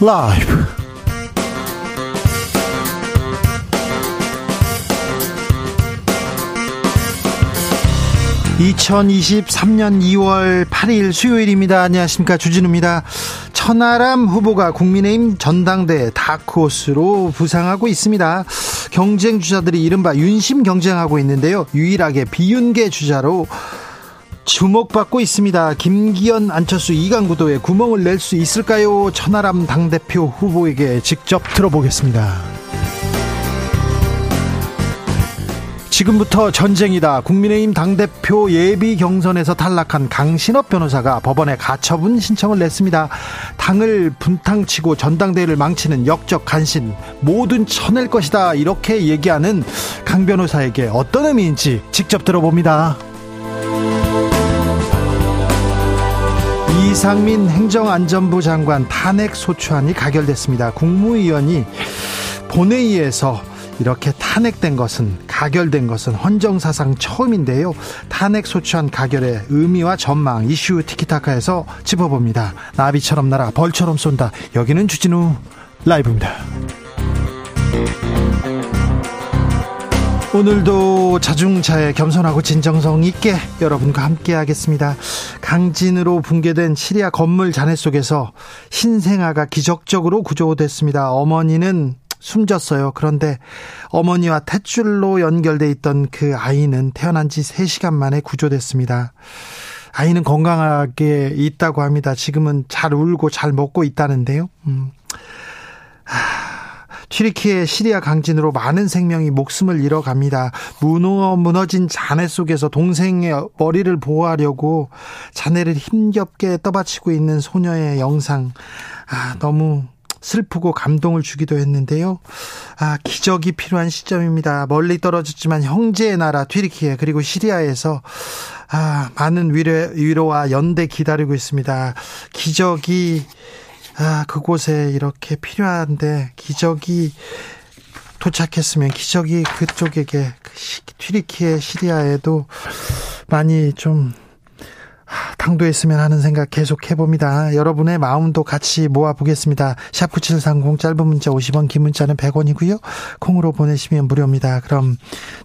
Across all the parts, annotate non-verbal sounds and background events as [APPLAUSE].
라이브. 2023년 2월 8일 수요일입니다. 안녕하십니까. 주진우입니다. 천하람 후보가 국민의힘 전당대 다크호스로 부상하고 있습니다. 경쟁 주자들이 이른바 윤심 경쟁하고 있는데요. 유일하게 비윤계 주자로 주목받고 있습니다. 김기현, 안철수, 이강구도에 구멍을 낼 수 있을까요? 천하람 당대표 후보에게 직접 들어보겠습니다. 지금부터 전쟁이다. 국민의힘 당대표 예비 경선에서 탈락한 강신업 변호사가 법원에 가처분 신청을 냈습니다. 당을 분탕치고 전당대회를 망치는 역적 간신 모든 쳐낼 것이다. 이렇게 얘기하는 강 변호사에게 어떤 의미인지 직접 들어봅니다. 이상민 행정안전부 장관 탄핵 소추안이 가결됐습니다. 국무위원이 본회의에서 이렇게 탄핵된 것은 가결된 것은 헌정사상 처음인데요. 탄핵 소추안 가결의 의미와 전망 이슈 티키타카에서 짚어봅니다. 나비처럼 날아 벌처럼 쏜다. 여기는 주진우 라이브입니다. 오늘도 자중차에 겸손하고 진정성 있게 여러분과 함께 하겠습니다. 강진으로 붕괴된 시리아 건물 잔해 속에서 신생아가 기적적으로 구조됐습니다. 어머니는 숨졌어요. 그런데 어머니와 탯줄로 연결돼 있던 그 아이는 태어난 지 3시간 만에 구조됐습니다. 아이는 건강하게 있다고 합니다. 지금은 잘 울고 잘 먹고 있다는데요. 음. 튀르키의 시리아 강진으로 많은 생명이 목숨을 잃어갑니다. 무너 무너진 잔해 속에서 동생의 머리를 보호하려고 자네를 힘겹게 떠받치고 있는 소녀의 영상. 아, 너무 슬프고 감동을 주기도 했는데요. 아, 기적이 필요한 시점입니다. 멀리 떨어졌지만 형제의 나라 튀르키예 그리고 시리아에서 아, 많은 위로, 위로와 연대 기다리고 있습니다. 기적이 아, 그곳에 이렇게 필요한데 기적이 도착했으면 기적이 그쪽에게 튀르키예 시리아에도 많이 좀 당도했으면 하는 생각 계속 해봅니다. 여러분의 마음도 같이 모아보겠습니다. 샵9730 짧은 문자 50원 긴 문자는 100원이고요. 콩으로 보내시면 무료입니다. 그럼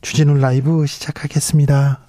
주진우 라이브 시작하겠습니다.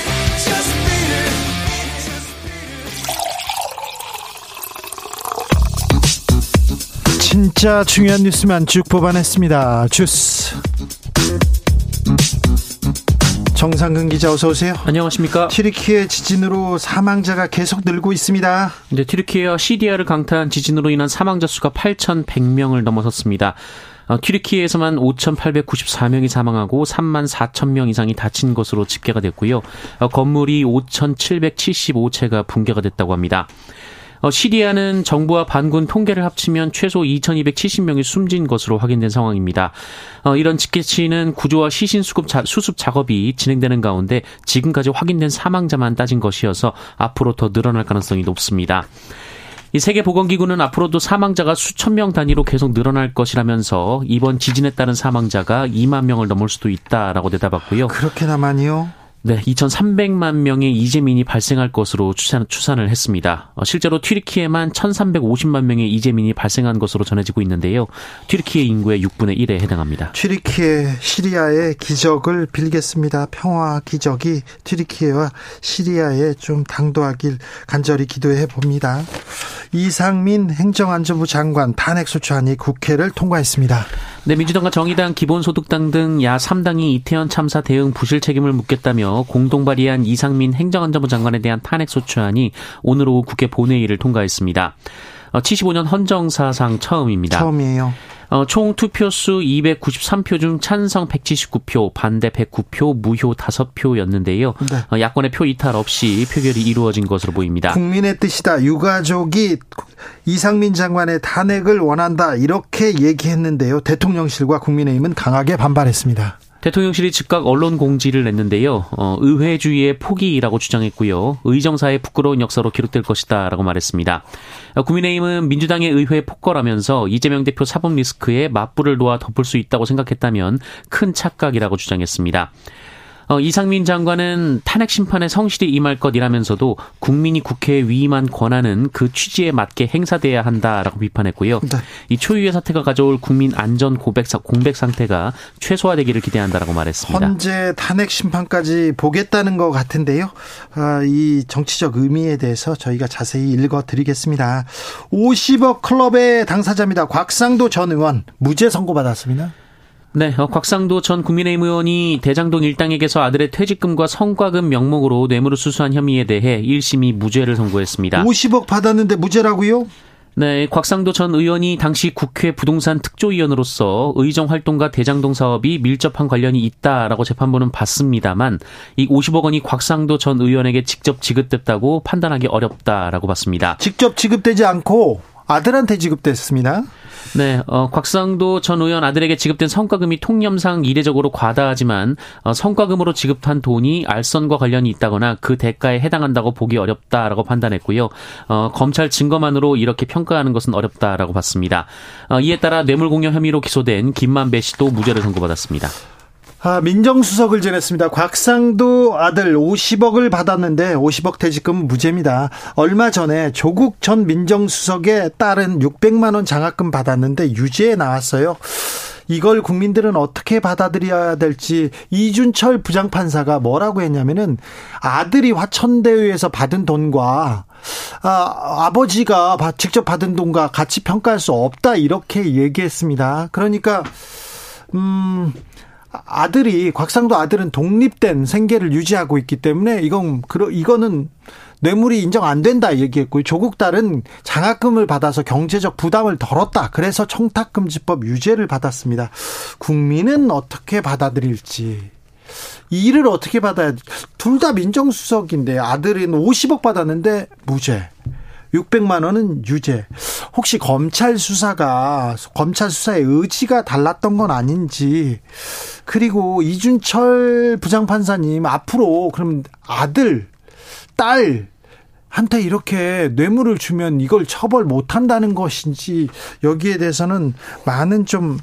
진짜 중요한 뉴스만 쭉 뽑아냈습니다. 주스. 정상근 기자 어서 오세요. 안녕하십니까. 튀르키의 지진으로 사망자가 계속 늘고 있습니다. 네, 튀르키예와 시리아를 강타한 지진으로 인한 사망자 수가 8,100명을 넘어섰습니다. 어, 튀르키예에서만 5,894명이 사망하고 3만 4천 명 이상이 다친 것으로 집계가 됐고요. 어, 건물이 5,775채가 붕괴가 됐다고 합니다. 어, 시리아는 정부와 반군 통계를 합치면 최소 2,270명이 숨진 것으로 확인된 상황입니다. 어, 이런 직계치는 구조와 시신 수급 자, 수습 작업이 진행되는 가운데 지금까지 확인된 사망자만 따진 것이어서 앞으로 더 늘어날 가능성이 높습니다. 이 세계보건기구는 앞으로도 사망자가 수천 명 단위로 계속 늘어날 것이라면서 이번 지진에 따른 사망자가 2만 명을 넘을 수도 있다라고 대답했고요. 그렇게나 많이요? 네, 2,300만 명의 이재민이 발생할 것으로 추산, 추산을 했습니다. 어, 실제로 튀르키에만 1,350만 명의 이재민이 발생한 것으로 전해지고 있는데요. 튀르키예 인구의 6분의 1에 해당합니다. 튀르키예 시리아의 기적을 빌겠습니다. 평화 기적이 튀르키예와 시리아에 좀 당도하길 간절히 기도해 봅니다. 이상민 행정안전부 장관 탄핵 소추안이 국회를 통과했습니다. 네, 민주당과 정의당, 기본소득당 등 야 3당이 이태원 참사 대응 부실 책임을 묻겠다며 공동 발의한 이상민 행정안전부 장관에 대한 탄핵 소추안이 오늘 오후 국회 본회의를 통과했습니다. 75년 어, 헌정사상 처음입니다. 처음이에요. 어, 총 투표수 293표 중 찬성 179표, 반대 109표, 무효 5표였는데요. 네. 어, 야권의 표 이탈 없이 표결이 이루어진 것으로 보입니다. 국민의 뜻이다. 유가족이 이상민 장관의 탄핵을 원한다. 이렇게 얘기했는데요. 대통령실과 국민의힘은 강하게 반발했습니다. 대통령실이 즉각 언론 공지를 냈는데요. 어, 의회주의의 포기라고 주장했고요. 의정사의 부끄러운 역사로 기록될 것이다 라고 말했습니다. 어, 국민의힘은 민주당의 의회 폭거라면서 이재명 대표 사법 리스크에 맞불을 놓아 덮을 수 있다고 생각했다면 큰 착각이라고 주장했습니다. 어, 이상민 장관은 탄핵 심판에 성실히 임할 것이라면서도 국민이 국회에 위임한 권한은 그 취지에 맞게 행사돼야 한다라고 비판했고요. 네. 이 초유의 사태가 가져올 국민 안전 고백 공백 상태가 최소화되기를 기대한다라고 말했습니다. 현재 탄핵 심판까지 보겠다는 것 같은데요. 아, 이 정치적 의미에 대해서 저희가 자세히 읽어드리겠습니다. 50억 클럽의 당사자입니다. 곽상도 전 의원 무죄 선고 받았습니다. 네, 어, 곽상도 전 국민의힘 의원이 대장동 일당에게서 아들의 퇴직금과 성과금 명목으로 뇌물을 수수한 혐의에 대해 1심이 무죄를 선고했습니다. 50억 받았는데 무죄라고요? 네, 곽상도 전 의원이 당시 국회 부동산 특조위원으로서 의정 활동과 대장동 사업이 밀접한 관련이 있다라고 재판부는 봤습니다만 이 50억 원이 곽상도 전 의원에게 직접 지급됐다고 판단하기 어렵다라고 봤습니다. 직접 지급되지 않고 아들한테 지급됐습니다. 네, 어, 곽상도 전 의원 아들에게 지급된 성과금이 통념상 이례적으로 과다하지만 어, 성과금으로 지급한 돈이 알선과 관련이 있다거나 그 대가에 해당한다고 보기 어렵다라고 판단했고요. 어, 검찰 증거만으로 이렇게 평가하는 것은 어렵다라고 봤습니다. 어, 이에 따라 뇌물공여 혐의로 기소된 김만배 씨도 무죄를 선고받았습니다. 아, 민정수석을 지냈습니다. 곽상도 아들 50억을 받았는데 50억 퇴직금 무죄입니다. 얼마 전에 조국 전 민정수석의 딸은 600만 원 장학금 받았는데 유죄에 나왔어요. 이걸 국민들은 어떻게 받아들여야 될지 이준철 부장판사가 뭐라고 했냐면은 아들이 화천대유에서 받은 돈과 아, 아버지가 직접 받은 돈과 같이 평가할 수 없다 이렇게 얘기했습니다. 그러니까 음 아들이 곽상도 아들은 독립된 생계를 유지하고 있기 때문에 이건 그러 이거는 뇌물이 인정 안 된다 얘기했고요. 조국 딸은 장학금을 받아서 경제적 부담을 덜었다. 그래서 청탁금지법 유죄를 받았습니다. 국민은 어떻게 받아들일지. 이 일을 어떻게 받아야 둘 다 민정수석인데 아들은 50억 받았는데 무죄. 600만 원은 유죄. 혹시 검찰 수사가 검찰 수사의 의지가 달랐던 건 아닌지 그리고 이준철 부장판사님 앞으로 그럼 아들, 딸 한테 이렇게 뇌물을 주면 이걸 처벌 못 한다는 것인지 여기에 대해서는 많은 좀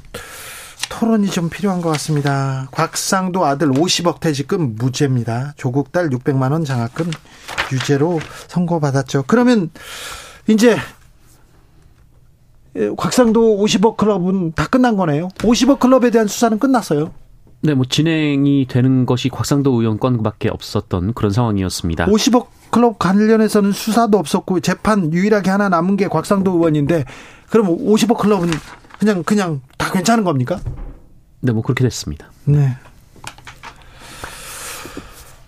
토론이 좀 필요한 것 같습니다. 곽상도 아들 50억 퇴직금 무죄입니다. 조국 딸 600만 원 장학금 유죄로 선고받았죠. 그러면 이제 곽상도 50억 클럽은 다 끝난 거네요. 50억 클럽에 대한 수사는 끝났어요. 네, 뭐 진행이 되는 것이 곽상도 의원 건밖에 없었던 그런 상황이었습니다. 50억 클럽 관련해서는 수사도 없었고 재판 유일하게 하나 남은 게 곽상도 의원인데 그럼 50억 클럽은 그냥 그냥 다 괜찮은 겁니까? 네, 뭐 그렇게 됐습니다. 네.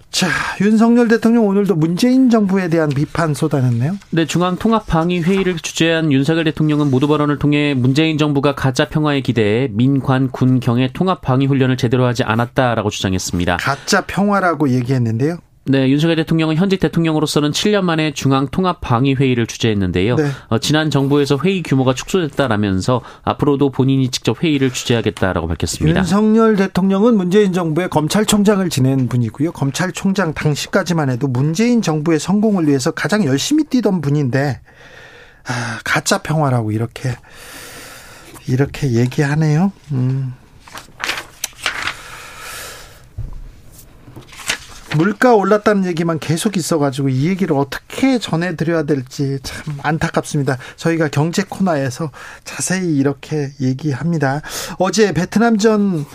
자, 윤석열 대통령 오늘도 문재인 정부에 대한 비판 쏟아냈네요. 네, 중앙통합방위 회의를 주재한 윤석열 대통령은 모두 발언을 통해 문재인 정부가 가짜 평화에 기대해 민관 군 경의 통합 방위 훈련을 제대로 하지 않았다라고 주장했습니다. 가짜 평화라고 얘기했는데요. 네, 윤석열 대통령은 현직 대통령으로서는 7년 만에 중앙 통합 방위 회의를 주재했는데요. 네. 어, 지난 정부에서 회의 규모가 축소됐다라면서 앞으로도 본인이 직접 회의를 주재하겠다라고 밝혔습니다. 윤석열 대통령은 문재인 정부의 검찰총장을 지낸 분이고요. 검찰총장 당시까지만 해도 문재인 정부의 성공을 위해서 가장 열심히 뛰던 분인데 아, 가짜 평화라고 이렇게 이렇게 얘기하네요. 음. 물가 올랐다는 얘기만 계속 있어가지고 이 얘기를 어떻게 전해드려야 될지 참 안타깝습니다. 저희가 경제 코너에서 자세히 이렇게 얘기합니다. 어제 베트남전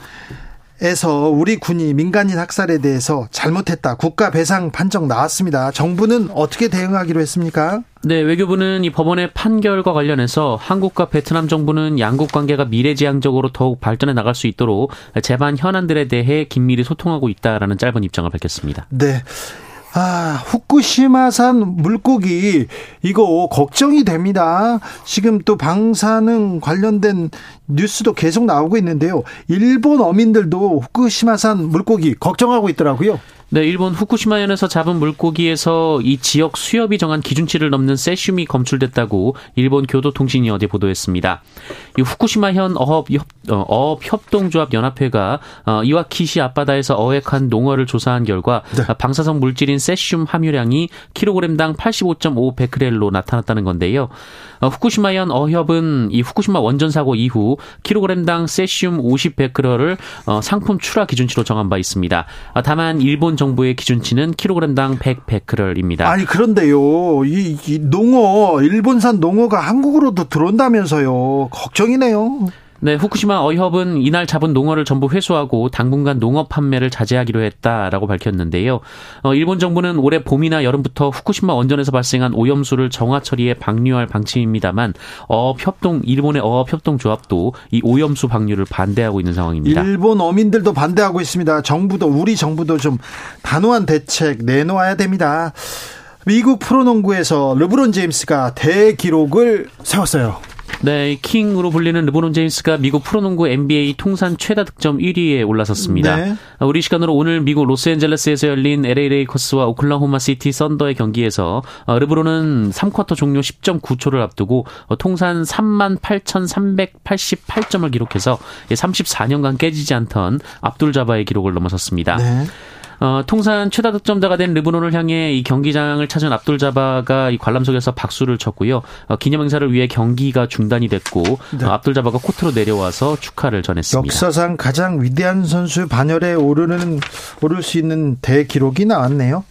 에서 우리 군이 민간인 학살에 대해서 잘못했다. 국가 배상 판정 나왔습니다. 정부는 어떻게 대응하기로 했습니까? 네, 외교부는 이 법원의 판결과 관련해서 한국과 베트남 정부는 양국 관계가 미래지향적으로 더욱 발전해 나갈 수 있도록 재반 현안들에 대해 긴밀히 소통하고 있다라는 짧은 입장을 밝혔습니다. 네. 아, 후쿠시마산 물고기 이거 걱정이 됩니다. 지금 또 방사능 관련된 뉴스도 계속 나오고 있는데요. 일본 어민들도 후쿠시마산 물고기 걱정하고 있더라고요. 네, 일본 후쿠시마현에서 잡은 물고기에서 이 지역 수협이 정한 기준치를 넘는 세슘이 검출됐다고 일본 교도통신이 어제 보도했습니다. 이 후쿠시마현 어업, 협, 어, 협동조합 연합회가 어, 이와키시 앞바다에서 어획한 농어를 조사한 결과 네. 방사성 물질인 세슘 함유량이 킬로그램당 85.5 베크렐로 나타났다는 건데요. 어, 후쿠시마현 어협은 이 후쿠시마 원전 사고 이후 킬로그램당 세슘 50 베크렐을 어, 상품 출하 기준치로 정한 바 있습니다. 어, 다만 일본 정부의 기준치는 킬로그램당 100 베크렐입니다. 아니 그런데요, 이, 이 농어 일본산 농어가 한국으로도 들어온다면서요. 걱정이네요. 네, 후쿠시마 어협은 이날 잡은 농어를 전부 회수하고 당분간 농어 판매를 자제하기로 했다라고 밝혔는데요. 어, 일본 정부는 올해 봄이나 여름부터 후쿠시마 원전에서 발생한 오염수를 정화 처리에 방류할 방침입니다만 어업 협동 일본의 어업 협동 조합도 이 오염수 방류를 반대하고 있는 상황입니다. 일본 어민들도 반대하고 있습니다. 정부도 우리 정부도 좀 단호한 대책 내놓아야 됩니다. 미국 프로농구에서 르브론 제임스가 대기록을 세웠어요. 네, 킹으로 불리는 르브론 제임스가 미국 프로농구 NBA 통산 최다 득점 1위에 올라섰습니다. 네. 우리 시간으로 오늘 미국 로스앤젤레스에서 열린 LA 레이커스와 오클라호마 시티 썬더의 경기에서 어, 르브론은 3쿼터 종료 10.9초를 앞두고 어, 통산 3만 8,388점을 기록해서 34년간 깨지지 않던 압둘 자바의 기록을 넘어섰습니다. 네. 어, 통산 최다 득점자가 된 르브론을 향해 이 경기장을 찾은 압둘 자바가 이 관람석에서 박수를 쳤고요. 어, 기념 행사를 위해 경기가 중단이 됐고 네. 어, 압둘 자바가 코트로 내려와서 축하를 전했습니다. 역사상 가장 위대한 선수 반열에 오르는 오를 수 있는 대기록이 나왔네요.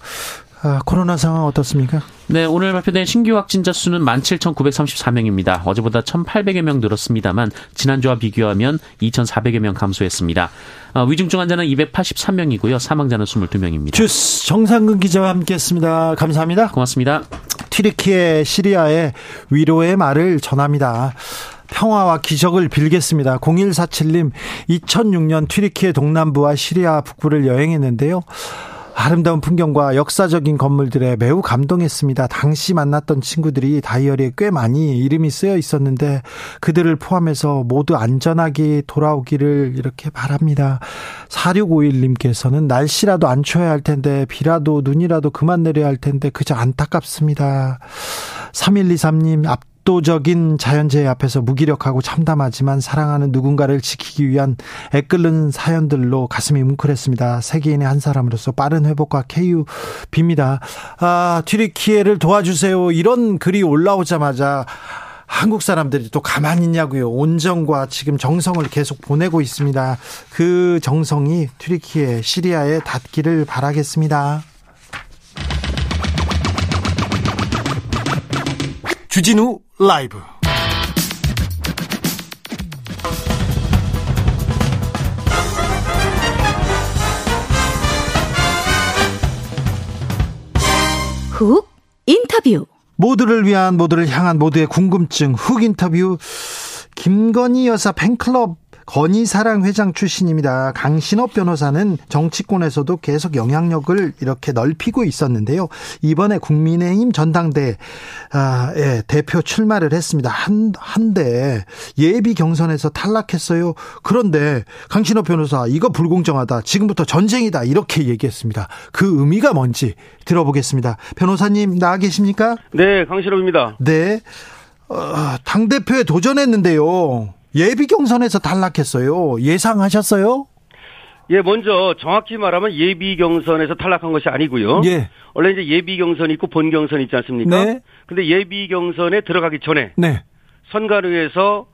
아, 코로나 상황 어떻습니까? 네, 오늘 발표된 신규 확진자 수는 17,934명입니다. 어제보다 1,800여 명 늘었습니다만 지난주와 비교하면 2,400여 명 감소했습니다. 어, 위중증 환자는 283명이고요. 사망자는 22명입니다. 주스 정상근 기자와 함께했습니다. 감사합니다. 고맙습니다. 튀르키예 시리아의 위로의 말을 전합니다. 평화와 기적을 빌겠습니다. 0147님, 2006년 튀르키예 동남부와 시리아 북부를 여행했는데요. 아름다운 풍경과 역사적인 건물들에 매우 감동했습니다. 당시 만났던 친구들이 다이어리에 꽤 많이 이름이 쓰여 있었는데 그들을 포함해서 모두 안전하게 돌아오기를 이렇게 바랍니다. 4651님께서는 날씨라도 안 추워야 할 텐데 비라도 눈이라도 그만 내려야 할 텐데 그저 안타깝습니다. 3123님 앞 압도적인 자연재해 앞에서 무기력하고 참담하지만 사랑하는 누군가를 지키기 위한 애끓는 사연들로 가슴이 뭉클했습니다. 세계인의 한 사람으로서 빠른 회복과 쾌유 빕니다. 아, 튀르키예를 도와주세요. 이런 글이 올라오자마자 한국 사람들이 또 가만히 있냐고요. 온정과 지금 정성을 계속 보내고 있습니다. 그 정성이 튀르키예, 시리아에 닿기를 바라겠습니다. 주진우 라이브. 훅 인터뷰. 모두를 위한 모두를 향한 모두의 궁금증. 훅 인터뷰. 김건희 여사 팬클럽 건희사랑 회장 출신입니다. 강신업 변호사는 정치권에서도 계속 영향력을 이렇게 넓히고 있었는데요. 이번에 국민의힘 전당대 아, 예, 대표 출마를 했습니다. 한 한데 예비 경선에서 탈락했어요. 그런데 강신업 변호사 이거 불공정하다. 지금부터 전쟁이다. 이렇게 얘기했습니다. 그 의미가 뭔지 들어보겠습니다. 변호사님 나와 계십니까? 네, 강신업입니다. 네. 어, 당 대표에 도전했는데요. 예비 경선에서 탈락했어요. 예상하셨어요? 예, 먼저 정확히 말하면 예비 경선에서 탈락한 것이 아니고요. 예. 원래 이제 예비 경선이 있고 본 경선이 있지 않습니까? 네. 근데 예비 경선에 들어가기 전에 네. 선관위에서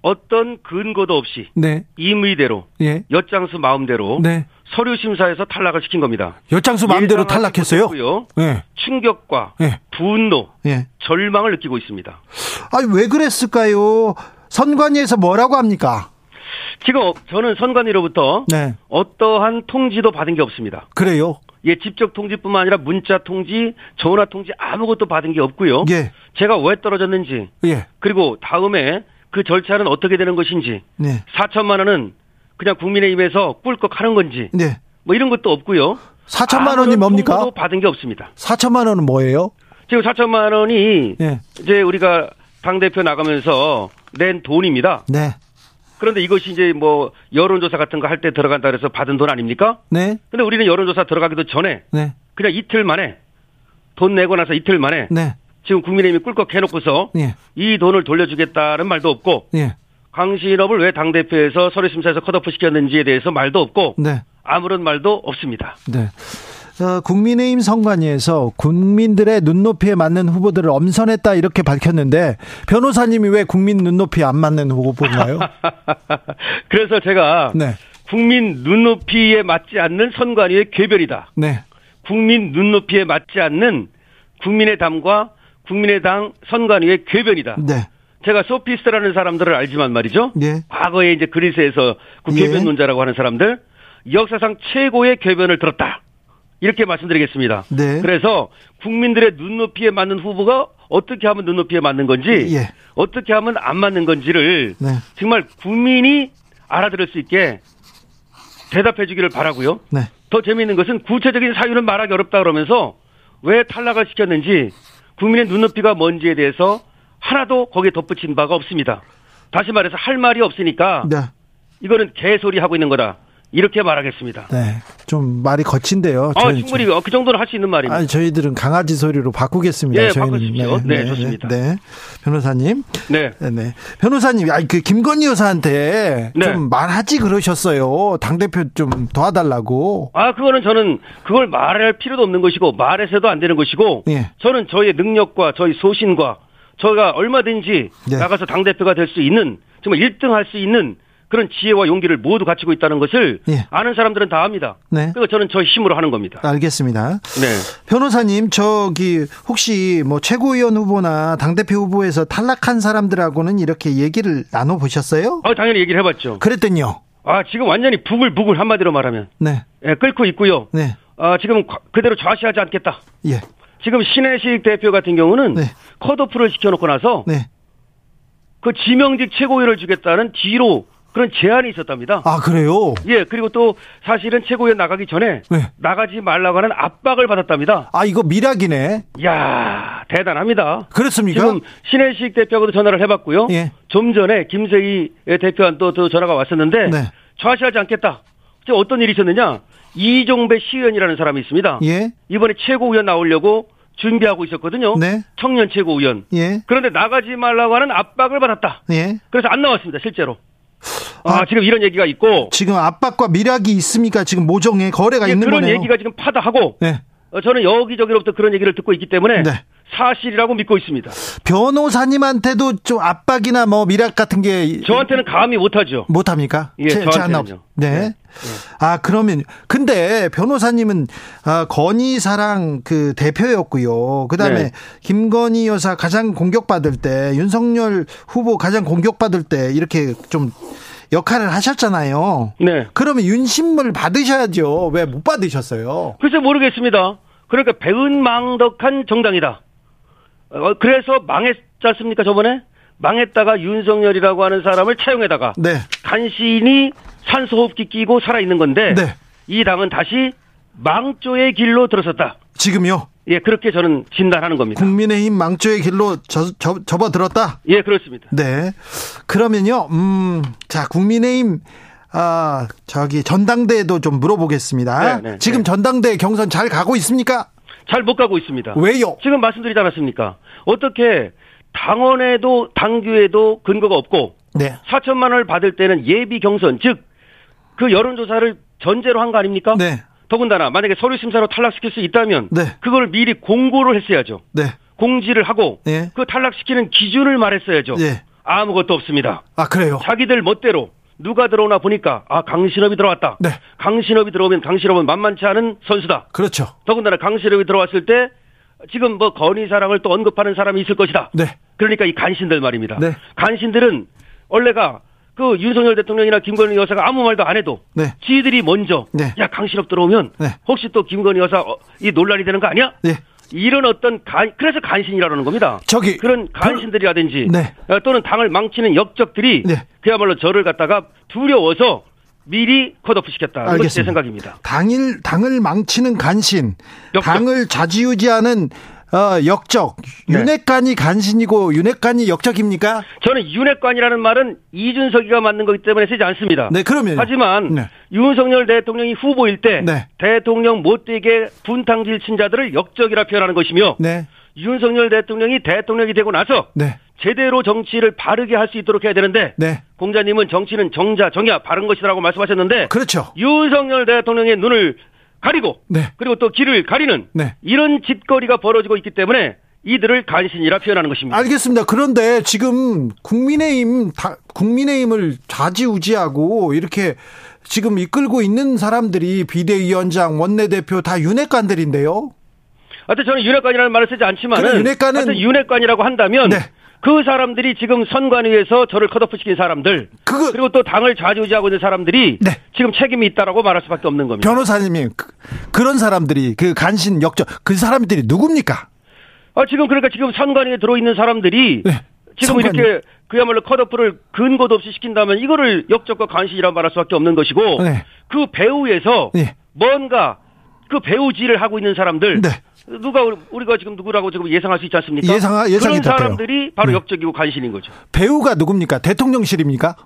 어떤 근거도 없이 네. 임의대로 예. 엿장수 마음대로 네. 서류 심사에서 탈락을 시킨 겁니다. 엿장수 마음대로 탈락했어요? 네. 충격과 네. 분노, 네. 절망을 느끼고 있습니다. 아니 왜 그랬을까요? 선관위에서 뭐라고 합니까? 지금 저는 선관위로부터 네. 어떠한 통지도 받은 게 없습니다. 그래요? 예, 직접 통지뿐만 아니라 문자 통지, 전화 통지 아무것도 받은 게 없고요. 예. 제가 왜 떨어졌는지, 예. 그리고 다음에 그 절차는 어떻게 되는 것인지, 네. 4천만 원은 그냥 국민의힘에서 꿀꺽 하는 건지, 네. 뭐 이런 것도 없고요. 4천만 원이 뭡니까? 받은 게 없습니다. 4천만 원은 뭐예요? 지금 4천만 원이 네. 이제 우리가 당 대표 나가면서 낸 돈입니다. 네. 그런데 이것이 이제 뭐 여론조사 같은 거 할 때 들어간다 그래서 받은 돈 아닙니까? 네. 근데 우리는 여론조사 들어가기도 전에 네. 그냥 이틀 만에 돈 내고 나서 이틀 만에 네. 지금 국민의힘이 꿀꺽 해놓고서 예. 이 돈을 돌려주겠다는 말도 없고 예. 강신업을 왜 당대표에서 서류심사에서 컷오프 시켰는지에 대해서 말도 없고 네. 아무런 말도 없습니다. 네. 어, 국민의힘 선관위에서 국민들의 눈높이에 맞는 후보들을 엄선했다 이렇게 밝혔는데 변호사님이 왜 국민 눈높이에 안 맞는 후보인가요? [LAUGHS] 그래서 제가 네. 국민 눈높이에 맞지 않는 선관위의 괴별이다. 네. 국민 눈높이에 맞지 않는 국민의당과 국민의당 선관위의 괴변이다. 네. 제가 소피스트라는 사람들을 알지만 말이죠. 네. 과거에 이제 그리스에서 그 예. 괴변론자라고 하는 사람들 역사상 최고의 괴변을 들었다. 이렇게 말씀드리겠습니다. 네. 그래서 국민들의 눈높이에 맞는 후보가 어떻게 하면 눈높이에 맞는 건지 예. 어떻게 하면 안 맞는 건지를 네. 정말 국민이 알아들을 수 있게 대답해 주기를 바라고요. 네. 더 재미있는 것은 구체적인 사유는 말하기 어렵다 그러면서 왜 탈락을 시켰는지 국민의 눈높이가 뭔지에 대해서 하나도 거기에 덧붙인 바가 없습니다. 다시 말해서 할 말이 없으니까 네. 이거는 개소리 하고 있는 거다. 이렇게 말하겠습니다. 네. 좀 말이 거친데요. 아, 충분히 그 정도는 할 수 있는 말입니다. 아니, 저희들은 강아지 소리로 바꾸겠습니다. 네, 바꾸십시오. 네, 네, 네, 좋습니다. 네. 변호사님. 네. 네. 네. 변호사님, 아니, 그 김건희 여사한테 네. 좀 말하지 그러셨어요. 당대표 좀 도와달라고. 아, 그거는 저는 그걸 말할 필요도 없는 것이고, 말해서도 안 되는 것이고, 네. 저는 저의 능력과 저희 소신과 저희가 얼마든지 네. 나가서 당대표가 될 수 있는, 정말 1등 할 수 있는 그런 지혜와 용기를 모두 갖추고 있다는 것을 예. 아는 사람들은 다 압니다. 네. 그리고 저는 저 힘으로 하는 겁니다. 알겠습니다. 네. 변호사님, 저기 혹시 뭐 최고위원 후보나 당대표 후보에서 탈락한 사람들하고는 이렇게 얘기를 나눠 보셨어요? 아, 당연히 얘기를 해 봤죠. 그랬더니요. 아, 지금 완전히 부글부글 한마디로 말하면. 네. 예, 끓고 있고요. 네. 아, 지금 그대로 좌시하지 않겠다. 예. 지금 신혜식 대표 같은 경우는 네. 컷오프를 시켜놓고 나서 네. 그 지명직 최고위원을 주겠다는 뒤로 그런 제한이 있었답니다. 아 그래요? 예 그리고 또 사실은 최고위원 나가기 전에 네. 나가지 말라고 하는 압박을 받았답니다. 아 이거 미락이네. 야 대단합니다. 그렇습니까? 지금 신혜식 대표하고도 전화를 해봤고요. 예. 좀 전에 김세희 대표한 또, 또 전화가 왔었는데 네. 좌시하지 않겠다. 어떤 일이 있었느냐? 이종배 시의원이라는 사람이 있습니다. 예. 이번에 최고위원 나오려고 준비하고 있었거든요. 네. 청년 최고위원. 예. 그런데 나가지 말라고 하는 압박을 받았다. 예. 그래서 안 나왔습니다, 실제로. 아, 아, 지금 이런 얘기가 있고 지금 압박과 미락이 있습니까? 지금 모종의 거래가 예, 있는 그런 거네요. 얘기가 지금 파다하고 네. 어, 저는 여기저기로부터 그런 얘기를 듣고 있기 때문에 네. 사실이라고 믿고 있습니다. 변호사님한테도 좀 압박이나 뭐 미락 같은 게 저한테는 감히 못하죠. 못합니까? 예, 제, 저한테는요. 네. 네. 네. 아 그러면 근데 변호사님은 아, 건희 사랑 그 대표였고요. 그다음에 네. 김건희 여사 가장 공격받을 때 윤석열 후보 가장 공격받을 때 이렇게 좀 역할을 하셨잖아요. 네. 그러면 윤심을 받으셔야죠. 왜 못 받으셨어요? 글쎄 모르겠습니다. 그러니까 배은망덕한 정당이다. 어, 그래서 망했지 않습니까 저번에? 망했다가 윤석열이라고 하는 사람을 차용해다가 네. 간신히 산소호흡기 끼고 살아있는 건데 네. 이 당은 다시 망조의 길로 들어섰다. 지금요? 예, 그렇게 저는 진단하는 겁니다. 국민의힘 망조의 길로 저, 저, 접어들었다? 예, 그렇습니다. 네. 그러면요, 음, 자, 국민의힘, 아, 저기, 전당대에도 좀 물어보겠습니다. 네, 네, 지금 네. 전당대 경선 잘 가고 있습니까? 잘 못 가고 있습니다. 왜요? 지금 말씀드리지 않았습니까? 어떻게 당원에도 당규에도 근거가 없고 네. 4천만 원을 받을 때는 예비 경선 즉 그 여론조사를 전제로 한 거 아닙니까? 네. 더군다나 만약에 서류 심사로 탈락시킬 수 있다면 네. 그걸 미리 공고를 했어야죠. 네. 공지를 하고 네. 그 탈락시키는 기준을 말했어야죠. 네. 아무것도 없습니다. 아 그래요? 자기들 멋대로 누가 들어오나 보니까 아 강신업이 들어왔다. 네. 강신업이 들어오면 강신업은 만만치 않은 선수다. 그렇죠. 더군다나 강신업이 들어왔을 때 지금 뭐 건희 사랑을 또 언급하는 사람이 있을 것이다. 네. 그러니까 이 간신들 말입니다. 네. 간신들은 원래가 그 윤석열 대통령이나 김건희 여사가 아무 말도 안 해도 네. 지들이 먼저 네. 야 강신업 들어오면 네. 혹시 또 김건희 여사 어, 이 논란이 되는 거 아니야? 네. 이런 어떤 간 그래서 간신이라는 겁니다. 저기 그런 간신들이라든지 네. 어, 또는 당을 망치는 역적들이 네. 그야말로 저를 갖다가 두려워서 미리 컷오프 시켰다. 이것이 제 생각입니다. 당일 당을 망치는 간신, 역적. 당을 좌지우지하는 어, 역적 네. 윤핵관이 간신이고 윤핵관이 역적입니까? 저는 윤핵관이라는 말은 이준석이가 만든 거기 때문에 쓰지 않습니다. 네, 그러면 하지만 네. 윤석열 대통령이 후보일 때 네. 대통령 못되게 분탕질 친 자들을 역적이라 표현하는 것이며 네. 윤석열 대통령이 대통령이 되고 나서 네. 제대로 정치를 바르게 할 수 있도록 해야 되는데 네. 공자님은 정치는 정자 정야 바른 것이라고 말씀하셨는데 그렇죠. 윤석열 대통령의 눈을 가리고 네. 그리고 또 길을 가리는 네. 이런 짓거리가 벌어지고 있기 때문에 이들을 간신이라 표현하는 것입니다. 알겠습니다. 그런데 지금 국민의힘 다, 국민의힘을 좌지우지하고 이렇게 지금 이끌고 있는 사람들이 비대위원장, 원내대표 다 윤핵관들인데요. 하여튼 저는 윤핵관이라는 말을 쓰지 않지만은 윤핵관은 윤핵관이라고 한다면 네. 그 사람들이 지금 선관위에서 저를 컷오프 시킨 사람들 그거... 그리고 또 당을 좌지우지하고 있는 사람들이 네. 지금 책임이 있다라고 말할 수밖에 없는 겁니다. 변호사님이 그, 런 사람들이 그 간신 역적 그 사람들이 누굽니까? 아 지금 그러니까 지금 선관위에 들어 있는 사람들이 네. 지금 선관위. 이렇게 그야말로 컷오프를 근거도 없이 시킨다면 이거를 역적과 간신이라고 말할 수밖에 없는 것이고 네. 그 배후에서 네. 뭔가 그 배우지를 하고 있는 사람들 네. 누가 우리가 지금 누구라고 지금 예상할 수 있지 않습니까? 예상 예상이 그런 사람들이 바로 네. 역적이고 간신인 거죠. 배우가 누굽니까? 대통령실입니까?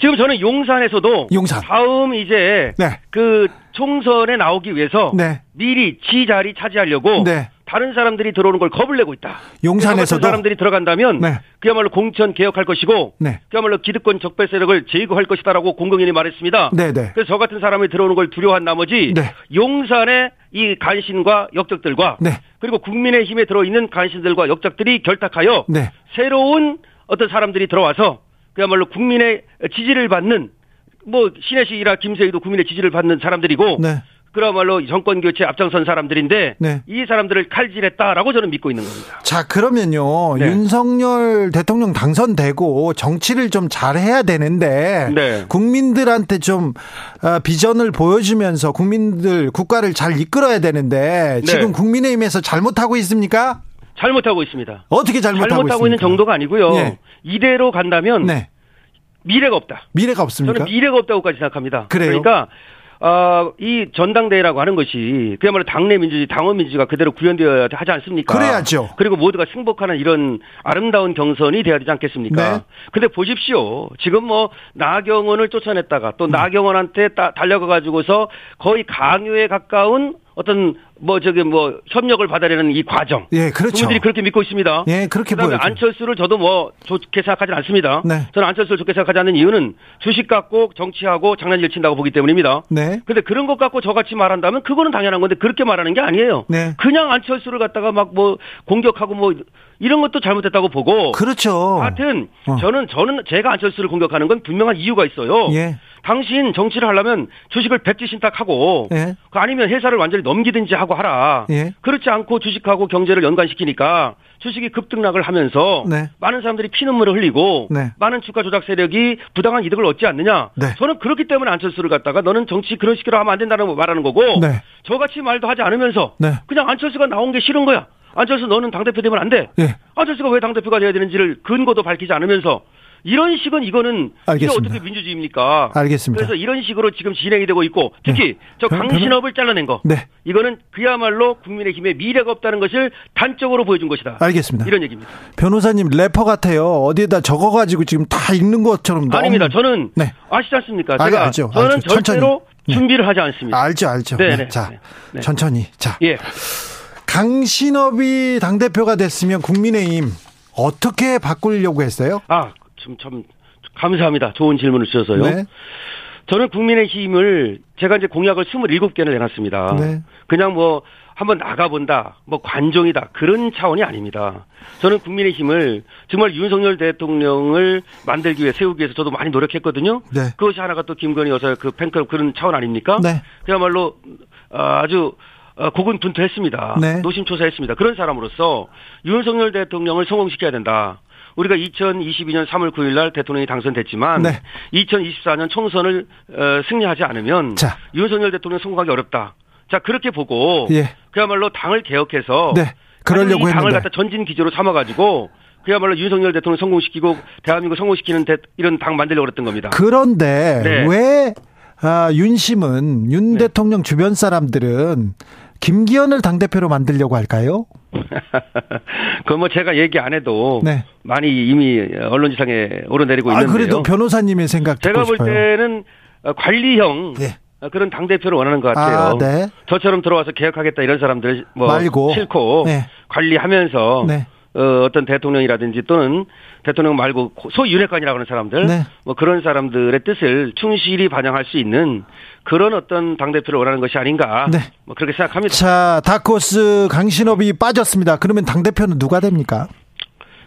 지금 저는 용산에서도 용산. 다음 이제 네. 그 총선에 나오기 위해서 네. 미리 지 자리 차지하려고 네. 다른 사람들이 들어오는 걸 겁을 내고 있다. 용산에서도 사람들이 들어간다면 네. 그야말로 공천 개혁할 것이고 네. 그야말로 기득권 적배 세력을 제거할 것이다라고 공공연히 말했습니다. 네, 네. 그래서 저 같은 사람이 들어오는 걸 두려워한 나머지 네. 용산의 이 간신과 역적들과 네. 그리고 국민의힘에 들어있는 간신들과 역적들이 결탁하여 네. 새로운 어떤 사람들이 들어와서 그야말로 국민의 지지를 받는 뭐 신혜식이라 김세희도 국민의 지지를 받는 사람들이고 네. 그야말로 정권 교체 앞장선 사람들인데 네. 이 사람들을 칼질했다라고 저는 믿고 있는 겁니다. 자 그러면요 네. 윤석열 대통령 당선되고 정치를 좀 잘해야 되는데 네. 국민들한테 좀 어, 비전을 보여주면서 국민들 국가를 잘 이끌어야 되는데 네. 지금 국민의힘에서 잘못하고 있습니까? 잘못하고 있습니다. 어떻게 잘못하고, 잘못하고 있는 정도가 아니고요. 네. 이대로 간다면 네. 미래가 없다. 미래가 없습니까? 저는 미래가 없다고까지 생각합니다. 그래요? 그러니까 어, 이 전당대회라고 하는 것이 그야말로 당내 민주주의, 당원 민주주의가 그대로 구현되어야 하지 않습니까? 그래야죠. 그리고 모두가 승복하는 이런 아름다운 경선이 돼야 되지 않겠습니까? 네. 근데 보십시오. 지금 뭐 나경원을 쫓아냈다가 또 음. 나경원한테 따, 달려가 가지고서 거의 강요에 가까운 어떤 뭐 저기 뭐 협력을 받아내는 이 과정. 예, 그렇죠. 국민들이 그렇게 믿고 있습니다. 예, 그렇게 보여죠. 안철수를 저도 뭐 좋게 생각하지 않습니다. 네. 저는 안철수를 좋게 생각하지 않는 이유는 주식 갖고 정치하고 장난질 친다고 보기 때문입니다. 네. 근데 그런 것 갖고 저같이 말한다면 그거는 당연한 건데 그렇게 말하는 게 아니에요. 네. 그냥 안철수를 갖다가 막 뭐 공격하고 뭐 이런 것도 잘못했다고 보고. 그렇죠. 하여튼 어. 저는 저는 제가 안철수를 공격하는 건 분명한 이유가 있어요. 예. 당신 정치를 하려면 주식을 백지 신탁하고 예. 그 아니면 회사를 완전히 넘기든지 하고 하라. 예. 그렇지 않고 주식하고 경제를 연관시키니까 주식이 급등락을 하면서 네. 많은 사람들이 피눈물을 흘리고 네. 많은 주가 조작 세력이 부당한 이득을 얻지 않느냐. 네. 저는 그렇기 때문에 안철수를 갖다가 너는 정치 그런 식으로 하면 안 된다는 말하는 거고 네. 저같이 말도 하지 않으면서 네. 그냥 안철수가 나온 게 싫은 거야. 안철수 너는 당대표 되면 안 돼. 예. 안철수가 왜 당대표가 돼야 되는지를 근거도 밝히지 않으면서 이런 식은 이거는 알겠습니다. 이게 어떻게 민주주의입니까? 알겠습니다. 그래서 이런 식으로 지금 진행이 되고 있고 특히 네. 저 강신업을 잘라낸 거. 네. 이거는 그야말로 국민의힘에 미래가 없다는 것을 단적으로 보여준 것이다. 알겠습니다. 이런 얘기입니다. 변호사님 래퍼 같아요. 어디에다 적어가지고 지금 다 읽는 것처럼. 아닙니다. 저는 네. 아시지 않습니까? 제가 알죠. 저는 알죠. 절대로 천천히. 준비를 하지 않습니다. 알죠, 알죠. 네, 네. 자, 네. 천천히. 자, 예. 강신업이 당 대표가 됐으면 국민의힘 어떻게 바꾸려고 했어요? 아, 참, 참, 감사합니다. 좋은 질문을 주셔서요. 네. 저는 국민의힘을 제가 이제 공약을 27개를 내놨습니다. 네. 그냥 뭐 한번 나가본다, 뭐 관종이다 그런 차원이 아닙니다. 저는 국민의힘을 정말 윤석열 대통령을 만들기 위해 세우기 위해서 저도 많이 노력했거든요. 네. 그것이 하나가 또 김건희 여사 그 팬클럽 그런 차원 아닙니까? 네. 그야말로 아주 고군분투했습니다. 네. 노심초사했습니다. 그런 사람으로서 윤석열 대통령을 성공시켜야 된다. 우리가 2022년 3월 9일 날 대통령이 당선됐지만 네. 2024년 총선을 어, 승리하지 않으면 자. 윤석열 대통령 성공하기 어렵다. 자 그렇게 보고 예. 그야말로 당을 개혁해서 네. 그러려고 했는데 당을 갖다 전진 기조로 삼아가지고 그야말로 윤석열 대통령 성공시키고 대한민국 성공시키는 대, 이런 당 만들려고 그랬던 겁니다. 그런데 네. 왜 아, 윤심은 윤 네. 대통령 주변 사람들은 김기현을 당대표로 만들려고 할까요? [LAUGHS] 그뭐 제가 얘기 안 해도 네. 많이 이미 언론지상에 오르내리고 아, 있는데요. 그래도 변호사님의 생각 제가 볼 싶어요. 때는 관리형 네. 그런 당 대표를 원하는 것 같아요. 아, 네. 저처럼 들어와서 개혁하겠다 이런 사람들 뭐 말고. 싫고 네. 관리하면서 네. 어, 어떤 대통령이라든지 또는 대통령 말고 소윤회관이라고 하는 사람들 네. 뭐 그런 사람들의 뜻을 충실히 반영할 수 있는 그런 어떤 당 대표를 원하는 것이 아닌가 네. 뭐 그렇게 생각합니다. 자 다코스 강신업이 빠졌습니다. 그러면 당 대표는 누가 됩니까?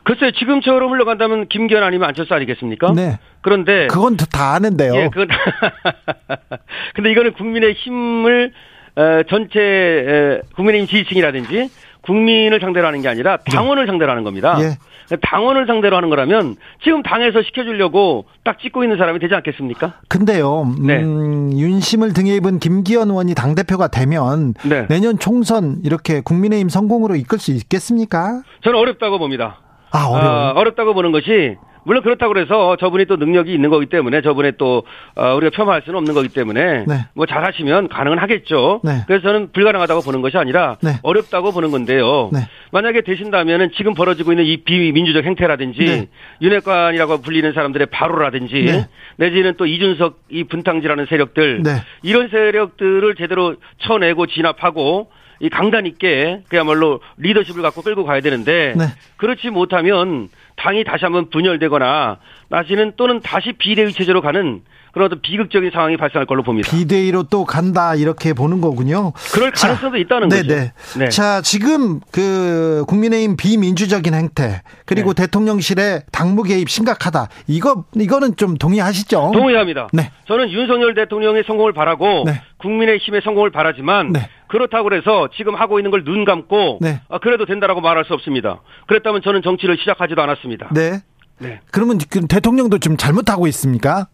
글쎄 지금처럼 흘러간다면 김기현 아니면 안철수 아니겠습니까? 네. 그런데 그건 다 아는데요. 예, 그건 [LAUGHS] 근데 이거는 국민의 힘을 어, 전체 국민의힘 지지층이라든지 국민을 상대로 하는 게 아니라 네. 당원을 네. 상대로 하는 겁니다. 예. 당원을 상대로 하는 거라면 지금 당에서 시켜주려고 딱 찍고 있는 사람이 되지 않겠습니까? 근데요, 음, 네. 윤심을 등에 입은 김기현 의원이 당 대표가 되면 네. 내년 총선 이렇게 국민의힘 성공으로 이끌 수 있겠습니까? 저는 어렵다고 봅니다. 아, 어려워. 아, 어렵다고 보는 것이 물론 그렇다고 그래서 저분이 또 능력이 있는 거기 때문에 저분의 또 어, 우리가 폄하할 수는 없는 거기 때문에 네. 뭐 잘하시면 가능은 하겠죠. 네. 그래서 저는 불가능하다고 보는 것이 아니라 네. 어렵다고 보는 건데요. 네. 만약에 되신다면은 지금 벌어지고 있는 이 비민주적 행태라든지 네. 윤핵관이라고 불리는 사람들의 바로라든지 네. 내지는 또 이준석 이 분탕질하는 세력들 이런 세력들을 제대로 쳐내고 진압하고 이 강단 있게 그야말로 리더십을 갖고 끌고 가야 되는데 네. 그렇지 못하면 당이 다시 한번 분열되거나 나시는 또는 다시 비대위 체제로 가는 그런 어떤 비극적인 상황이 발생할 걸로 봅니다. 비대위로 또 간다 이렇게 보는 거군요. 그럴 가능성도 자, 있다는 네네. 거죠. 네. 자 지금 그 국민의힘 비민주적인 행태 그리고 네. 대통령실의 당무 개입 심각하다. 이거 이거는 좀 동의하시죠? 동의합니다. 네. 저는 윤석열 대통령의 성공을 바라고 네. 국민의힘의 성공을 바라지만 네. 그렇다고 해서 지금 하고 있는 걸 눈 감고 네. 아, 그래도 된다라고 말할 수 없습니다. 그랬다면 저는 정치를 시작하지도 않았습니다. 네. 네. 그러면 대통령도 좀 잘못하고 있습니까?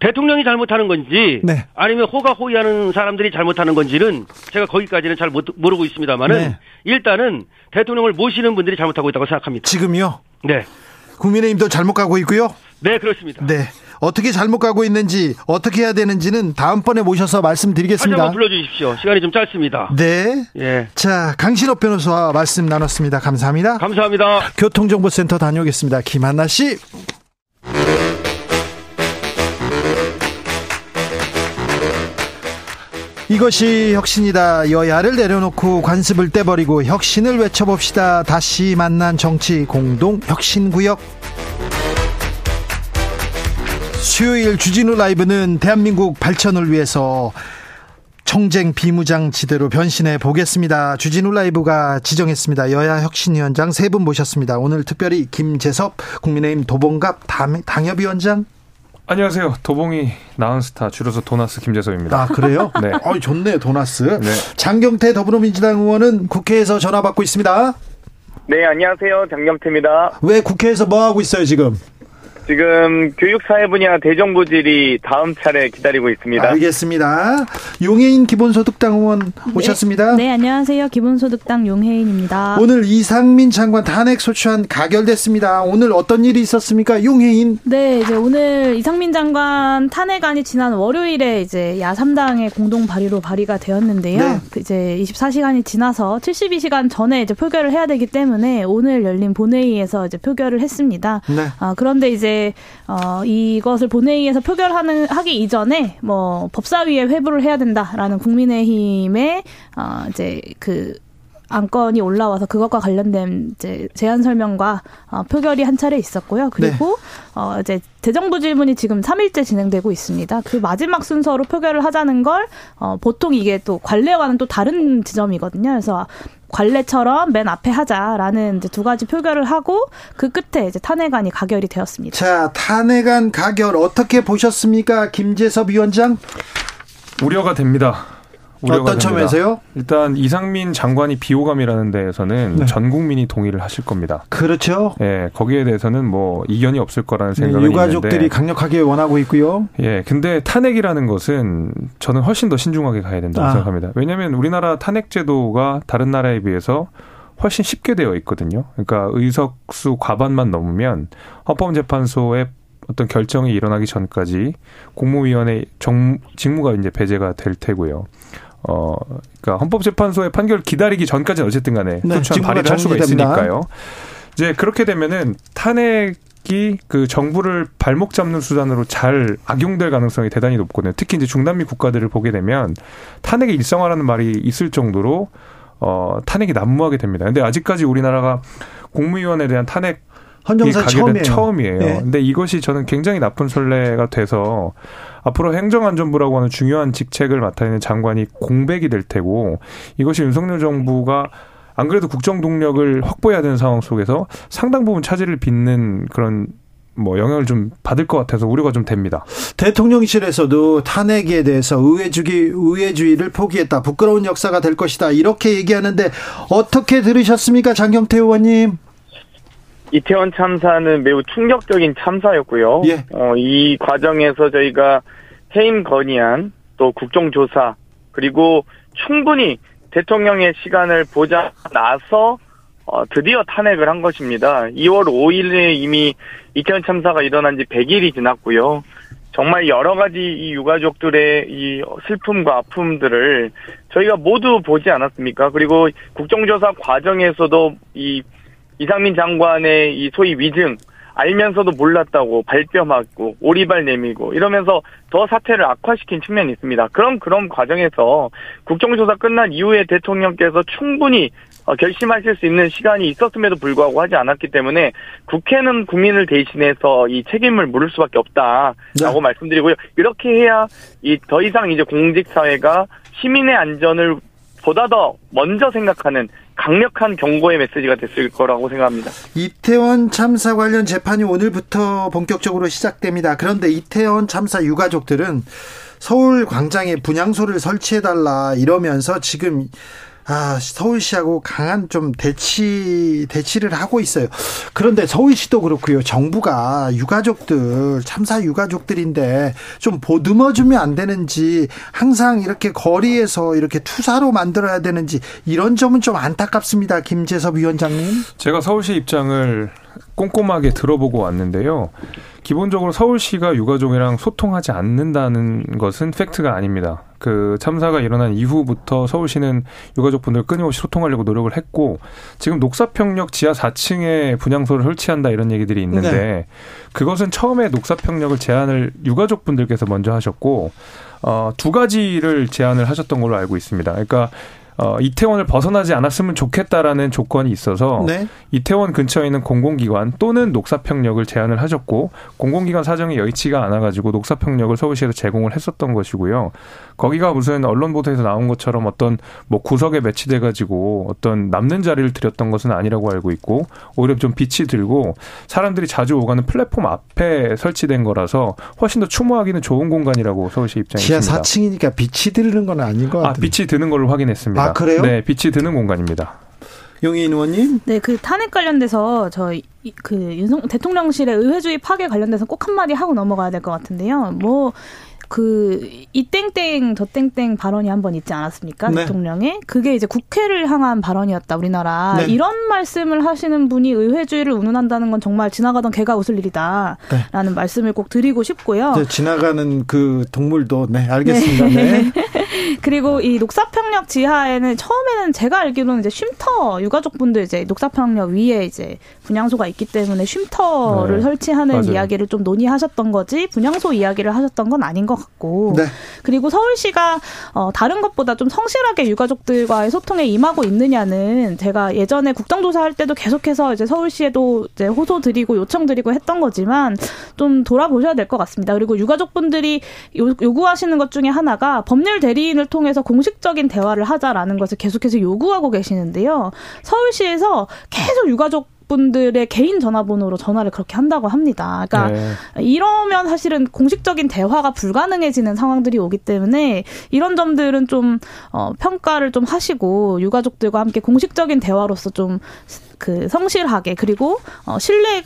대통령이 잘못하는 건지 네. 아니면 호가호위하는 사람들이 잘못하는 건지는 제가 거기까지는 잘 모르고 있습니다만은 네. 일단은 대통령을 모시는 분들이 잘못하고 있다고 생각합니다. 지금요? 네. 국민의힘도 잘못 가고 있고요. 네, 그렇습니다. 네. 어떻게 잘못 가고 있는지 어떻게 해야 되는지는 다음번에 모셔서 말씀드리겠습니다. 한번 불러주십시오. 시간이 좀 짧습니다. 네. 예. 자, 강신업 변호사와 말씀 나눴습니다. 감사합니다. 감사합니다. 교통정보센터 다녀오겠습니다. 김한나 씨. 이것이 혁신이다. 여야를 내려놓고 관습을 떼버리고 혁신을 외쳐봅시다. 다시 만난 정치 공동 혁신구역. 수요일 주진우 라이브는 대한민국 발전을 위해서 청쟁 비무장 지대로 변신해 보겠습니다. 주진우 라이브가 지정했습니다. 여야 혁신위원장 세 분 모셨습니다. 오늘 특별히 김재섭 국민의힘 도봉갑 당협위원장 안녕하세요. 도봉이 나은스타 줄여서 도나스 김재섭입니다. 아 그래요? [LAUGHS] 네. 어 좋네 도나스. 네. 장경태 더불어민주당 의원은 국회에서 전화 받고 있습니다. 네 안녕하세요 장경태입니다. 왜 국회에서 뭐 하고 있어요 지금? 지금 교육사회 분야 대정부질이 다음 차례 기다리고 있습니다. 알겠습니다. 용해인 기본소득당 의원 오셨습니다. 네, 네, 안녕하세요. 기본소득당 용해인입니다. 오늘 이상민 장관 탄핵 소추안 가결됐습니다. 오늘 어떤 일이 있었습니까? 용해인. 네, 이제 오늘 이상민 장관 탄핵안이 지난 월요일에 이제 야3당의 공동 발의로 발의가 되었는데요. 네. 그 이제 24시간이 지나서 72시간 전에 이제 표결을 해야 되기 때문에 오늘 열린 본회의에서 이제 표결을 했습니다. 네. 아, 그런데 이제 어, 이것을 본회의에서 표결하는 하기 이전에 뭐 법사위에 회부를 해야 된다라는 국민의힘의 어, 이제 그 안건이 올라와서 그것과 관련된 이제 제안 설명과 어, 표결이 한 차례 있었고요. 그리고 네. 어, 이제 대정부 질문이 지금 3일째 진행되고 있습니다. 그 마지막 순서로 표결을 하자는 걸 어, 보통 이게 또 관례와는 또 다른 지점이거든요. 그래서 관례처럼 맨 앞에 하자라는 이제 두 가지 표결을 하고 그 끝에 이제 탄핵안이 가결이 되었습니다. 자, 탄핵안 가결 어떻게 보셨습니까? 김재섭 위원장? 우려가 됩니다. 어떤 점에서요? 일단 이상민 장관이 비호감이라는 데에서는 네. 전 국민이 동의를 하실 겁니다. 그렇죠. 예, 거기에 대해서는 뭐 이견이 없을 거라는 네, 생각이 네, 유가족들이 있는데, 강력하게 원하고 있고요. 예, 근데 탄핵이라는 것은 저는 훨씬 더 신중하게 가야 된다고 아. 생각합니다. 왜냐하면 우리나라 탄핵 제도가 다른 나라에 비해서 훨씬 쉽게 되어 있거든요. 그러니까 의석수 과반만 넘으면 헌법재판소의 어떤 결정이 일어나기 전까지 국무위원회 정, 직무가 이제 배제가 될 테고요. 어, 그러니까 헌법재판소의 판결 기다리기 전까지는 어쨌든 간에 네, 소추안 발의를 할 수가 있으니까요. 이제 그렇게 되면은 탄핵이 그 정부를 발목 잡는 수단으로 잘 악용될 가능성이 대단히 높거든요. 특히 이제 중남미 국가들을 보게 되면 탄핵의 일성화라는 말이 있을 정도로 어, 탄핵이 난무하게 됩니다. 근데 아직까지 우리나라가 국무위원에 대한 탄핵 헌정사 처음이에요. 처음이에요. 네. 근데 이것이 저는 굉장히 나쁜 선례가 돼서 앞으로 행정안전부라고 하는 중요한 직책을 맡아 있는 장관이 공백이 될 테고 이것이 윤석열 정부가 안 그래도 국정 동력을 확보해야 되는 상황 속에서 상당 부분 차질을 빚는 그런 뭐 영향을 좀 받을 것 같아서 우려가 좀 됩니다. 대통령실에서도 탄핵에 대해서 의회주의 의회주의를 포기했다. 부끄러운 역사가 될 것이다. 이렇게 얘기하는데 어떻게 들으셨습니까, 장경태 의원님? 이태원 참사는 매우 충격적인 참사였고요. 예. 어, 이 과정에서 저희가 해임 건의안 또 국정조사 그리고 충분히 대통령의 시간을 보자 나서 어, 드디어 탄핵을 한 것입니다. 2월 5일에 이미 이태원 참사가 일어난 지 100일이 지났고요. 정말 여러 가지 이 유가족들의 이 슬픔과 아픔들을 저희가 모두 보지 않았습니까? 그리고 국정조사 과정에서도 이 이상민 장관의 이 소위 위증 알면서도 몰랐다고 발뺌하고 오리발 내밀고 이러면서 더 사태를 악화시킨 측면이 있습니다. 그럼 그런 과정에서 국정조사 끝난 이후에 대통령께서 충분히 어, 결심하실 수 있는 시간이 있었음에도 불구하고 하지 않았기 때문에 국회는 국민을 대신해서 이 책임을 물을 수밖에 없다라고 네. 말씀드리고요. 이렇게 해야 이 더 이상 이제 공직 사회가 시민의 안전을 보다 더 먼저 생각하는 강력한 경고의 메시지가 됐을 거라고 생각합니다. 이태원 참사 관련 재판이 오늘부터 본격적으로 시작됩니다. 그런데 이태원 참사 유가족들은 서울 광장에 분향소를 설치해달라 이러면서 지금 아, 서울시하고 강한 좀 대치, 대치를 하고 있어요. 그런데 서울시도 그렇고요. 정부가 유가족들, 참사 유가족들인데 좀 보듬어주면 안 되는지, 항상 이렇게 거리에서 이렇게 투사로 만들어야 되는지, 이런 점은 좀 안타깝습니다. 김재섭 위원장님. 제가 서울시 입장을 꼼꼼하게 들어보고 왔는데요. 기본적으로 서울시가 유가족이랑 소통하지 않는다는 것은 팩트가 아닙니다. 그 참사가 일어난 이후부터 서울시는 유가족분들 끊임없이 소통하려고 노력을 했고 지금 녹사평역 지하 4층에 분향소를 설치한다 이런 얘기들이 있는데 네. 그것은 처음에 녹사평역을 제안을 유가족분들께서 먼저 하셨고 어, 두 가지를 제안을 하셨던 걸로 알고 있습니다. 그러니까 어, 이태원을 벗어나지 않았으면 좋겠다라는 조건이 있어서 네. 이태원 근처에 있는 공공기관 또는 녹사평역을 제안을 하셨고 공공기관 사정이 여의치가 않아가지고 녹사평역을 서울시에서 제공을 했었던 것이고요. 거기가 무슨 언론 보도에서 나온 것처럼 어떤 뭐 구석에 배치돼 가지고 어떤 남는 자리를 드렸던 것은 아니라고 알고 있고 오히려 좀 빛이 들고 사람들이 자주 오가는 플랫폼 앞에 설치된 거라서 훨씬 더 추모하기는 좋은 공간이라고 서울시 입장입니다. 지하 4층이니까 빛이 드는 건 아닌 것 같아요. 아, 빛이 드는 걸로 확인했습니다. 아, 그래요? 네, 빛이 드는 공간입니다. 용인 의원님? 네, 그 탄핵 관련돼서 저희 그 윤석 대통령실의 의회주의 파괴 관련돼서 꼭 한마디 하고 넘어가야 될 것 같은데요. 뭐 그 이 땡땡 저 땡땡 발언이 한 번 있지 않았습니까 네. 대통령의 그게 이제 국회를 향한 발언이었다 우리나라 네. 이런 말씀을 하시는 분이 의회주의를 운운한다는 건 정말 지나가던 개가 웃을 일이다라는 네. 말씀을 꼭 드리고 싶고요. 네, 지나가는 그 동물도 네 알겠습니다. 네. 네. [LAUGHS] 그리고 이 녹사평역 지하에는 처음에는 제가 알기로는 이제 쉼터 유가족분들 이제 녹사평역 위에 이제 분향소가 있기 때문에 쉼터를 네. 설치하는 맞아요. 이야기를 좀 논의하셨던 거지 분향소 이야기를 하셨던 건 아닌 것 같고 네. 그리고 서울시가 어, 다른 것보다 좀 성실하게 유가족들과의 소통에 임하고 있느냐는 제가 예전에 국정조사 할 때도 계속해서 이제 서울시에도 이제 호소 드리고 요청 드리고 했던 거지만 좀 돌아보셔야 될 것 같습니다. 그리고 유가족분들이 요, 요구하시는 것 중에 하나가 법률 대리인을 통해서 공식적인 대화를 하자라는 것을 계속해서 요구하고 계시는데요. 서울시에서 계속 유가족 분들의 개인 전화번호로 전화를 그렇게 한다고 합니다. 그러니까 네. 이러면 사실은 공식적인 대화가 불가능해지는 상황들이 오기 때문에 이런 점들은 좀 어, 평가를 좀 하시고 유가족들과 함께 공식적인 대화로서 좀 그 성실하게 그리고 어, 신뢰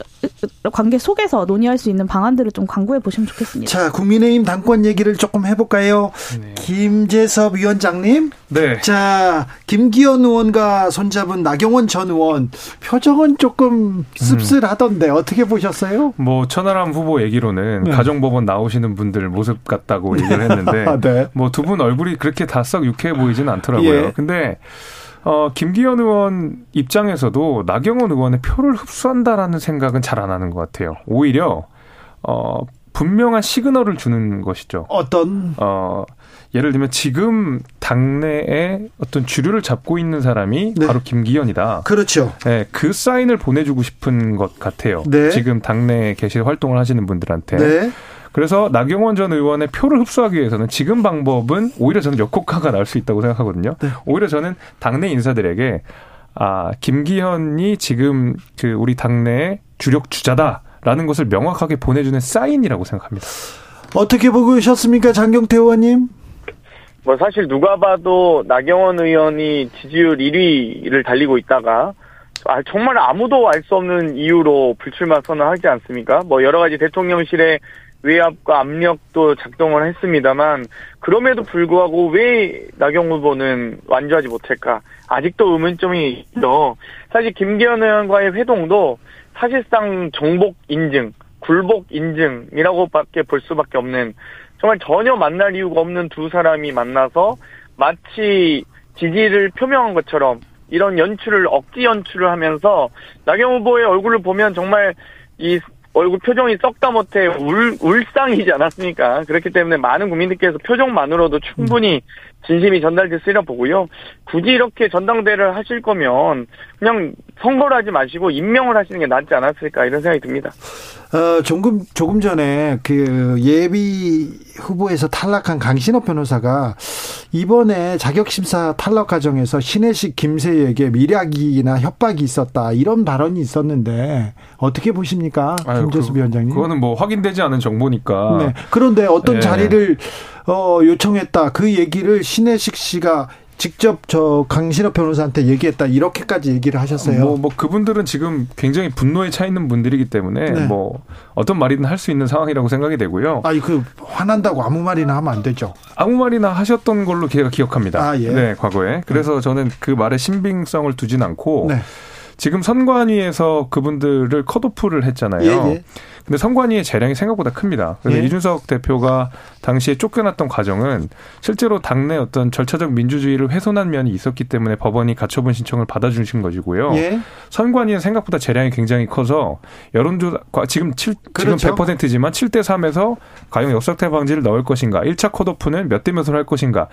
관계 속에서 논의할 수 있는 방안들을 좀 강구해 보시면 좋겠습니다. 자, 국민의힘 당권 얘기를 조금 해볼까요? 네. 김재섭 위원장님. 네. 자, 김기현 의원과 손잡은 나경원 전 의원 표정은 조금 씁쓸하던데 음. 어떻게 보셨어요? 뭐 천하람 후보 얘기로는 네. 가정법원 나오시는 분들 모습 같다고 얘기를 했는데 [LAUGHS] 네. 뭐두 분 얼굴이 그렇게 다 썩 유쾌해 보이지는 않더라고요. 예. 근데 어, 김기현 의원 입장에서도 나경원 의원의 표를 흡수한다라는 생각은 잘 안 하는 것 같아요. 오히려 어, 분명한 시그널을 주는 것이죠. 어떤? 어, 예를 들면 지금 당내에 어떤 주류를 잡고 있는 사람이 네. 바로 김기현이다. 그렇죠. 네, 그 사인을 보내주고 싶은 것 같아요. 네. 지금 당내에 계실 활동을 하시는 분들한테. 네. 그래서 나경원 전 의원의 표를 흡수하기 위해서는 지금 방법은 오히려 저는 역효과가 날 수 있다고 생각하거든요. 네. 오히려 저는 당내 인사들에게 아 김기현이 지금 그 우리 당내의 주력 주자다라는 것을 명확하게 보내주는 사인이라고 생각합니다. 어떻게 보고 계셨습니까, 장경태 의원님? 뭐 사실 누가 봐도 나경원 의원이 지지율 1위를 달리고 있다가 아, 정말 아무도 알 수 없는 이유로 불출마 선언하지 않습니까? 뭐 여러 가지 대통령실의 외압과 압력도 작동을 했습니다만 그럼에도 불구하고 왜 나경 후보는 완주하지 못할까 아직도 의문점이 있죠. 사실 김기현 의원과의 회동도 사실상 정복 인증, 굴복 인증이라고밖에 볼 수밖에 없는 정말 전혀 만날 이유가 없는 두 사람이 만나서 마치 지지를 표명한 것처럼 이런 연출을 억지 연출을 하면서 나경 후보의 얼굴을 보면 정말 이 얼굴 표정이 썩다 못해 울, 울상이지 않았습니까? 그렇기 때문에 많은 국민들께서 표정만으로도 충분히 진심이 전달됐으리라 보고요. 굳이 이렇게 전당대를 하실 거면 그냥 선거를 하지 마시고 임명을 하시는 게 낫지 않았을까 이런 생각이 듭니다. 어, 조금, 조금 전에 그 예비 후보에서 탈락한 강신업 변호사가 이번에 자격심사 탈락 과정에서 신혜식 김세희에게 미략이나 협박이 있었다 이런 발언이 있었는데 어떻게 보십니까? 김재수 그, 위원장님. 그거는 뭐 확인되지 않은 정보니까. 네. 그런데 어떤 네. 자리를 어, 요청했다 그 얘기를 신혜식 씨가 직접 저 강신업 변호사한테 얘기했다 이렇게까지 얘기를 하셨어요. 뭐, 뭐 그분들은 지금 굉장히 분노에 차 있는 분들이기 때문에 네. 뭐 어떤 말이든 할 수 있는 상황이라고 생각이 되고요. 아니 그 화난다고 아무 말이나 하면 안 되죠. 아무 말이나 하셨던 걸로 제가 기억합니다. 아, 예. 네, 과거에. 그래서 네. 저는 그 말에 신빙성을 두진 않고 네. 지금 선관위에서 그분들을 컷오프를 했잖아요. 예, 예. 근데 선관위의 재량이 생각보다 큽니다. 그래서 예. 이준석 대표가 당시에 쫓겨났던 과정은 실제로 당내 어떤 절차적 민주주의를 훼손한 면이 있었기 때문에 법원이 가처분 신청을 받아주신 것이고요. 예. 선관위는 생각보다 재량이 굉장히 커서 여론조사 지금 7 그렇죠. 지금 100%지만 7대 3에서 과연 역사태 방지를 넣을 것인가, 1차 컷오프는 몇 대 몇으로 할 것인가.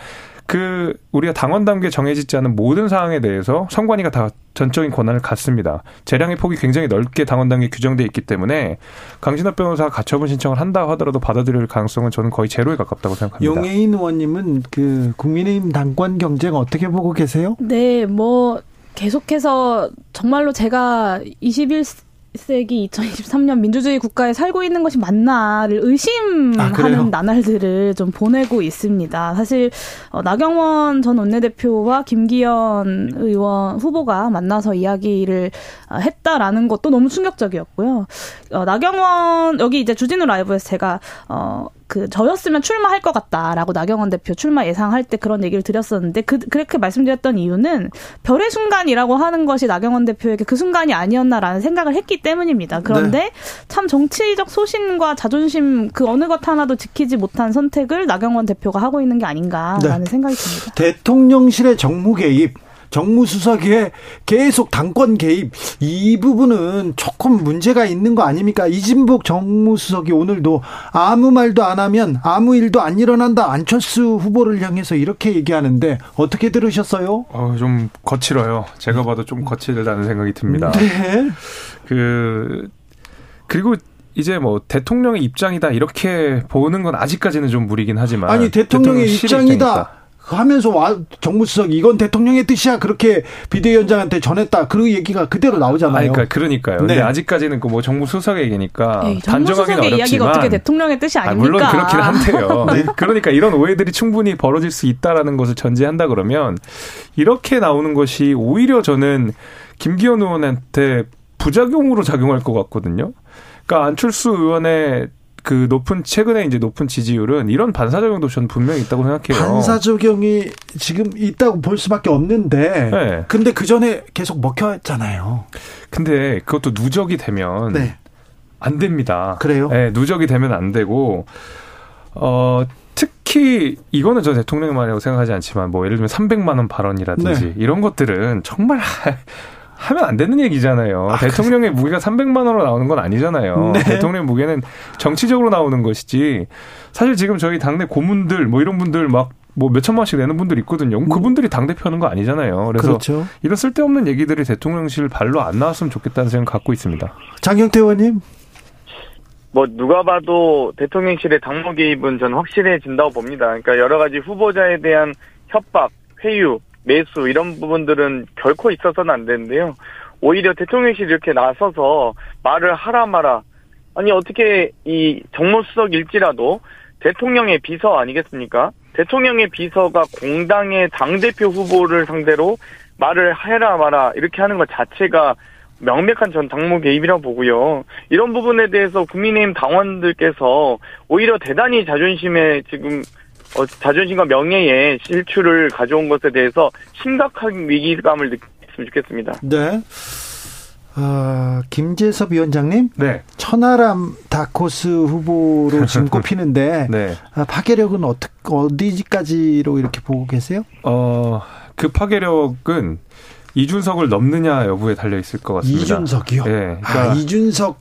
그 우리가 당원 단계 정해지지 않은 모든 사항에 대해서 선관위가 다 전적인 권한을 갖습니다. 재량의 폭이 굉장히 넓게 당원 단계 규정돼 있기 때문에 강진업 변호사가 가처분 신청을 한다 하더라도 받아들일 가능성은 저는 거의 제로에 가깝다고 생각합니다. 용해인 의원님은 그 국민의힘 당권 경쟁 어떻게 보고 계세요? 네, 뭐 계속해서 정말로 제가 21 세기 2023년 민주주의 국가에 살고 있는 것이 맞나를 의심하는 아, 나날들을 좀 보내고 있습니다. 사실 어, 나경원 전 원내대표와 김기현 의원 후보가 만나서 이야기를 어, 했다라는 것도 너무 충격적이었고요. 어, 나경원 여기 이제 주진우 라이브에서 제가 어 그 저였으면 출마할 것 같다라고 나경원 대표 출마 예상할 때 그런 얘기를 드렸었는데 그 그렇게 말씀드렸던 이유는 별의 순간이라고 하는 것이 나경원 대표에게 그 순간이 아니었나라는 생각을 했기 때문입니다. 그런데 네. 참 정치적 소신과 자존심 그 어느 것 하나도 지키지 못한 선택을 나경원 대표가 하고 있는 게 아닌가라는 네. 생각이 듭니다. 대통령실의 정무 개입 정무수석에 계속 당권 개입 이 부분은 조금 문제가 있는 거 아닙니까? 이진복 정무수석이 오늘도 아무 말도 안 하면 아무 일도 안 일어난다 안철수 후보를 향해서 이렇게 얘기하는데 어떻게 들으셨어요? 어, 좀 거칠어요. 제가 봐도 좀 거칠다는 생각이 듭니다. 네. 그 그리고 이제 뭐 대통령의 입장이다 이렇게 보는 건 아직까지는 좀 무리긴 하지만 아니 대통령의 입장이다. 입장이니까. 하면서 와 정무수석 이건 대통령의 뜻이야 그렇게 비대위원장한테 전했다 그 얘기가 그대로 나오잖아요. 그러니까 그러니까요. 네. 근데 아직까지는 그 뭐 정무수석의 얘기니까 에이, 단정하기는 어렵지만 이야기가 어떻게 대통령의 뜻이 아닙니까? 아, 물론 그렇긴 한데요. [LAUGHS] 네. 그러니까 이런 오해들이 충분히 벌어질 수 있다라는 것을 전제한다 그러면 이렇게 나오는 것이 오히려 저는 김기현 의원한테 부작용으로 작용할 것 같거든요. 그러니까 안철수 의원의 그 높은 최근에 이제 높은 지지율은 이런 반사작용도 저는 분명히 있다고 생각해요. 반사작용이 지금 있다고 볼 수밖에 없는데. 네. 근데 그 전에 계속 먹혔잖아요. 근데 그것도 누적이 되면 네. 안 됩니다. 그래요? 네, 누적이 되면 안 되고 어 특히 이거는 저 대통령의 말이라고 생각하지 않지만 뭐 예를 들면 300만 원 발언이라든지 네. 이런 것들은 정말 [LAUGHS] 하면 안 되는 얘기잖아요. 아, 대통령의 그 무게가 300만 원으로 나오는 건 아니잖아요. 네. 대통령의 무게는 정치적으로 나오는 것이지. 사실 지금 저희 당내 고문들 뭐 이런 분들 막 뭐 몇천만 원씩 내는 분들 있거든요. 음. 그분들이 당대표 하는 거 아니잖아요. 그래서 그렇죠. 이런 쓸데없는 얘기들이 대통령실 발로 안 나왔으면 좋겠다는 생각 갖고 있습니다. 장경태 의원님. 뭐 누가 봐도 대통령실의 당무 개입은 저는 확실해진다고 봅니다. 그러니까 여러 가지 후보자에 대한 협박, 회유, 매수 이런 부분들은 결코 있어서는 안 되는데요. 오히려 대통령실이 이렇게 나서서 말을 하라 마라. 아니 어떻게 이 정무수석일지라도 대통령의 비서 아니겠습니까? 대통령의 비서가 공당의 당대표 후보를 상대로 말을 해라 마라 이렇게 하는 것 자체가 명백한 전 당무 개입이라고 보고요. 이런 부분에 대해서 국민의힘 당원들께서 오히려 대단히 자존심에 지금 어, 자존심과 명예의 실추를 가져온 것에 대해서 심각한 위기감을 느꼈으면 좋겠습니다. 네. 어, 김재섭 위원장님, 네. 천하람 다코스 후보로 지금 꼽히는데 [LAUGHS] 네. 아, 파괴력은 어떻 어디까지로 이렇게 보고 계세요? 어, 그 파괴력은 이준석을 넘느냐 여부에 달려 있을 것 같습니다. 이준석이요? 네, 그러니까 아, 이준석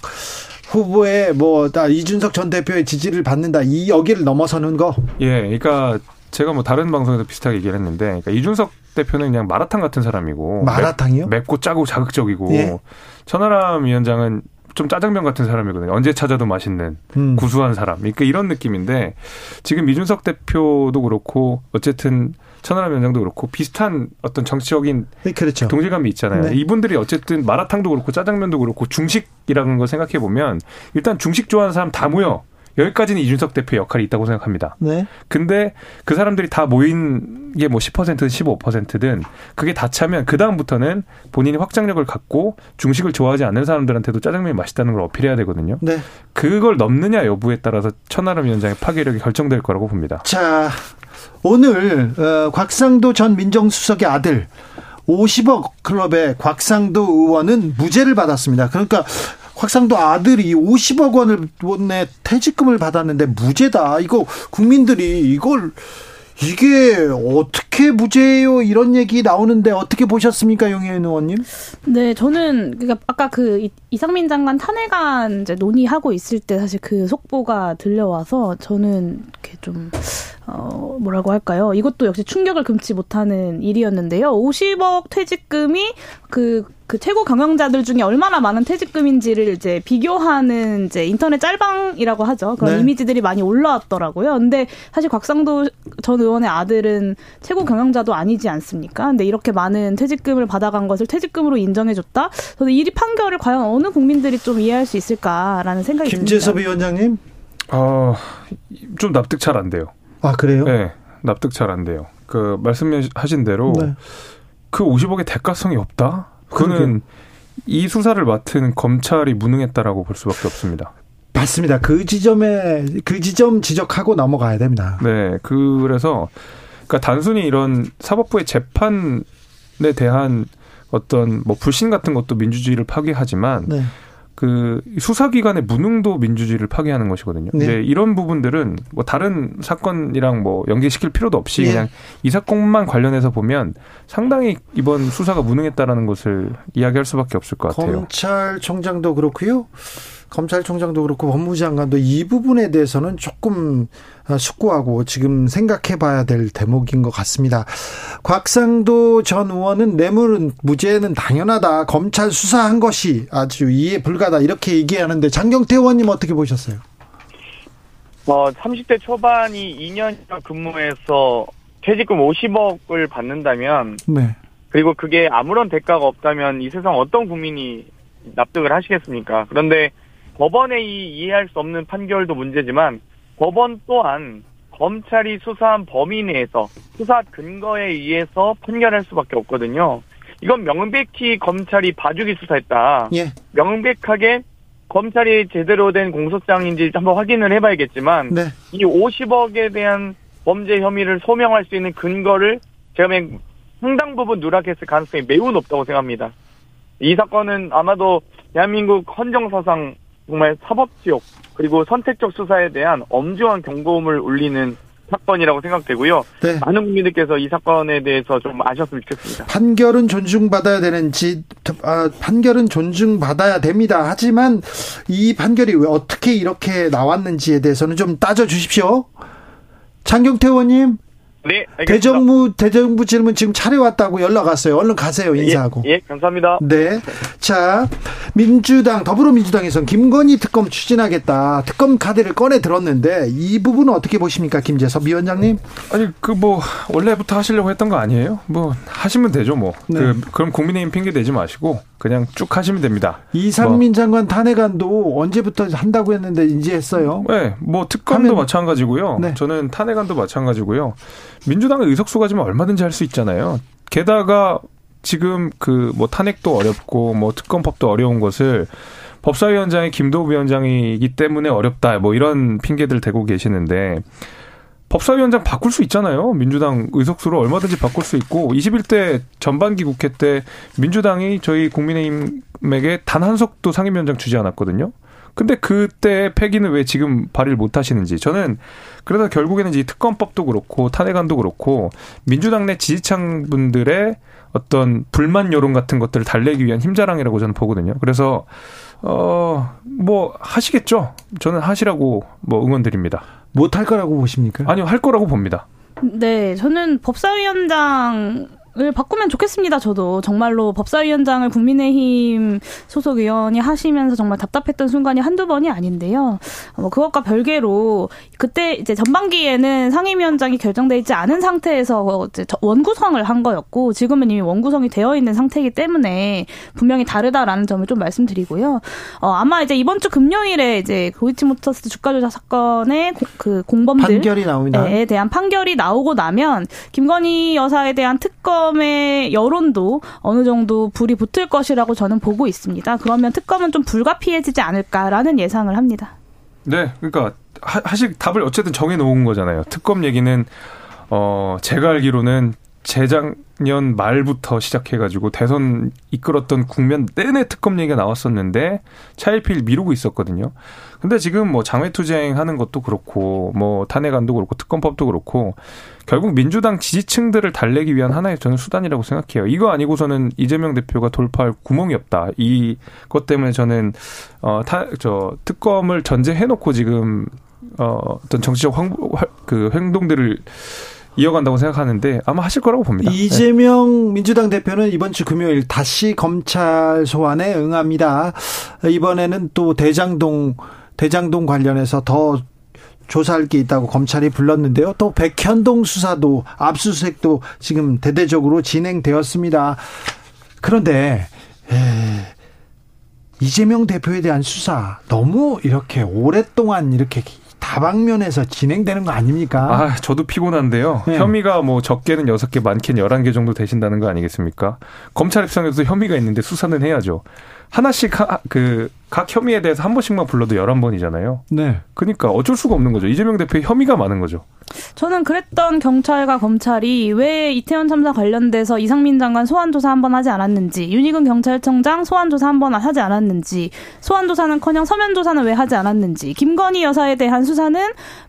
후보의 뭐 다 이준석 전 대표의 지지를 받는다 이 여기를 넘어서는 거. 예, 그러니까 제가 뭐 다른 방송에서 비슷하게 얘기를 했는데, 그러니까 이준석 대표는 그냥 마라탕 같은 사람이고 마라탕이요? 맵, 고 짜고 자극적이고 예. 천하람 위원장은 좀 짜장면 같은 사람이거든요. 언제 찾아도 맛있는 음. 구수한 사람. 그러니까 이런 느낌인데 지금 이준석 대표도 그렇고 어쨌든 천하람 위원장도 그렇고 비슷한 어떤 정치적인 네, 그렇죠. 동질감이 있잖아요. 네. 이분들이 어쨌든 마라탕도 그렇고 짜장면도 그렇고 중식이라는 걸 생각해 보면 일단 중식 좋아하는 사람 다 모여. 여기까지는 이준석 대표의 역할이 있다고 생각합니다. 네. 근데 그 사람들이 다 모인 게 뭐 10%든 15%든 그게 다 차면 그다음부터는 본인이 확장력을 갖고 중식을 좋아하지 않는 사람들한테도 짜장면이 맛있다는 걸 어필해야 되거든요. 네. 그걸 넘느냐 여부에 따라서 천하람 위원장의 파괴력이 결정될 거라고 봅니다. 자, 오늘 어, 곽상도 전 민정수석의 아들 50억 클럽의 곽상도 의원은 무죄를 받았습니다. 그러니까 곽상도 아들이 50억 원을 원내 퇴직금을 받았는데 무죄다. 이거 국민들이 이걸 이게 어떻게 무죄예요? 이런 얘기 나오는데 어떻게 보셨습니까, 용혜인 의원님? 네, 저는 그러니까 아까 그 이상민 장관 탄핵안 이제 논의하고 있을 때 사실 그 속보가 들려와서 저는 이렇게 좀 어, 뭐라고 할까요? 이것도 역시 충격을 금치 못하는 일이었는데요. 50억 퇴직금이 그, 그 최고 경영자들 중에 얼마나 많은 퇴직금인지를 이제 비교하는 이제 인터넷 짤방이라고 하죠. 그런 네. 이미지들이 많이 올라왔더라고요. 근데 사실 곽상도 전 의원의 아들은 최고 경영자도 아니지 않습니까? 근데 이렇게 많은 퇴직금을 받아간 것을 퇴직금으로 인정해줬다? 저는 이 판결을 과연 어느 국민들이 좀 이해할 수 있을까라는 생각이 김재섭 듭니다. 김재섭 위원장님? 어, 좀 납득 잘 안 돼요. 아 그래요? 네, 납득 잘 안 돼요. 그 말씀하신 대로 네. 그 50억의 대가성이 없다. 그거는. 이 수사를 맡은 검찰이 무능했다라고 볼 수밖에 없습니다. 맞습니다. 그 지점에 그 지점 지적하고 넘어가야 됩니다. 네, 그래서 그러니까 단순히 이런 사법부의 재판에 대한 어떤 뭐 불신 같은 것도 민주주의를 파괴하지만 네. 그 수사기관의 무능도 민주주의를 파괴하는 것이거든요. 네. 이제 이런 부분들은 뭐 다른 사건이랑 뭐 연계시킬 필요도 없이 네. 그냥 이 사건만 관련해서 보면 상당히 이번 수사가 무능했다라는 것을 이야기할 수밖에 없을 것 같아요. 검찰총장도 그렇고요. 검찰총장도 그렇고 법무부 장관도 이 부분에 대해서는 조금 숙고하고 지금 생각해 봐야 될 대목인 것 같습니다. 곽상도 전 의원은 뇌물은 무죄는 당연하다. 검찰 수사한 것이 아주 이해 불가다. 이렇게 얘기하는데 장경태 의원님 어떻게 보셨어요? 어, 30대 초반이 2년 근무해서 퇴직금 50억을 받는다면 네. 그리고 그게 아무런 대가가 없다면 이 세상 어떤 국민이 납득을 하시겠습니까? 그런데 법원의 이 이해할 수 없는 판결도 문제지만 법원 또한 검찰이 수사한 범위 내에서 수사 근거에 의해서 판결할 수밖에 없거든요. 이건 명백히 검찰이 봐주기 수사했다. 예. 명백하게 검찰이 제대로 된 공소장인지 한번 확인을 해봐야겠지만 네. 이 50억에 대한 범죄 혐의를 소명할 수 있는 근거를 제가 상당 부분 누락했을 가능성이 매우 높다고 생각합니다. 이 사건은 아마도 대한민국 헌정사상 정말 사법지옥 그리고 선택적 수사에 대한 엄중한 경고음을 울리는 사건이라고 생각되고요. 네. 많은 국민들께서 이 사건에 대해서 좀 아셨으면 좋겠습니다. 판결은 존중받아야 되는지 아, 판결은 존중받아야 됩니다. 하지만 이 판결이 왜 어떻게 이렇게 나왔는지에 대해서는 좀 따져 주십시오. 장경태 의원님. 네, 알겠습니다. 대정부 대정부 질문 지금 차려왔다고 연락 왔어요. 얼른 가세요. 예, 인사하고. 예, 예 감사합니다. 네. 자, 민주당 더불어민주당에선 김건희 특검 추진하겠다. 특검 카드를 꺼내 들었는데 이 부분은 어떻게 보십니까, 김재섭 위원장님? 아니 그 뭐 원래부터 하시려고 했던 거 아니에요? 뭐 하시면 되죠, 뭐. 네. 그 그럼 국민의힘 핑계 대지 마시고 그냥 쭉 하시면 됩니다. 이상민 뭐. 장관 탄핵안도 언제부터 한다고 했는데 이제 했어요. 네, 뭐 특검도 하면... 마찬가지고요. 네. 저는 탄핵안도 마찬가지고요. 민주당의 의석수가 지면 얼마든지 할 수 있잖아요. 게다가 지금 그 뭐 탄핵도 어렵고 뭐 특검법도 어려운 것을 법사위원장이 김도우 위원장이기 때문에 어렵다 뭐 이런 핑계들 대고 계시는데 법사위원장 바꿀 수 있잖아요. 민주당 의석수로 얼마든지 바꿀 수 있고 21대 전반기 국회 때 민주당이 저희 국민의힘에게 단 한 석도 상임위원장 주지 않았거든요. 근데 그때 폐기는 왜 지금 발의를 못 하시는지 저는 그래서 결국에는 이 특검법도 그렇고 탄핵안도 그렇고 민주당 내 지지층 분들의 어떤 불만 여론 같은 것들을 달래기 위한 힘자랑이라고 저는 보거든요. 그래서 어 뭐 하시겠죠. 저는 하시라고 뭐 응원드립니다. 못 할 거라고 보십니까? 아니요, 할 거라고 봅니다. 네, 저는 법사위원장 을 바꾸면 좋겠습니다. 저도 정말로 법사위원장을 국민의힘 소속 의원이 하시면서 정말 답답했던 순간이 한두 번이 아닌데요. 뭐 그것과 별개로 그때 이제 전반기에는 상임위원장이 결정돼 있지 않은 상태에서 이제 원구성을 한 거였고 지금은 이미 원구성이 되어 있는 상태이기 때문에 분명히 다르다라는 점을 좀 말씀드리고요. 어, 아마 이제 이번 주 금요일에 이제 도이치모터스 주가 조작 사건의 그 공범들에 판결이 나옵니다. 대한 판결이 나오고 나면 김건희 여사에 대한 특검 특검의 여론도 어느 정도 불이 붙을 것이라고 저는 보고 있습니다. 그러면 특검은 좀 불가피해지지 않을까라는 예상을 합니다. 네, 그러니까 사실 답을 어쨌든 정해 놓은 거잖아요. 특검 얘기는 어 제가 알기로는 재작년 말부터 시작해가지고 대선 이끌었던 국면 내내 특검 얘기가 나왔었는데 차일피일 미루고 있었거든요. 근데 지금 뭐 장외투쟁 하는 것도 그렇고 뭐 탄핵안도 그렇고 특검법도 그렇고 결국 민주당 지지층들을 달래기 위한 하나의 저는 수단이라고 생각해요. 이거 아니고서는 이재명 대표가 돌파할 구멍이 없다. 이것 때문에 저는 어타저 특검을 전제해놓고 지금 어 어떤 정치적 황, 그 행동들을 이어간다고 생각하는데 아마 하실 거라고 봅니다. 이재명 네. 민주당 대표는 이번 주 금요일 다시 검찰 소환에 응합니다. 이번에는 또 대장동 대장동 관련해서 더 조사할 게 있다고 검찰이 불렀는데요. 또 백현동 수사도 압수수색도 지금 대대적으로 진행되었습니다. 그런데 에, 이재명 대표에 대한 수사 너무 이렇게 오랫동안 이렇게 다방면에서 진행되는 거 아닙니까? 아, 저도 피곤한데요. 네. 혐의가 뭐 적게는 6개, 많게는 11개 정도 되신다는 거 아니겠습니까? 검찰 입장에서 혐의가 있는데 수사는 해야죠. 하나씩 하, 그, 각 혐의에 대해서 한 번씩만 불러도 11번이잖아요. 네. 그러니까 어쩔 수가 없는 거죠. 이재명 대표의 혐의가 많은 거죠. 저는 그랬던 경찰과 검찰이 왜 이태원 참사 관련돼서 이상민 장관 소환 조사 한 번 하지 않았는지, 윤희근 경찰청장 소환 조사 한 번 하지 않았는지, 소환 조사는커녕 서면 조사는 왜 하지 않았는지, 김건희 여사에 대한 수사는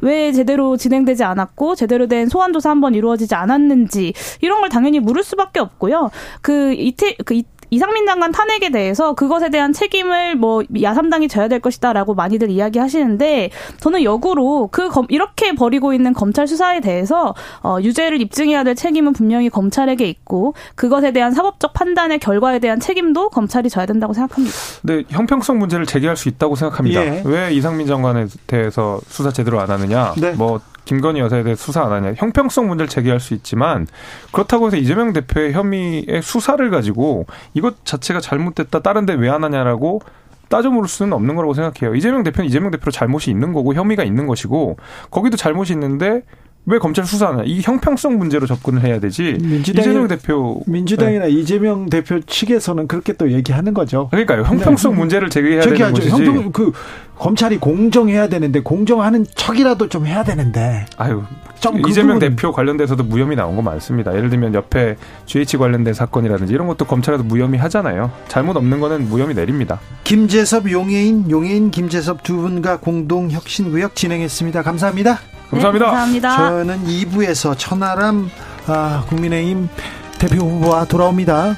왜 제대로 진행되지 않았고 제대로 된 소환 조사 한 번 이루어지지 않았는지 이런 걸 당연히 물을 수밖에 없고요. 그 이태 그 이 상민 장관 탄핵에 대해서 그것에 대한 책임을 뭐 야삼당이 져야 될 것이다라고 많이들 이야기하시는데 저는 역으로 그 검, 이렇게 벌이고 있는 검찰 수사에 대해서 어, 유죄를 입증해야 될 책임은 분명히 검찰에게 있고 그것에 대한 사법적 판단의 결과에 대한 책임도 검찰이 져야 된다고 생각합니다. 네, 형평성 문제를 제기할 수 있다고 생각합니다. 예. 왜 이상민 장관에 대해서 수사 제대로 안 하느냐? 네. 뭐 김건희 여사에 대해 수사 안 하냐. 형평성 문제를 제기할 수 있지만 그렇다고 해서 이재명 대표의 혐의의 수사를 가지고 이것 자체가 잘못됐다. 다른 데 왜 안 하냐라고 따져 물을 수는 없는 거라고 생각해요. 이재명 대표는 이재명 대표로 잘못이 있는 거고 혐의가 있는 것이고 거기도 잘못이 있는데 왜 검찰 수사하냐? 이 형평성 문제로 접근을 해야 되지. 이재명 대표 민주당이나 네. 이재명 대표 측에서는 그렇게 또 얘기하는 거죠. 그러니까요. 형평성 네. 문제를 제기해야 되는 것이지. 형평 그 검찰이 공정해야 되는데 공정하는 척이라도 좀 해야 되는데. 아유. 그 이재명 그 대표 관련돼서도 무혐의 나온 거 많습니다. 예를 들면 옆에 GH 관련된 사건이라든지 이런 것도 검찰에서 무혐의 하잖아요. 잘못 없는 거는 무혐의 내립니다. 김재섭 용해인 용해인 김재섭 두 분과 공동 혁신구역 진행했습니다. 감사합니다. 감사합니다. 네, 감사합니다. 저는 2부에서 천하람 아, 국민의힘 대표 후보와 돌아옵니다.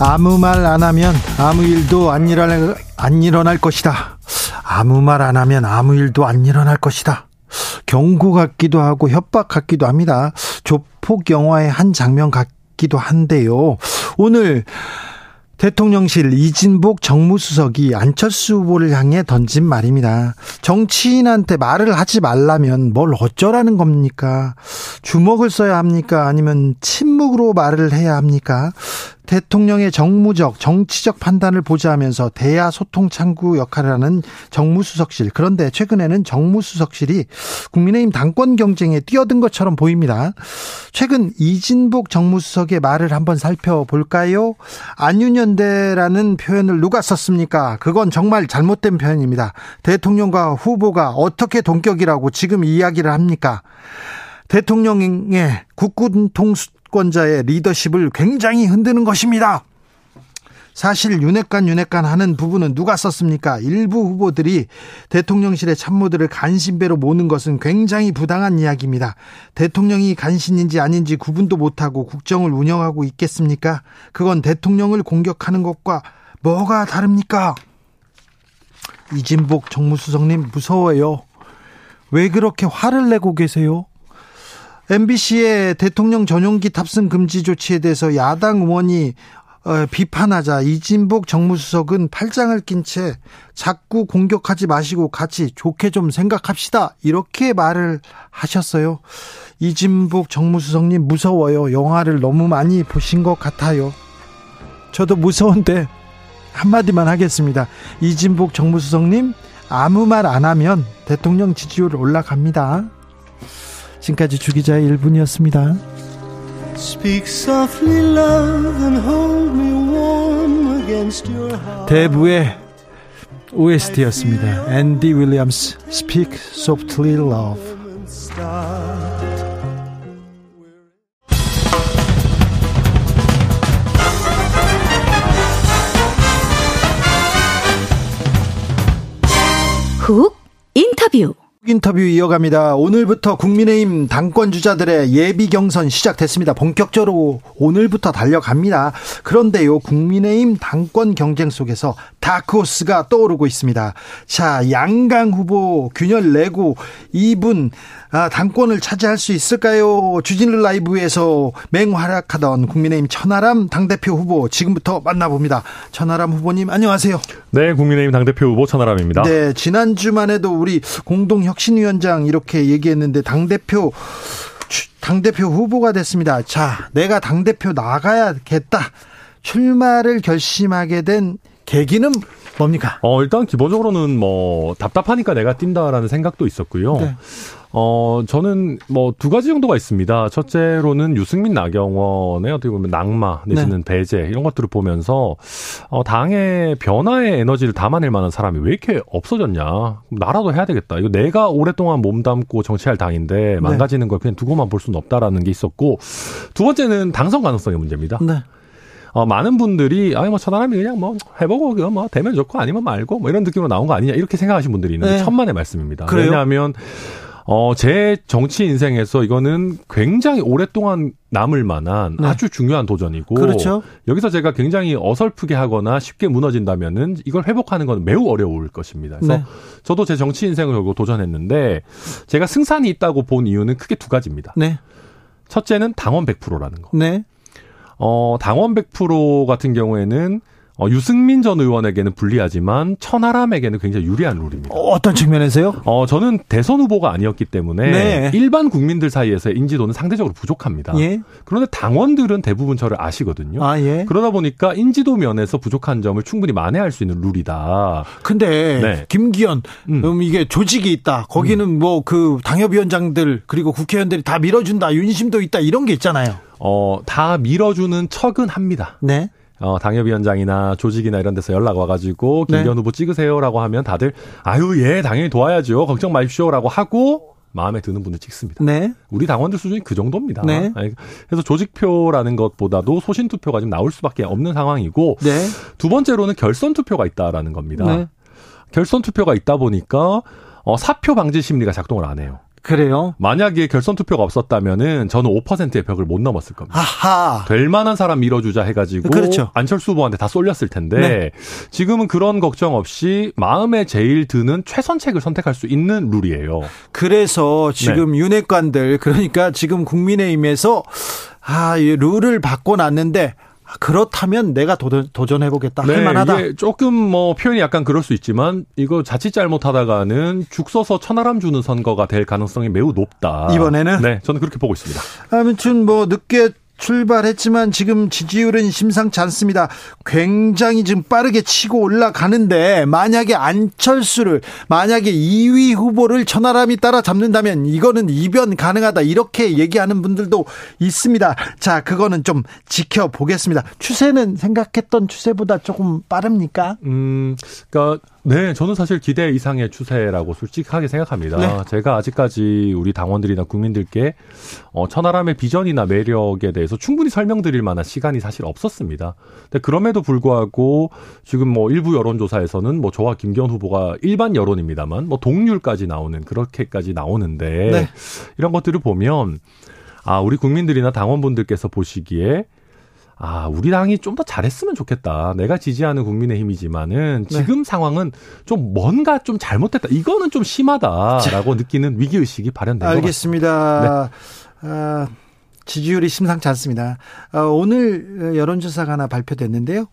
아무 말 안 하면 아무 일도 안 일어날, 안 일어날 것이다. 아무 말 안 하면 아무 일도 안 일어날 것이다. 경고 같기도 하고 협박 같기도 합니다. 조폭 영화의 한 장면 같기도 한데요. 오늘 대통령실 이진복 정무수석이 안철수 후보를 향해 던진 말입니다. 정치인한테 말을 하지 말라면 뭘 어쩌라는 겁니까? 주먹을 써야 합니까? 아니면 침묵으로 말을 해야 합니까? 대통령의 정무적, 정치적 판단을 보좌하면서 대야 소통 창구 역할을 하는 정무수석실. 그런데 최근에는 정무수석실이 국민의힘 당권 경쟁에 뛰어든 것처럼 보입니다. 최근 이진복 정무수석의 말을 한번 살펴볼까요? 안윤연대라는 표현을 누가 썼습니까? 그건 정말 잘못된 표현입니다. 대통령과 후보가 어떻게 동격이라고 지금 이야기를 합니까? 대통령의 국군 통수 정권자의 리더십을 굉장히 흔드는 것입니다. 사실 윤핵관 윤핵관 하는 부분은 누가 썼습니까? 일부 후보들이 대통령실의 참모들을 간신배로 모는 것은 굉장히 부당한 이야기입니다. 대통령이 간신인지 아닌지 구분도 못하고 국정을 운영하고 있겠습니까? 그건 대통령을 공격하는 것과 뭐가 다릅니까? 이진복 정무수석님 무서워요. 왜 그렇게 화를 내고 계세요? MBC의 대통령 전용기 탑승 금지 조치에 대해서 야당 의원이 어, 비판하자 이진복 정무수석은 팔짱을 낀 채 자꾸 공격하지 마시고 같이 좋게 좀 생각합시다. 이렇게 말을 하셨어요. 이진복 정무수석님 무서워요. 영화를 너무 많이 보신 것 같아요. 저도 무서운데 한마디만 하겠습니다. 이진복 정무수석님 아무 말 안 하면 대통령 지지율 올라갑니다. 지금까지 주기자의 1분이었습니다. 대부의 OST였습니다. 앤디 윌리엄스 Speak Softly Love 훅 인터뷰 인터뷰 이어갑니다. 오늘부터 국민의힘 당권 주자들의 예비 경선 시작됐습니다. 본격적으로 오늘부터 달려갑니다. 그런데요, 국민의힘 당권 경쟁 속에서 다크호스가 떠오르고 있습니다. 자, 양강 후보 균열 내고 이분 아, 당권을 차지할 수 있을까요? 주진우 라이브에서 맹활약하던 국민의힘 천하람 당대표 후보 지금부터 만나봅니다. 천하람 후보님 안녕하세요. 네, 국민의힘 당대표 후보 천하람입니다. 네, 지난주만 해도 우리 공동혁신위원장 이렇게 얘기했는데 당대표 당대표 후보가 됐습니다. 자, 내가 당대표 나가야겠다. 출마를 결심하게 된 계기는 뭡니까? 어, 일단 기본적으로는 뭐 답답하니까 내가 뛴다라는 생각도 있었고요. 네. 어, 저는 뭐 두 가지 정도가 있습니다. 첫째로는 유승민 나경원의 어떻게 보면 낙마 내지는 네. 배제 이런 것들을 보면서 어, 당의 변화의 에너지를 담아낼 만한 사람이 왜 이렇게 없어졌냐. 나라도 해야 되겠다. 이거 내가 오랫동안 몸담고 정치할 당인데 네. 망가지는 걸 그냥 두고만 볼 수는 없다라는 게 있었고 두 번째는 당선 가능성의 문제입니다. 네. 어, 많은 분들이 아니 뭐저 사람이 그냥 뭐 해보고 그거 뭐 되면 좋고 아니면 말고 뭐 이런 느낌으로 나온 거 아니냐 이렇게 생각하시는 분들이 있는데 네. 천만의 말씀입니다. 그래요? 왜냐하면 어, 제 정치 인생에서 이거는 굉장히 오랫동안 남을 만한 네. 아주 중요한 도전이고 그렇죠. 여기서 제가 굉장히 어설프게 하거나 쉽게 무너진다면은 이걸 회복하는 건 매우 어려울 것입니다. 그래서 네. 저도 제 정치 인생을 결국 도전했는데 제가 승산이 있다고 본 이유는 크게 두 가지입니다. 네. 첫째는 당원 100%라는 거. 네. 어, 당원 100% 같은 경우에는 어, 유승민 전 의원에게는 불리하지만 천하람에게는 굉장히 유리한 룰입니다. 어, 떤 측면에서요? 어, 저는 대선 후보가 아니었기 때문에 네. 일반 국민들 사이에서 인지도는 상대적으로 부족합니다. 예. 그런데 당원들은 대부분 저를 아시거든요. 아, 예. 그러다 보니까 인지도 면에서 부족한 점을 충분히 만회할 수 있는 룰이다. 근데 네. 김기현 음. 음. 이게 조직이 있다. 거기는 음. 뭐그 당협위원장들 그리고 국회의원들이 다 밀어준다. 윤심도 있다. 이런 게 있잖아요. 어, 다 밀어주는 척은 합니다. 네. 어, 당협위원장이나 조직이나 이런 데서 연락 와가지고 네. 김기현 네. 후보 찍으세요라고 하면 다들 아유 예 당연히 도와야죠 걱정 마십시오라고 하고 마음에 드는 분들 찍습니다. 네. 우리 당원들 수준이 그 정도입니다. 네. 그래서 조직표라는 것보다도 소신 투표가 좀 나올 수밖에 없는 상황이고 네. 두 번째로는 결선 투표가 있다라는 겁니다. 네. 결선 투표가 있다 보니까 어, 사표 방지 심리가 작동을 안 해요. 그래요? 만약에 결선 투표가 없었다면은 저는 5%의 벽을 못 넘었을 겁니다. 아하. 될 만한 사람 밀어주자 해가지고 그렇죠. 안철수 후보한테 다 쏠렸을 텐데 네. 지금은 그런 걱정 없이 마음에 제일 드는 최선책을 선택할 수 있는 룰이에요. 그래서 지금 네. 윤핵관들 그러니까 지금 국민의힘에서 아, 이 룰을 바꿔놨는데 그렇다면 내가 도전, 해보겠다 네, 할만하다. 조금 뭐 표현이 약간 그럴 수 있지만 이거 자칫 잘못하다가는 죽 서서 천하람 주는 선거가 될 가능성이 매우 높다. 이번에는 네, 저는 그렇게 보고 있습니다. 아무튼 뭐 늦게 출발했지만 지금 지지율은 심상치 않습니다. 굉장히 지금 빠르게 치고 올라가는데 만약에 안철수를 만약에 2위 후보를 천하람이 따라잡는다면 이거는 이변 가능하다 이렇게 얘기하는 분들도 있습니다. 자, 그거는 좀 지켜보겠습니다. 추세는 생각했던 추세보다 조금 빠릅니까? 음, 그러니까 네, 저는 사실 기대 이상의 추세라고 솔직하게 생각합니다. 네. 제가 아직까지 우리 당원들이나 국민들께 어, 천하람의 비전이나 매력에 대해서 충분히 설명드릴 만한 시간이 사실 없었습니다. 근데 그럼에도 불구하고 지금 뭐 일부 여론조사에서는 뭐 저와 김기현 후보가 일반 여론입니다만 뭐 동률까지 나오는 그렇게까지 나오는데 네. 이런 것들을 보면 아, 우리 국민들이나 당원분들께서 보시기에 아, 우리 당이 좀 더 잘했으면 좋겠다. 내가 지지하는 국민의힘이지만은 네. 지금 네. 상황은 좀 뭔가 좀 잘못됐다. 이거는 좀 심하다라고 느끼는 위기의식이 발현된 것 같습니다. 알겠습니다. 네. 아, 지지율이 심상치 않습니다. 어, 오늘 여론조사가 하나 발표됐는데요.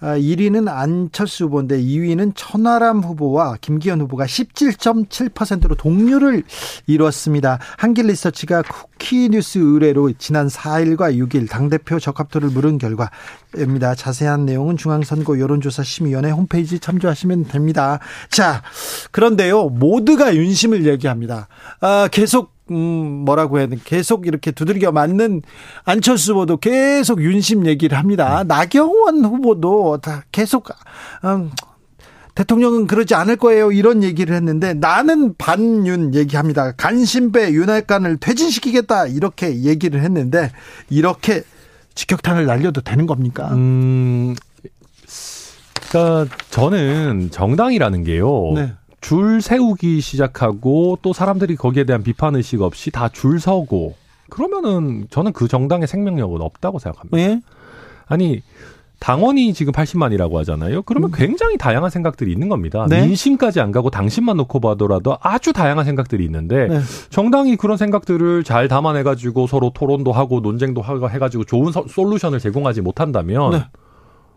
1위는 아, 안철수 후보인데 2위는 천하람 후보와 김기현 후보가 17.7%로 동률을 이뤘습니다. 한길리서치가 쿠키뉴스 의뢰로 지난 4일과 6일 당대표 적합도를 물은 결과입니다. 자세한 내용은 중앙선거 여론조사 심의위원회 홈페이지 참조하시면 됩니다. 자, 그런데요. 모두가 윤심을 얘기합니다. 아, 계속 음, 뭐라고 해야 돼. 계속 이렇게 두들겨 맞는 안철수 후보도 계속 윤심 얘기를 합니다. 음. 나경원 후보도 다 계속, 음, 대통령은 그러지 않을 거예요. 이런 얘기를 했는데 나는 반윤 얘기합니다. 간신배 윤핵관을 퇴진시키겠다. 이렇게 얘기를 했는데 이렇게 직격탄을 날려도 되는 겁니까? 음, 그러니까 저는 정당이라는 게요. 네. 줄 세우기 시작하고 또 사람들이 거기에 대한 비판 의식 없이 다 줄 서고 그러면은 저는 그 정당의 생명력은 없다고 생각합니다. 예? 아니 당원이 지금 80만이라고 하잖아요. 그러면 음. 굉장히 다양한 생각들이 있는 겁니다. 네? 민심까지 안 가고 당신만 놓고 봐더라도 아주 다양한 생각들이 있는데 네. 정당이 그런 생각들을 잘 담아내가지고 서로 토론도 하고 논쟁도 하고 해가지고 좋은 솔루션을 제공하지 못한다면 네.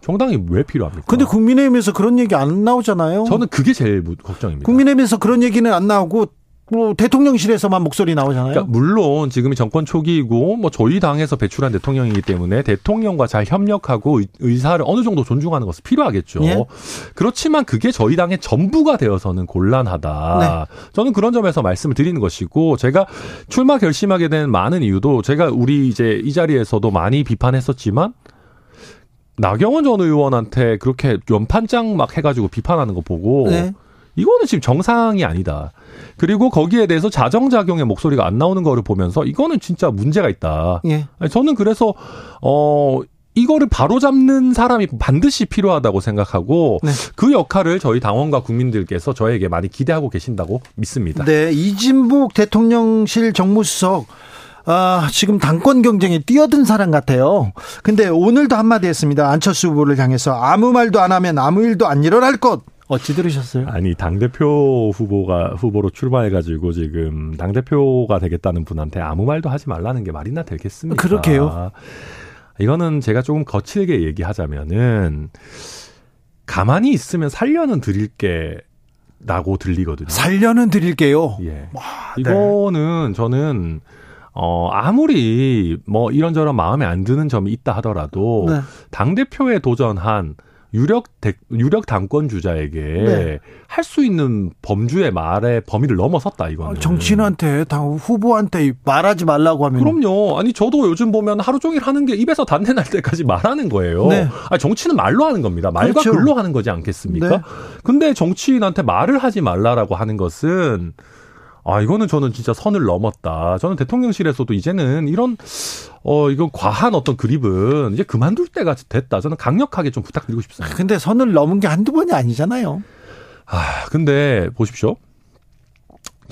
정당이 왜 필요합니까? 근데 국민의힘에서 그런 얘기 안 나오잖아요. 저는 그게 제일 걱정입니다. 국민의힘에서 그런 얘기는 안 나오고 뭐 대통령실에서만 목소리 나오잖아요. 그러니까 물론 지금이 정권 초기이고 뭐 저희 당에서 배출한 대통령이기 때문에 대통령과 잘 협력하고 의사를 어느 정도 존중하는 것은 필요하겠죠. 예? 그렇지만 그게 저희 당의 전부가 되어서는 곤란하다. 네. 저는 그런 점에서 말씀을 드리는 것이고 제가 출마 결심하게 된 많은 이유도 제가 우리 이제 이 자리에서도 많이 비판했었지만 나경원 전 의원한테 그렇게 연판장 막 해가지고 비판하는 거 보고 네. 이거는 지금 정상이 아니다. 그리고 거기에 대해서 자정작용의 목소리가 안 나오는 거를 보면서 이거는 진짜 문제가 있다. 예. 저는 그래서 어 이거를 바로잡는 사람이 반드시 필요하다고 생각하고 네. 그 역할을 저희 당원과 국민들께서 저에게 많이 기대하고 계신다고 믿습니다. 네, 이진복 대통령실 정무수석 아, 지금 당권 경쟁에 뛰어든 사람 같아요. 근데 오늘도 한마디 했습니다. 안철수 후보를 향해서 아무 말도 안 하면 아무 일도 안 일어날 것. 어찌 들으셨어요? 아니 당 대표 후보가 후보로 출마해가지고 지금 당 대표가 되겠다는 분한테 아무 말도 하지 말라는 게 말이나 되겠습니까? 그렇게요. 이거는 제가 조금 거칠게 얘기하자면은 가만히 있으면 살려는 드릴 게 라고 들리거든요. 살려는 드릴게요. 예. 와, 네. 이거는 저는 어, 아무리 뭐 이런저런 마음에 안 드는 점이 있다 하더라도 네. 당대표에 도전한 유력 대, 유력 당권 주자에게 네. 할수 있는 범주의 말의 범위를 넘어섰다 이거는. 아, 정치인한테 당 후보한테 말하지 말라고 하면 그럼요. 아니 저도 요즘 보면 하루 종일 하는 게 입에서 단내 날 때까지 말하는 거예요. 네. 아니 정치는 말로 하는 겁니다. 말과 그렇죠. 글로 하는 거지 않겠습니까? 네. 근데 정치인한테 말을 하지 말라라고 하는 것은 아, 이거는 저는 진짜 선을 넘었다. 저는 대통령실에서도 이제는 이런, 어, 이건 과한 어떤 그립은 이제 그만둘 때가 됐다. 저는 강력하게 좀 부탁드리고 싶습니다. 근데 선을 넘은 게 한두 번이 아니잖아요. 아, 근데 보십시오.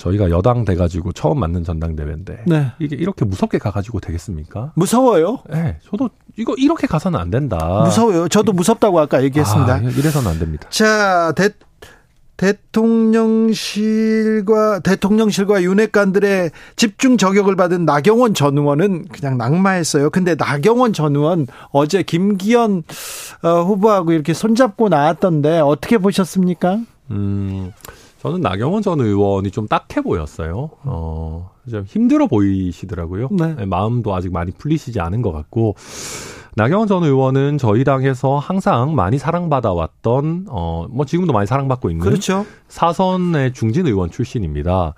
저희가 여당 돼가지고 처음 맞는 전당대회인데 네. 이게 이렇게 무섭게 가가지고 되겠습니까? 무서워요? 네, 저도 이거 이렇게 가서는 안 된다. 무서워요. 저도 무섭다고 아까 얘기했습니다. 아, 이래서는 안 됩니다. 자, 대, 대통령실과 대통령실과 윤핵관들의 집중 저격을 받은 나경원 전 의원은 그냥 낙마했어요. 근데 나경원 전 의원 어제 김기현 어, 후보하고 이렇게 손잡고 나왔던데 어떻게 보셨습니까? 음. 저는 나경원 전 의원이 좀 딱해 보였어요. 어, 좀 힘들어 보이시더라고요. 네. 네 마음도 아직 많이 풀리시지 않은 것 같고. 나경원 전 의원은 저희 당에서 항상 많이 사랑받아왔던 어뭐 지금도 많이 사랑받고 있는 그렇죠. 사선의 중진 의원 출신입니다.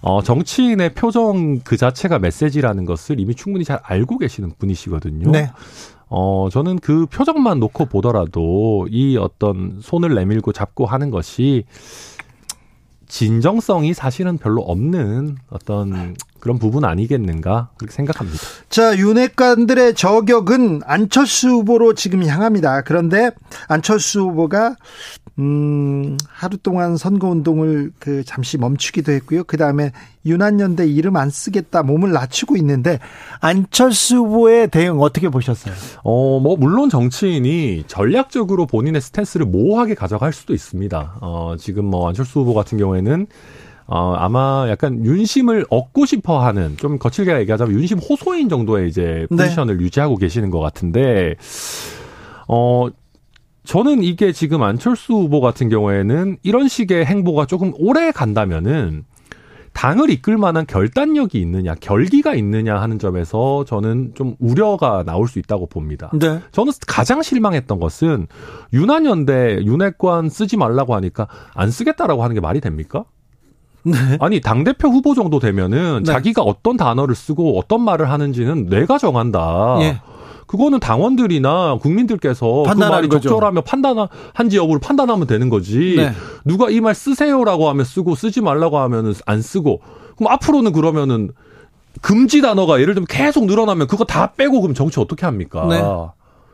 어 정치인의 표정 그 자체가 메시지라는 것을 이미 충분히 잘 알고 계시는 분이시거든요. 네. 어 저는 그 표정만 놓고 보더라도 이 어떤 손을 내밀고 잡고 하는 것이 진정성이 사실은 별로 없는 어떤 그런 부분 아니겠는가 그렇게 생각합니다. 자 윤핵관들의 저격은 안철수 후보로 지금 향합니다. 그런데 안철수 후보가 음, 하루 동안 선거 운동을 그 잠시 멈추기도 했고요. 그 다음에 유난연대 이름 안 쓰겠다 몸을 낮추고 있는데 안철수 후보의 대응 어떻게 보셨어요? 어, 뭐, 물론 정치인이 전략적으로 본인의 스탠스를 모호하게 가져갈 수도 있습니다. 어, 지금 뭐 안철수 후보 같은 경우에는 어, 아마 약간 윤심을 얻고 싶어 하는, 좀 거칠게 얘기하자면 윤심 호소인 정도의 이제 네. 포지션을 네. 유지하고 계시는 것 같은데, 어, 저는 이게 지금 안철수 후보 같은 경우에는 이런 식의 행보가 조금 오래 간다면은 당을 이끌 만한 결단력이 있느냐, 결기가 있느냐 하는 점에서 저는 좀 우려가 나올 수 있다고 봅니다. 네. 저는 가장 실망했던 것은 윤한연대 윤핵관 쓰지 말라고 하니까 안 쓰겠다라고 하는 게 말이 됩니까? 네. 아니 당 대표 후보 정도 되면은 네. 자기가 어떤 단어를 쓰고 어떤 말을 하는지는 내가 정한다. 예. 그거는 당원들이나 국민들께서 그 말이 거죠. 적절하며 판단한지 여부를 판단하면 되는 거지. 네. 누가 이 말 쓰세요라고 하면 쓰고 쓰지 말라고 하면은 안 쓰고 그럼 앞으로는 그러면은 금지 단어가 예를 들면 계속 늘어나면 그거 다 빼고 그럼 정치 어떻게 합니까?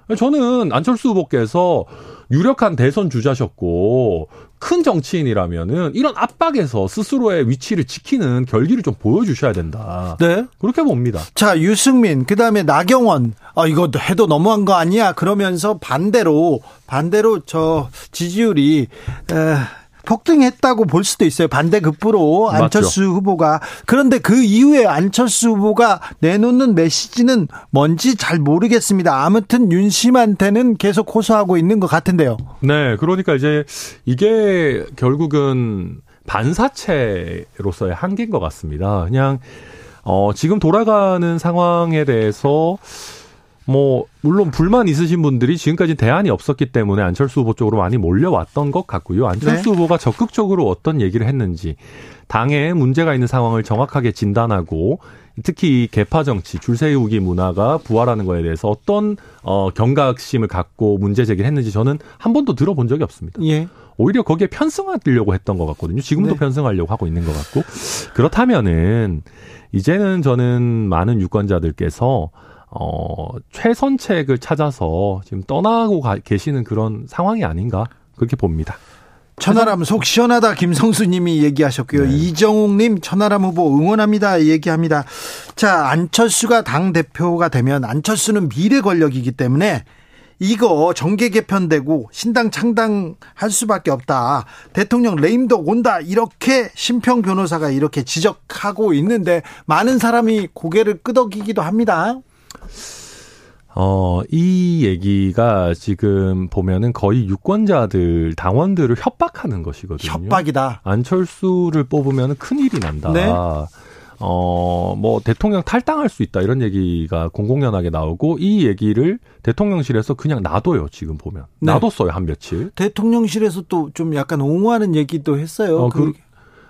네. 저는 안철수 후보께서 유력한 대선 주자셨고 큰 정치인이라면은 이런 압박에서 스스로의 위치를 지키는 결기를 좀 보여주셔야 된다. 네. 그렇게 봅니다. 자, 유승민, 그 다음에 나경원, 아, 이거 해도 너무한 거 아니야? 그러면서 반대로, 반대로 저 지지율이, 에, 폭등했다고 볼 수도 있어요. 반대급부로 안철수 맞죠. 후보가. 그런데 그 이후에 안철수 후보가 내놓는 메시지는 뭔지 잘 모르겠습니다. 아무튼 윤심한테는 계속 호소하고 있는 것 같은데요. 네. 그러니까 이제 이게 결국은 반사체로서의 한계인 것 같습니다. 그냥, 어, 지금 돌아가는 상황에 대해서 뭐 물론 불만 있으신 분들이 지금까지 대안이 없었기 때문에 안철수 후보 쪽으로 많이 몰려왔던 것 같고요. 안철수 네. 후보가 적극적으로 어떤 얘기를 했는지 당에 문제가 있는 상황을 정확하게 진단하고 특히 개파 정치, 줄 세우기 문화가 부활하는 거에 대해서 어떤 어 경각심을 갖고 문제 제기를 했는지 저는 한 번도 들어본 적이 없습니다. 예. 오히려 거기에 편승하려고 했던 것 같거든요. 지금도 네. 편승하려고 하고 있는 것 같고 그렇다면은 이제는 저는 많은 유권자들께서 어, 최선책을 찾아서 지금 떠나고 가, 계시는 그런 상황이 아닌가 그렇게 봅니다. 천하람 속 시원하다 김성수님이 얘기하셨고요. 네. 이정욱님 천하람 후보 응원합니다 얘기합니다. 자 안철수가 당 대표가 되면 안철수는 미래 권력이기 때문에 이거 정계 개편되고 신당 창당할 수밖에 없다. 대통령 레임덕 온다. 이렇게 심평 변호사가 이렇게 지적하고 있는데 많은 사람이 고개를 끄덕이기도 합니다. 어, 이 얘기가 지금 보면은 거의 유권자들, 당원들을 협박하는 것이거든요. 협박이다. 안철수를 뽑으면 큰일이 난다. 네. 어, 뭐, 대통령 탈당할 수 있다, 이런 얘기가 공공연하게 나오고, 이 얘기를 대통령실에서 그냥 놔둬요, 지금 보면. 네. 놔뒀어요, 한 며칠. 대통령실에서 또 좀 약간 옹호하는 얘기도 했어요. 어, 그,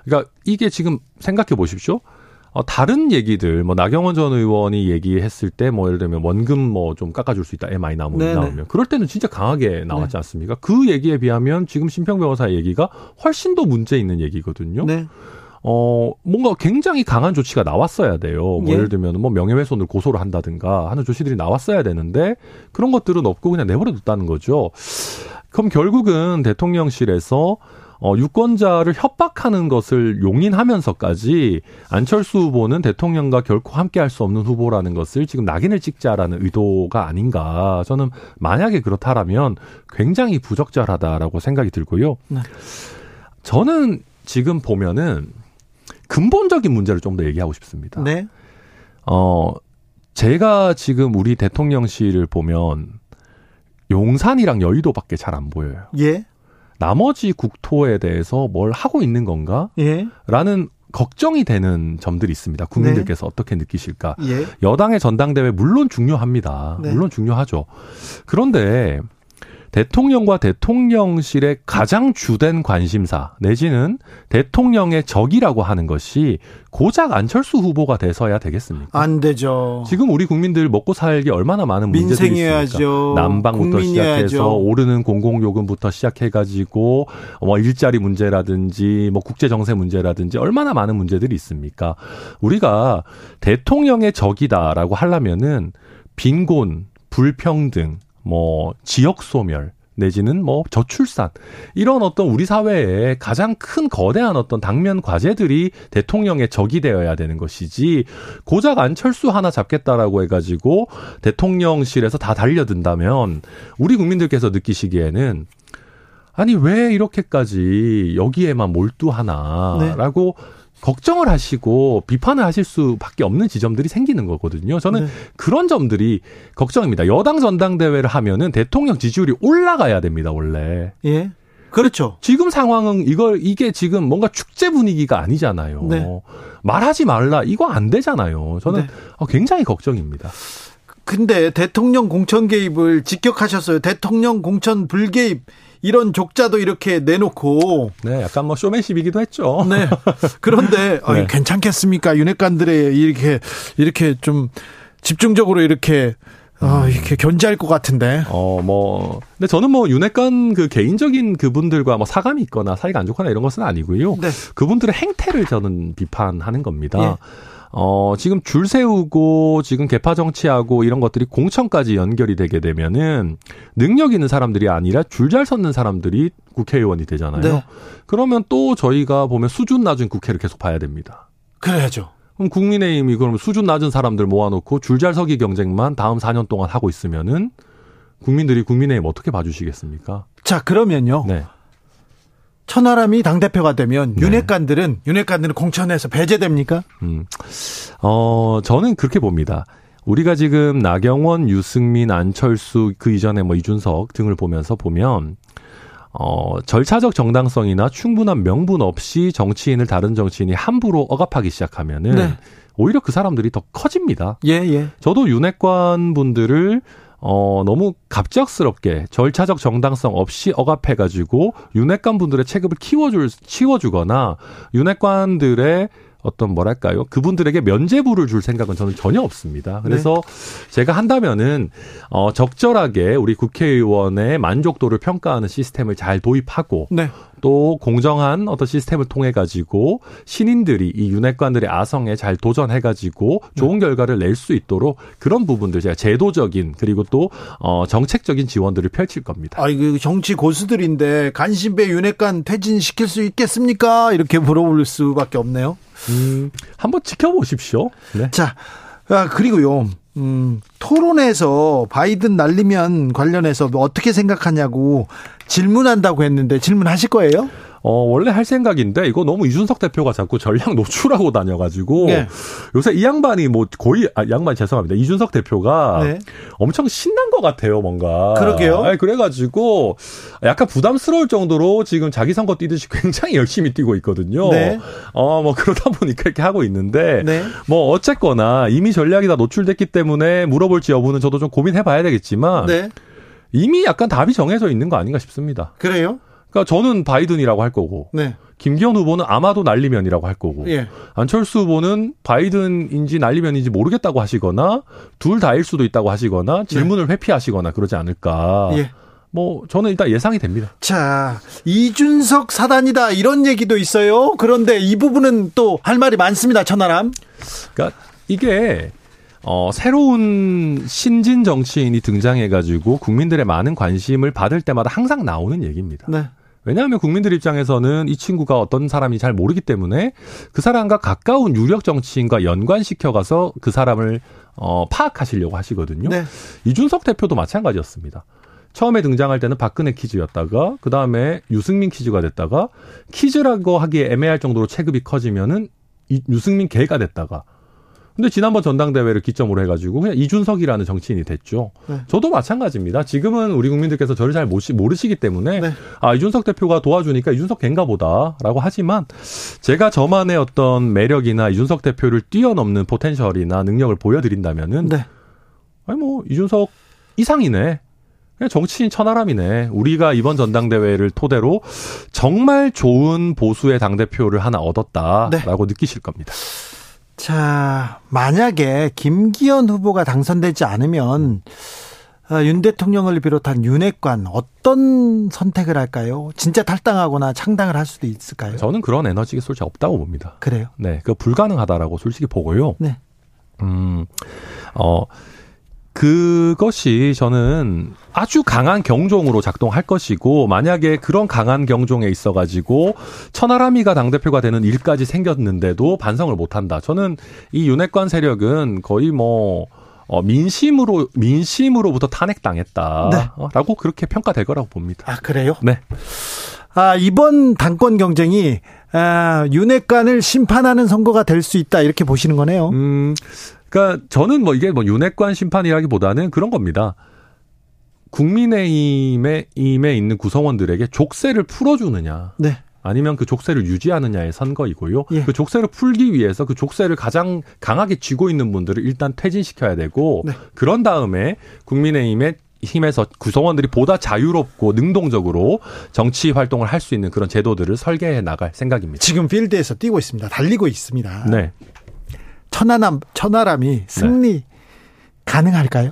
그러니까 이게 지금 생각해 보십시오. 어, 다른 얘기들, 뭐, 나경원 전 의원이 얘기했을 때, 뭐, 예를 들면, 원금 뭐, 좀 깎아줄 수 있다, MI 나오면, 네네. 나오면. 그럴 때는 진짜 강하게 나왔지 네. 않습니까? 그 얘기에 비하면 지금 심평 변호사의 얘기가 훨씬 더 문제 있는 얘기거든요. 네. 어, 뭔가 굉장히 강한 조치가 나왔어야 돼요. 뭐 예. 예를 들면 뭐 명예훼손을 고소를 한다든가 하는 조치들이 나왔어야 되는데 그런 것들은 없고 그냥 내버려 뒀다는 거죠. 그럼 결국은 대통령실에서 어, 유권자를 협박하는 것을 용인하면서까지 안철수 후보는 대통령과 결코 함께할 수 없는 후보라는 것을 지금 낙인을 찍자라는 의도가 아닌가. 저는 만약에 그렇다라면 굉장히 부적절하다라고 생각이 들고요. 네. 저는 지금 보면은 근본적인 문제를 좀 더 얘기하고 싶습니다. 네. 어, 제가 지금 우리 대통령실을 보면 용산이랑 여의도밖에 잘 안 보여요. 예. 나머지 국토에 대해서 뭘 하고 있는 건가? 예. 라는 걱정이 되는 점들이 있습니다. 국민들께서 네. 어떻게 느끼실까? 예. 여당의 전당대회 물론 중요합니다. 네. 물론 중요하죠. 그런데 대통령과 대통령실의 가장 주된 관심사 내지는 대통령의 적이라고 하는 것이 고작 안철수 후보가 돼서야 되겠습니까? 안 되죠. 지금 우리 국민들 먹고 살기 얼마나 많은 문제들이 있습니까? 난방부터 시작해서 오르는 공공요금부터 시작해가지고 뭐 일자리 문제라든지 뭐 국제 정세 문제라든지 얼마나 많은 문제들이 있습니까? 우리가 대통령의 적이다라고 하려면은 빈곤, 불평등, 뭐 지역 소멸 내지는 뭐 저출산 이런 어떤 우리 사회에 가장 큰 거대한 어떤 당면 과제들이 대통령의 적이 되어야 되는 것이지 고작 안철수 하나 잡겠다라고 해가지고 대통령실에서 다 달려든다면 우리 국민들께서 느끼시기에는 아니 왜 이렇게까지 여기에만 몰두하나라고 네. 걱정을 하시고 비판을 하실 수밖에 없는 지점들이 생기는 거거든요. 저는 네. 그런 점들이 걱정입니다. 여당 전당대회를 하면은 대통령 지지율이 올라가야 됩니다, 원래. 예. 그렇죠. 지금 상황은 이걸 이게 지금 뭔가 축제 분위기가 아니잖아요. 네. 말하지 말라 이거 안 되잖아요. 저는 네. 어, 굉장히 걱정입니다. 근데 대통령 공천 개입을 직격하셨어요. 대통령 공천 불개입 이런 족자도 이렇게 내놓고 네, 약간 뭐 쇼맨십이기도 했죠. 네. 그런데 [LAUGHS] 네. 아니, 괜찮겠습니까? 윤핵관들의 이렇게 이렇게 좀 집중적으로 이렇게 아, 이렇게 견제할 것 같은데. 어, 뭐. 근데 저는 뭐, 윤핵관 그 개인적인 그분들과 뭐 사감이 있거나 사이가 안 좋거나 이런 것은 아니고요. 네. 그분들의 행태를 저는 비판하는 겁니다. 예. 어, 지금 줄 세우고 지금 개파 정치하고 이런 것들이 공천까지 연결이 되게 되면은 능력 있는 사람들이 아니라 줄 잘 섰는 사람들이 국회의원이 되잖아요. 네. 그러면 또 저희가 보면 수준 낮은 국회를 계속 봐야 됩니다. 그래야죠. 그럼 국민의힘이 그럼 수준 낮은 사람들 모아놓고 줄 잘 서기 경쟁만 다음 4년 동안 하고 있으면은 국민들이 국민의힘 어떻게 봐주시겠습니까? 자, 그러면요. 네. 천하람이 당 대표가 되면 네. 윤핵관들은 윤핵관들은 공천에서 배제됩니까? 음. 어, 저는 그렇게 봅니다. 우리가 지금 나경원, 유승민, 안철수 그 이전에 뭐 이준석 등을 보면서 보면 어, 절차적 정당성이나 충분한 명분 없이 정치인을 다른 정치인이 함부로 억압하기 시작하면은 네. 오히려 그 사람들이 더 커집니다. 예, 예. 저도 윤핵관 분들을 어, 너무 갑작스럽게 절차적 정당성 없이 억압해가지고 윤핵관 분들의 체급을 키워줄, 키워주거나 윤핵관들의 어떤 뭐랄까요 그분들에게 면제부를 줄 생각은 저는 전혀 없습니다. 그래서 네. 제가 한다면은 어 적절하게 우리 국회의원의 만족도를 평가하는 시스템을 잘 도입하고 네. 또 공정한 어떤 시스템을 통해 가지고 신인들이 이 윤핵관들의 아성에 잘 도전해 가지고 좋은 네. 결과를 낼 수 있도록 그런 부분들 제가 제도적인 그리고 또 어, 정책적인 지원들을 펼칠 겁니다. 아, 이거 정치 고수들인데 간신배 윤핵관 퇴진시킬 수 있겠습니까? 이렇게 물어볼 수밖에 없네요. 음, 한번 지켜보십시오. 네. 자, 아, 그리고요. 음, 토론에서 바이든 날리면 관련해서 뭐 어떻게 생각하냐고 질문한다고 했는데 질문하실 거예요? 어, 원래 할 생각인데 이거 너무 이준석 대표가 자꾸 전략 노출하고 다녀가지고 네. 요새 이 양반이 뭐 거의 아, 양반 죄송합니다 이준석 대표가 네. 엄청 신난 것 같아요 뭔가. 그러게요. 아니, 그래가지고 약간 부담스러울 정도로 지금 자기 선거 뛰듯이 굉장히 열심히 뛰고 있거든요. 네. 어뭐 그러다 보니까 이렇게 하고 있는데 네. 뭐 어쨌거나 이미 전략이 다 노출됐기 때문에 물어볼지 여부는 저도 좀 고민해봐야 되겠지만. 네. 이미 약간 답이 정해져 있는 거 아닌가 싶습니다. 그래요? 그러니까 저는 바이든이라고 할 거고 네. 김기현 후보는 아마도 날리면이라고 할 거고 예. 안철수 후보는 바이든인지 날리면인지 모르겠다고 하시거나 둘 다일 수도 있다고 하시거나 질문을 네. 회피하시거나 그러지 않을까. 예. 뭐 저는 일단 예상이 됩니다. 자 이준석 사단이다 이런 얘기도 있어요. 그런데 이 부분은 또 할 말이 많습니다. 천하람. 그러니까 이게 어, 새로운 신진 정치인이 등장해가지고 국민들의 많은 관심을 받을 때마다 항상 나오는 얘기입니다. 네. 왜냐하면 국민들 입장에서는 이 친구가 어떤 사람이 잘 모르기 때문에 그 사람과 가까운 유력 정치인과 연관시켜 가서 그 사람을 어, 파악하시려고 하시거든요. 네. 이준석 대표도 마찬가지였습니다. 처음에 등장할 때는 박근혜 퀴즈였다가 그 다음에 유승민 퀴즈가 됐다가 퀴즈라고 하기에 애매할 정도로 체급이 커지면은 이, 유승민 개가 됐다가 근데 지난번 전당대회를 기점으로 해가지고 그냥 이준석이라는 정치인이 됐죠. 네. 저도 마찬가지입니다. 지금은 우리 국민들께서 저를 잘 모르시기 때문에 네. 아 이준석 대표가 도와주니까 이준석 갱가 보다라고 하지만 제가 저만의 어떤 매력이나 이준석 대표를 뛰어넘는 포텐셜이나 능력을 보여드린다면은 네. 아니 뭐 이준석 이상이네. 그냥 정치인 천하람이네. 우리가 이번 전당대회를 토대로 정말 좋은 보수의 당대표를 하나 얻었다라고 네. 느끼실 겁니다. 자, 만약에 김기현 후보가 당선되지 않으면 어, 윤 대통령을 비롯한 윤핵관 어떤 선택을 할까요? 진짜 탈당하거나 창당을 할 수도 있을까요? 저는 그런 에너지가 솔직히 없다고 봅니다. 그래요? 네, 그 불가능하다라고 솔직히 보고요. 네. 음, 어, 그것이 저는 아주 강한 경종으로 작동할 것이고 만약에 그런 강한 경종에 있어 가지고 천하람이가 당 대표가 되는 일까지 생겼는데도 반성을 못 한다. 저는 이 윤핵관 세력은 거의 뭐 어, 민심으로 민심으로부터 탄핵당했다라고 네. 그렇게 평가될 거라고 봅니다. 아 그래요? 네. 아 이번 당권 경쟁이 아, 윤핵관을 심판하는 선거가 될 수 있다 이렇게 보시는 거네요. 음. 그러니까 저는 뭐 이게 뭐 윤핵관 심판이라기보다는 그런 겁니다. 국민의힘에 임에 있는 구성원들에게 족쇄를 풀어주느냐. 네. 아니면 그 족쇄를 유지하느냐의 선거이고요. 예. 그 족쇄를 풀기 위해서 그 족쇄를 가장 강하게 쥐고 있는 분들을 일단 퇴진시켜야 되고 네. 그런 다음에 국민의힘의 힘에서 구성원들이 보다 자유롭고 능동적으로 정치 활동을 할 수 있는 그런 제도들을 설계해 나갈 생각입니다. 지금 필드에서 뛰고 있습니다. 달리고 있습니다. 네. 천하람 천하람이 승리 네. 가능할까요?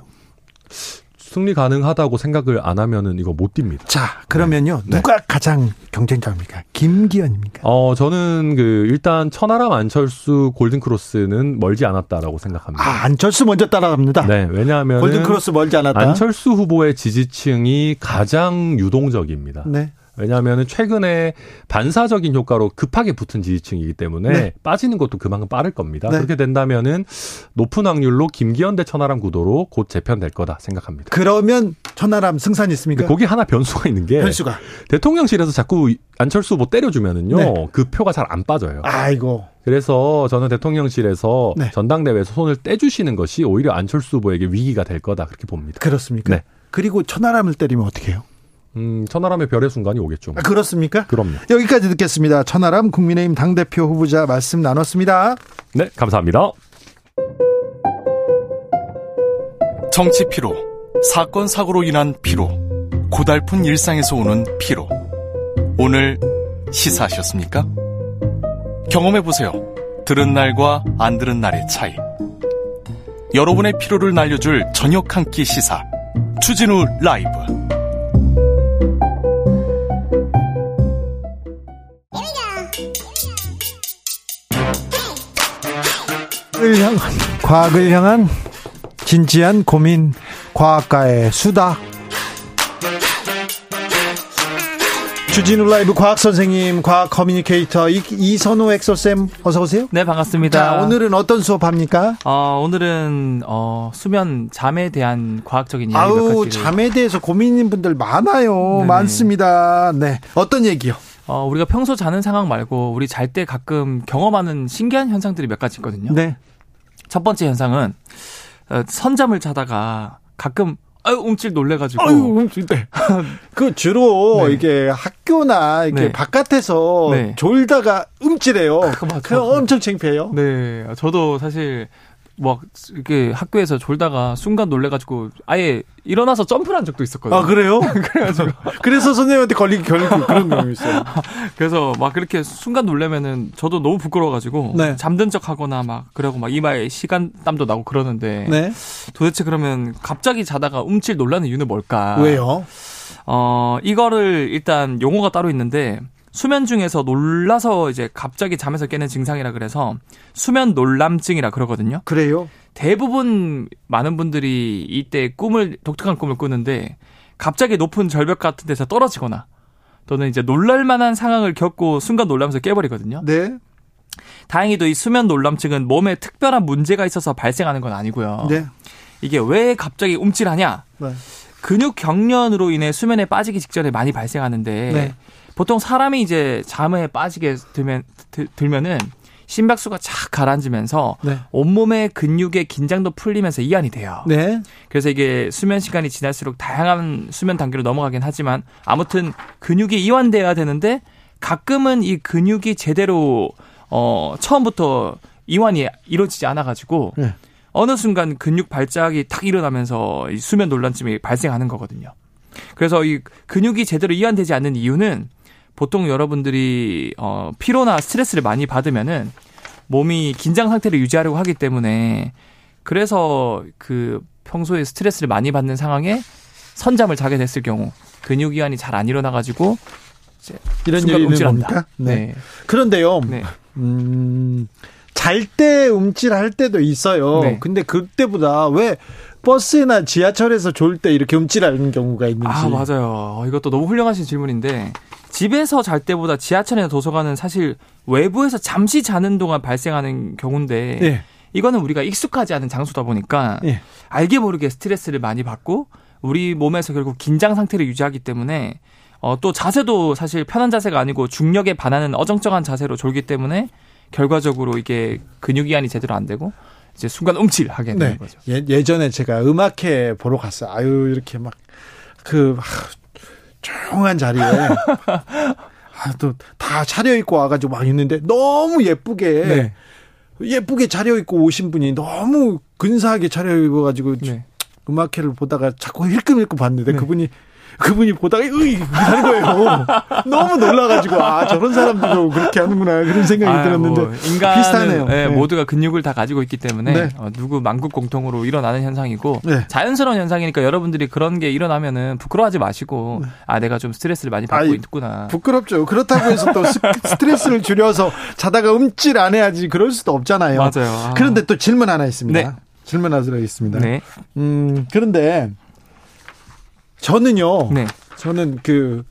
승리 가능하다고 생각을 안 하면은 이거 못 뜁니다. 자, 그러면요. 네. 누가 네. 가장 경쟁자입니까? 김기현입니까? 어, 저는 그 일단 천하람 안철수 골든 크로스는 멀지 않았다라고 생각합니다. 아, 안철수 먼저 따라갑니다. 네, 왜냐하면 골든 크로스 멀지 않았다. 안철수 후보의 지지층이 가장 유동적입니다. 네. 왜냐하면 최근에 반사적인 효과로 급하게 붙은 지지층이기 때문에 네. 빠지는 것도 그만큼 빠를 겁니다. 네. 그렇게 된다면은 높은 확률로 김기현 대 천하람 구도로 곧 재편될 거다 생각합니다. 그러면 천하람 승산 있습니까? 거기 하나 변수가 있는 게 변수가 대통령실에서 자꾸 안철수 뭐 때려주면은요 네. 그 표가 잘 안 빠져요. 아이고. 그래서 저는 대통령실에서 네. 전당대회에서 손을 떼주시는 것이 오히려 안철수 후보에게 위기가 될 거다 그렇게 봅니다. 그렇습니까? 네. 그리고 천하람을 때리면 어떻게 해요? 음, 천하람의 별의 순간이 오겠죠. 아, 그렇습니까? 그럼요. 여기까지 듣겠습니다. 천하람 국민의힘 당대표 후보자 말씀 나눴습니다. 네, 감사합니다. 정치 피로, 사건 사고로 인한 피로, 고달픈 일상에서 오는 피로. 오늘 시사하셨습니까? 경험해 보세요. 들은 날과 안 들은 날의 차이. 여러분의 피로를 날려줄 저녁 한 끼 시사. 주진우 라이브. 과학을 향한 과학을 향한 진지한 고민 과학가의 수다 주진우 라이브 과학 선생님, 과학 communicator 이, 선호 엑소쌤 어서 오세요. 네, 반갑습니다. 자, 오늘은 어떤 수업합니까? 어, 오늘은 어, 수면 잠에 대한 과학적인 이야기 아우, 잠에 대해서 고민인 분들 많아요. 네네. 많습니다. 네. 어떤 얘기요? 어, 우리가 평소 자는 상황 말고 우리 잘 때 가끔 경험하는 신기한 현상들이 몇 가지 있거든요. 네. 첫 번째 현상은 어, 선잠을 자다가 가끔 아유 움찔 놀래가지고. 아유 움찔 때. [LAUGHS] 그 주로 네. 이게 학교나 이게 네. 바깥에서 네. 졸다가 움찔해요. 그. 엄청 창피해요. 네, 저도 사실 막 이렇게 학교에서 졸다가 순간 놀래가지고 아예 일어나서 점프를 한 적도 있었거든요. 아 그래요? [LAUGHS] 그래가지고 [LAUGHS] 그래서 선생님한테 걸리기 걸리고 그런 경우 있어요. [LAUGHS] 그래서 막 그렇게 순간 놀래면은 저도 너무 부끄러워가지고 네. 잠든 척하거나 막 그러고 막 이마에 시간 땀도 나고 그러는데 네. 도대체 그러면 갑자기 자다가 움찔 놀라는 이유는 뭘까? 왜요? 어 이거를 일단 용어가 따로 있는데 수면 중에서 놀라서 이제 갑자기 잠에서 깨는 증상이라 그래서 수면 놀람증이라 그러거든요. 그래요? 대부분 많은 분들이 이때 꿈을 독특한 꿈을 꾸는데 갑자기 높은 절벽 같은 데서 떨어지거나 또는 이제 놀랄 만한 상황을 겪고 순간 놀라면서 깨버리거든요. 네. 다행히도 이 수면 놀람증은 몸에 특별한 문제가 있어서 발생하는 건 아니고요. 네. 이게 왜 갑자기 움찔하냐? 네. 근육 경련으로 인해 수면에 빠지기 직전에 많이 발생하는데 네. 보통 사람이 이제 잠에 빠지게 들면 들 면은 심박수가 착 가라앉으면서 네. 온몸의 근육의 긴장도 풀리면서 이완이 돼요. 네. 그래서 이게 수면 시간이 지날수록 다양한 수면 단계로 넘어가긴 하지만 아무튼 근육이 이완돼야 되는데 가끔은 이 근육이 제대로 어 처음부터 이완이 이루어지지 않아 가지고 네. 어느 순간 근육 발작이 탁 일어나면서 이 수면 논란쯤이 발생하는 거거든요. 그래서 이 근육이 제대로 이완되지 않는 이유는 보통 여러분들이 어 피로나 스트레스를 많이 받으면은 몸이 긴장 상태를 유지하려고 하기 때문에 그래서 그 평소에 스트레스를 많이 받는 상황에 선잠을 자게 됐을 경우 근육 이완이 잘 안 일어나 가지고 이런 일이 움찔합니다. 네. 네. 그런데요. 네. 음, 잘 때 움찔할 때도 있어요. 네. 근데 그때보다 왜 버스나 지하철에서 졸 때 이렇게 움찔하는 경우가 있는지. 아, 맞아요. 이것도 너무 훌륭하신 질문인데 집에서 잘 때보다 지하철이나 도서관은 사실 외부에서 잠시 자는 동안 발생하는 경우인데 네. 이거는 우리가 익숙하지 않은 장소다 보니까 네. 알게 모르게 스트레스를 많이 받고 우리 몸에서 결국 긴장 상태를 유지하기 때문에 어, 또 자세도 사실 편한 자세가 아니고 중력에 반하는 어정쩡한 자세로 졸기 때문에 결과적으로 이게 근육 이완이 제대로 안 되고 이제 순간 움찔하게 되는 네. 거죠. 예, 예전에 제가 음악회 보러 갔어요. 아유 이렇게 막그 조용한 자리에 아, 또 다 차려입고 와가지고 막 있는데 너무 예쁘게 네. 예쁘게 차려입고 오신 분이 너무 근사하게 차려입어가지고 네. 음악회를 보다가 자꾸 힐끔힐끔 봤는데 네. 그분이 그분이 보다가 으이 하는 거예요. 너무 놀라가지고 아 저런 사람들도 그렇게 하는구나 그런 생각이 아유, 들었는데 뭐 인간 비슷하네요. 네, 네. 모두가 근육을 다 가지고 있기 때문에 네. 어, 누구 만국 공통으로 일어나는 현상이고 네. 자연스러운 현상이니까 여러분들이 그런 게 일어나면은 부끄러워하지 마시고 네. 아 내가 좀 스트레스를 많이 받고 아이, 있구나. 부끄럽죠. 그렇다고 해서 또 [LAUGHS] 스트레스를 줄여서 자다가 움찔 안 해야지 그럴 수도 없잖아요. 맞아요. 아. 그런데 또 질문 하나 있습니다. 네. 질문 하나 있습니다. 네. 음 그런데 저는요. 네. 저는 그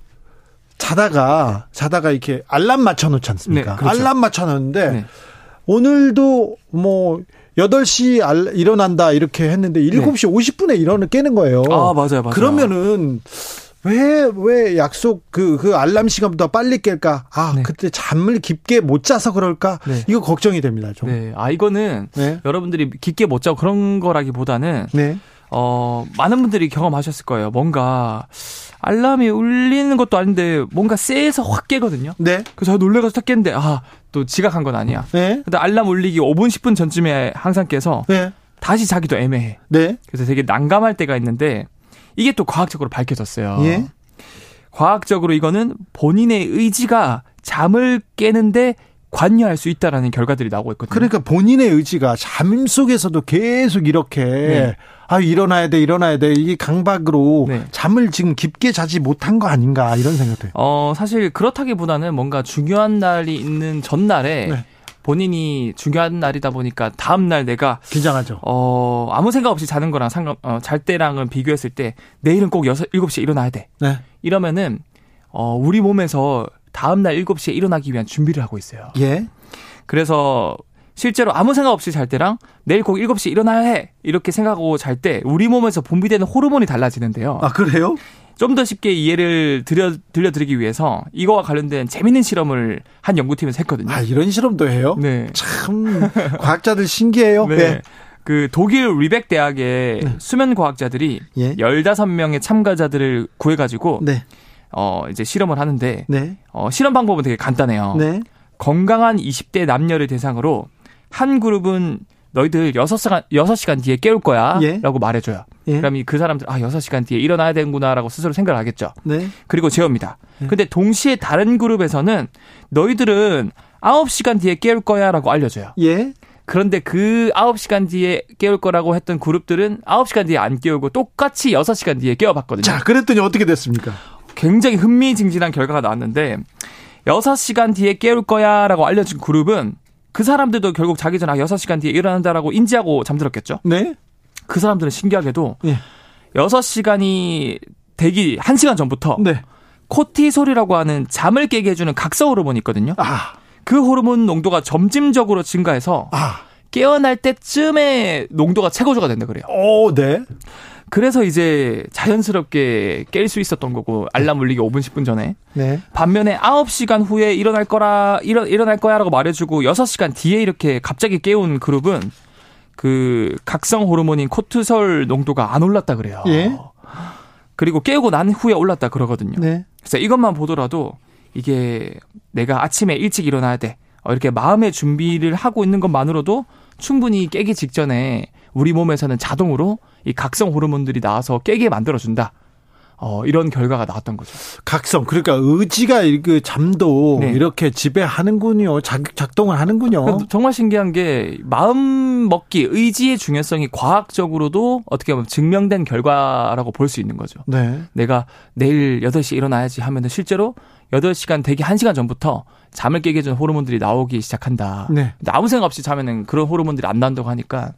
자다가 자다가 이렇게 알람 맞춰 놓지 않습니까? 네, 그렇죠. 알람 맞춰 놓는데 네. 오늘도 뭐 8시 알, 일어난다 이렇게 했는데 7시 네. 50분에 일어나 깨는 거예요. 아, 맞아요. 맞아요. 그러면은 왜, 왜 약속, 그, 그 알람 시간보다 빨리 깰까? 아, 네. 그때 잠을 깊게 못 자서 그럴까? 네. 이거 걱정이 됩니다, 좀. 네. 아, 이거는 네. 여러분들이 깊게 못 자고 그런 거라기 보다는 네. 어, 많은 분들이 경험하셨을 거예요. 뭔가 알람이 울리는 것도 아닌데 뭔가 쎄해서 확 깨거든요. 네. 그래서 놀래가서 딱 깼는데 아, 또 지각한 건 아니야. 네. 근데 알람 울리기 5분 10분 전쯤에 항상 깨서 네. 다시 자기도 애매해. 네. 그래서 되게 난감할 때가 있는데 이게 또 과학적으로 밝혀졌어요. 예. 과학적으로 이거는 본인의 의지가 잠을 깨는데 관여할 수 있다라는 결과들이 나오고 있거든요. 그러니까 본인의 의지가 잠 속에서도 계속 이렇게 네. 아 일어나야 돼 일어나야 돼 이게 강박으로 네. 잠을 지금 깊게 자지 못한 거 아닌가 이런 생각도. 어 사실 그렇다기보다는 뭔가 중요한 날이 있는 전날에 네. 본인이 중요한 날이다 보니까 다음 날 내가 긴장하죠. 어, 아무 생각 없이 자는 거랑 상관 어, 잘 때랑은 비교했을 때 내일은 꼭 6, 7시에 일어나야 돼. 네. 이러면은 어, 우리 몸에서 다음 날 7시에 일어나기 위한 준비를 하고 있어요. 예. 그래서 실제로 아무 생각 없이 잘 때랑 내일 꼭 7시에 일어나야 해. 이렇게 생각하고 잘 때 우리 몸에서 분비되는 호르몬이 달라지는데요. 아, 그래요? 좀 더 쉽게 이해를 드려, 들려드리기 위해서 이거와 관련된 재밌는 실험을 한 연구팀에서 했거든요. 아, 이런 실험도 해요? 네. 참, 과학자들 신기해요. 네. 네. 그 독일 리벡 대학의 네. 수면 과학자들이 예. 15명의 참가자들을 구해 가지고 네. 어, 이제 실험을 하는데 네. 어, 실험 방법은 되게 간단해요. 네. 건강한 20대 남녀를 대상으로 한 그룹은 너희들 6시간, 6시간 뒤에 깨울 거야. 예. 라고 말해줘요. 예. 그럼 그 사람들, 아, 6시간 뒤에 일어나야 되는구나. 라고 스스로 생각을 하겠죠. 네. 그리고 재웁니다. 예. 근데 동시에 다른 그룹에서는 너희들은 9시간 뒤에 깨울 거야. 라고 알려줘요. 예. 그런데 그 9시간 뒤에 깨울 거라고 했던 그룹들은 9시간 뒤에 안 깨우고 똑같이 6시간 뒤에 깨워봤거든요. 자, 그랬더니 어떻게 됐습니까? 굉장히 흥미진진한 결과가 나왔는데 6시간 뒤에 깨울 거야 라고 알려준 그룹은 그 사람들도 결국 자기 전에 아, 6시간 뒤에 일어난다라고 인지하고 잠들었겠죠. 네. 그 사람들은 신기하게도 네. 6시간이 되기 1시간 전부터 네. 코티솔이라고 하는 잠을 깨게 해주는 각성 호르몬이 있거든요. 아. 그 호르몬 농도가 점진적으로 증가해서 아. 깨어날 때쯤에 농도가 최고조가 된다 그래요. 오, 네. 그래서 이제 자연스럽게 깰 수 있었던 거고 알람 울리기 5분 10분 전에. 네. 반면에 9시간 후에 일어날 거라 일어, 일어날 거야라고 말해 주고 6시간 뒤에 이렇게 갑자기 깨운 그룹은 그 각성 호르몬인 코트솔 농도가 안 올랐다 그래요. 예. 그리고 깨우고 난 후에 올랐다 그러거든요. 네. 그래서 이것만 보더라도 이게 내가 아침에 일찍 일어나야 돼. 어, 이렇게 마음의 준비를 하고 있는 것만으로도 충분히 깨기 직전에 우리 몸에서는 자동으로 이 각성 호르몬들이 나와서 깨게 만들어준다. 어, 이런 결과가 나왔던 거죠. 각성, 그러니까 의지가 그 잠도 네. 이렇게 지배하는군요. 작, 작동을 하는군요. 그러니까 정말 신기한 게 마음 먹기, 의지의 중요성이 과학적으로도 어떻게 보면 증명된 결과라고 볼 수 있는 거죠. 네. 내가 내일 8시에 일어나야지 하면은 실제로 8시간 되기 1시간 전부터 잠을 깨게 해주는 호르몬들이 나오기 시작한다. 네. 아무 생각 없이 자면은 그런 호르몬들이 안 나온다고 하니까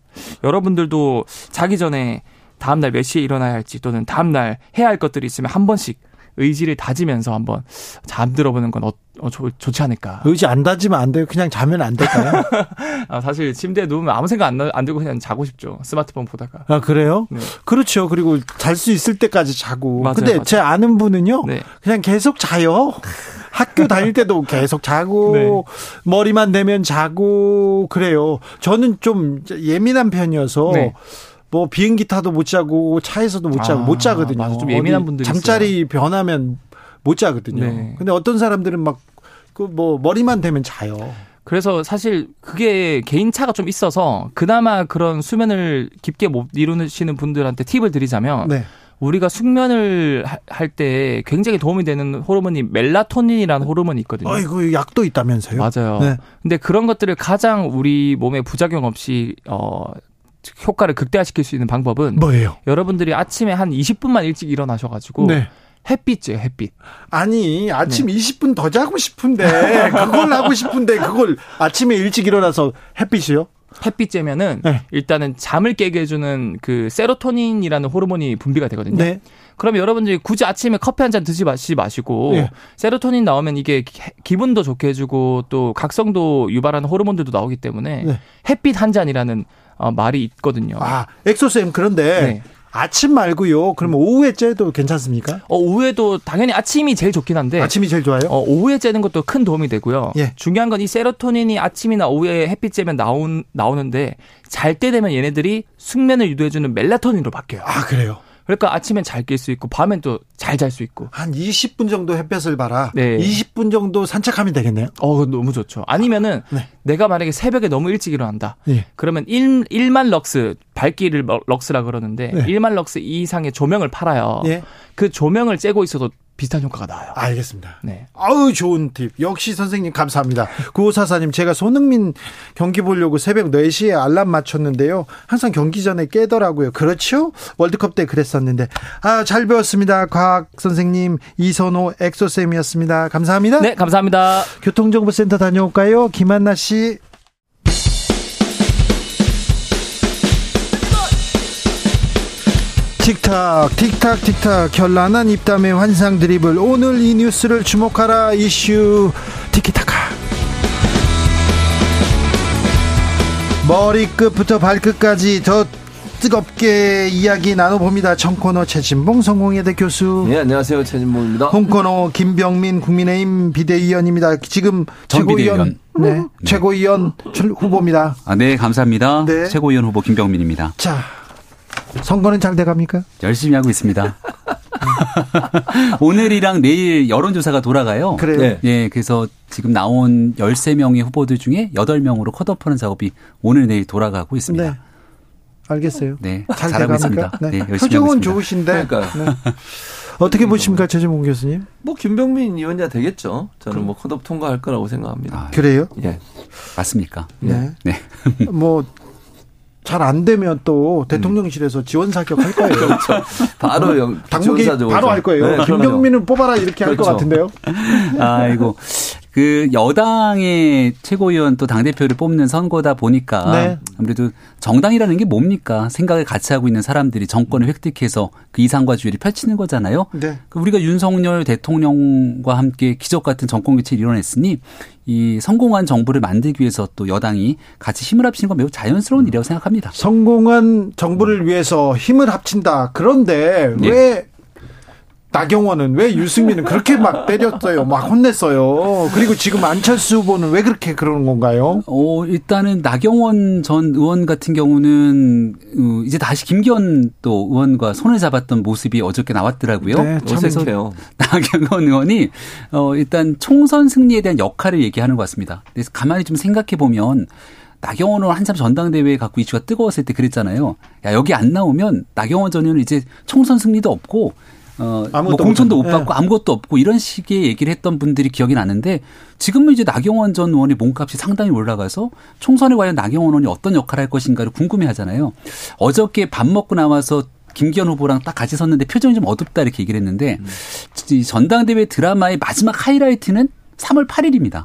여러분들도 자기 전에 다음날 몇 시에 일어나야 할지 또는 다음날 해야 할 것들이 있으면 한 번씩 의지를 다지면서 한번 잠들어 보는 건 어, 어, 좋, 좋지 않을까. 의지 안 다지면 안 돼요. 그냥 자면 안 될까요? [LAUGHS] 아, 사실 침대에 누우면 아무 생각 안, 안 들고 그냥 자고 싶죠. 스마트폰 보다가. 아, 그래요? 네. 그렇죠. 그리고 잘 수 있을 때까지 자고. 맞아요, 근데 맞아요. 제 아는 분은요. 네. 그냥 계속 자요. 학교 다닐 때도 계속 자고 [LAUGHS] 네. 머리만 대면 자고 그래요. 저는 좀 예민한 편이어서 네. 뭐 비행기 타도 못 자고 차에서도 못 자고 아, 못 자거든요. 맞아, 좀 예민한 분들이 잠자리 있어요. 변하면 못 자거든요. 네. 근데 어떤 사람들은 막 그 뭐 머리만 대면 자요. 그래서 사실 그게 개인차가 좀 있어서 그나마 그런 수면을 깊게 못 이루시는 분들한테 팁을 드리자면 네. 우리가 숙면을 할 때 굉장히 도움이 되는 호르몬이 멜라토닌이라는 호르몬이 있거든요. 아이고 약도 있다면서요? 맞아요. 네. 근데 그런 것들을 가장 우리 몸에 부작용 없이 어 효과를 극대화시킬 수 있는 방법은 뭐예요? 여러분들이 아침에 한 20분만 일찍 일어나셔가지고 네. 햇빛이에요, 햇빛. 아니, 아침 네. 20분 더 자고 싶은데, 그걸 하고 싶은데, 그걸 아침에 일찍 일어나서 햇빛이요? 햇빛 쬐면은 네. 일단은 잠을 깨게 해주는 그 세로토닌이라는 호르몬이 분비가 되거든요. 네. 그럼 여러분들이 굳이 아침에 커피 한 잔 드시 마시 마시고 네. 세로토닌 나오면 이게 기분도 좋게 해주고 또 각성도 유발하는 호르몬들도 나오기 때문에 네. 햇빛 한 잔이라는 어, 말이 있거든요. 아, 엑소쌤 그런데 네. 아침 말고요. 그러면 오후에 째도 괜찮습니까? 어, 오후에도 당연히 아침이 제일 좋긴 한데. 아침이 제일 좋아요? 어, 오후에 째는 것도 큰 도움이 되고요. 예. 중요한 건 이 세로토닌이 아침이나 오후에 햇빛 쬐면 나온, 나오는데 잘 때 되면 얘네들이 숙면을 유도해 주는 멜라토닌으로 바뀌어요. 아, 그래요? 그러니까 아침엔 잘 깰 수 있고 밤엔 또 잘 잘 수 있고. 한 20분 정도 햇볕을 봐라. 네. 20분 정도 산책하면 되겠네요. 어, 너무 좋죠. 아니면은 네. 내가 만약에 새벽에 너무 일찍 일어난다. 네. 그러면 1, 1만 럭스 밝기를 럭스라 그러는데 네. 1만 럭스 이상의 조명을 팔아요. 예. 그 조명을 쬐고 있어도 비슷한 효과가 나와요. 알겠습니다. 네. 아우 좋은 팁. 역시 선생님 감사합니다. 구호사사님 제가 손흥민 경기 보려고 새벽 4시에 알람 맞췄는데요. 항상 경기 전에 깨더라고요. 그렇죠? 월드컵 때 그랬었는데. 아, 잘 배웠습니다. 과학 선생님 이선호 엑소쌤이었습니다. 감사합니다. 네, 감사합니다. 교통정보센터 다녀올까요? 김한나 씨. 틱탁 틱탁 틱탁 결란한 입담의 환상 드리블 오늘 이 뉴스를 주목하라 이슈 티키타카 머리끝부터 발끝까지 더 뜨겁게 이야기 나눠봅니다. 청코너 최진봉 성공회대 교수. 네, 안녕하세요. 최진봉입니다. 홍코너 김병민 국민의힘 비대위원입니다. 지금 최고위원. 네, 네. 최고위원 후보입니다. 아, 네, 감사합니다. 네. 최고위원 후보 김병민입니다. 자, 선거는 잘 돼갑니까? 열심히 하고 있습니다. [LAUGHS] 오늘이랑 내일 여론조사가 돌아가요. 그래요? 네. 예, 그래서 지금 나온 13명의 후보들 중에 8명으로 컷오프하는 작업이 오늘 내일 돌아가고 있습니다. 네. 알겠어요. 네, 잘 잘하고 있습니다. 네, 네 표정은 좋으신데. 네. 어떻게 보십니까, 최재봉 교수님? 뭐 김병민 위원자 되겠죠. 저는 뭐 컷오프 통과할 거라고 생각합니다. 아, 그래요? 예. 맞습니까? 네. 네. 뭐 잘 안 되면 또 대통령실에서 지원 사격할 거예요. [LAUGHS] 그렇죠. 바로 영, 당국이 바로 할 거예요. 네, 김병민은 뽑아라 이렇게 그렇죠. 할것 같은데요. 아이고 그 여당의 최고위원 또 당 대표를 뽑는 선거다 보니까 네. 아무래도 정당이라는 게 뭡니까? 생각을 같이 하고 있는 사람들이 정권을 획득해서 그 이상과 주의를 펼치는 거잖아요. 네. 그 우리가 윤석열 대통령과 함께 기적 같은 정권 교체를 이뤄냈으니 이 성공한 정부를 만들기 위해서 또 여당이 같이 힘을 합치는 건 매우 자연스러운 일이라고 생각합니다. 성공한 정부를 위해서 힘을 합친다. 그런데 네. 왜 나경원은 왜 유승민은 그렇게 막 때렸어요, 막 혼냈어요. 그리고 지금 안철수 후보는 왜 그렇게 그러는 건가요? 어 일단은 나경원 전 의원 같은 경우는 어, 이제 다시 김기현 또 의원과 손을 잡았던 모습이 어저께 나왔더라고요. 네, 그래서 [LAUGHS] 나경원 의원이 어 일단 총선 승리에 대한 역할을 얘기하는 것 같습니다. 그래서 가만히 좀 생각해 보면. 나경원 의원 한참 전당대회에 갖고 이슈가 뜨거웠을 때 그랬잖아요. 야, 여기 안 나오면 나경원 전 의원은 이제 총선 승리도 없고 어, 뭐 공천도 못 받고 네. 아무것도 없고 이런 식의 얘기를 했던 분들이 기억이 나는데 지금은 이제 나경원 전 의원의 몸값이 상당히 올라가서 총선에 과연 나경원 의원이 어떤 역할을 할 것인가를 궁금해 하잖아요. 어저께 밥 먹고 나와서 김기현 후보랑 딱 같이 섰는데 표정이 좀 어둡다 이렇게 얘기를 했는데 음. 전당대회 드라마의 마지막 하이라이트는 3월 8일입니다.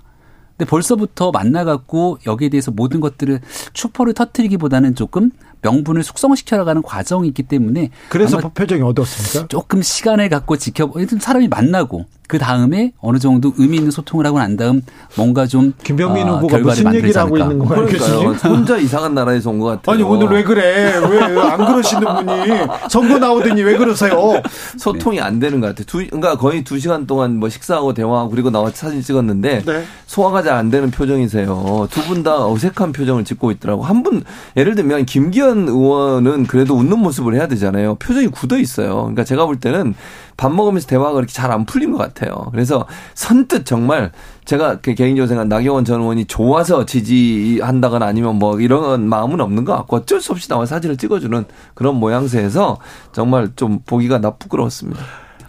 근데 벌써부터 만나갖고 여기에 대해서 모든 것들을 축포를 터트리기보다는 조금 명분을 숙성시켜나가는 과정이 있기 때문에 그래서 표정이 어두웠습니까? 조금 시간을 갖고 지켜 사람이 만나고 그 다음에 어느 정도 의미 있는 소통을 하고 난 다음 뭔가 좀 김병민 어, 후보가 무슨 얘기를 하고 있는 건가요? 교수님? 혼자 이상한 나라에서 온 것 같아요. 아니 오늘 왜 그래? 왜 안 그러시는 분이 선거 나오더니 왜 그러세요? 소통이 안 되는 것 같아요. 두, 그러니까 거의 두 시간 동안 뭐 식사하고 대화하고 그리고 나와 사진 찍었는데 네. 소화가 잘 안 되는 표정이세요. 두 분 다 어색한 표정을 짓고 있더라고. 한 분 예를 들면 김기현 의원은 그래도 웃는 모습을 해야 되잖아요. 표정이 굳어 있어요. 그러니까 제가 볼 때는 밥 먹으면서 대화가 그렇게 잘 안 풀린 것 같아요. 그래서 선뜻 정말 제가 그 개인적으로 생각 나경원 전 의원이 좋아서 지지한다거나 아니면 뭐 이런 마음은 없는 것 같고 어쩔 수 없이 나와 사진을 찍어주는 그런 모양새에서 정말 좀 보기가 나 부끄러웠습니다.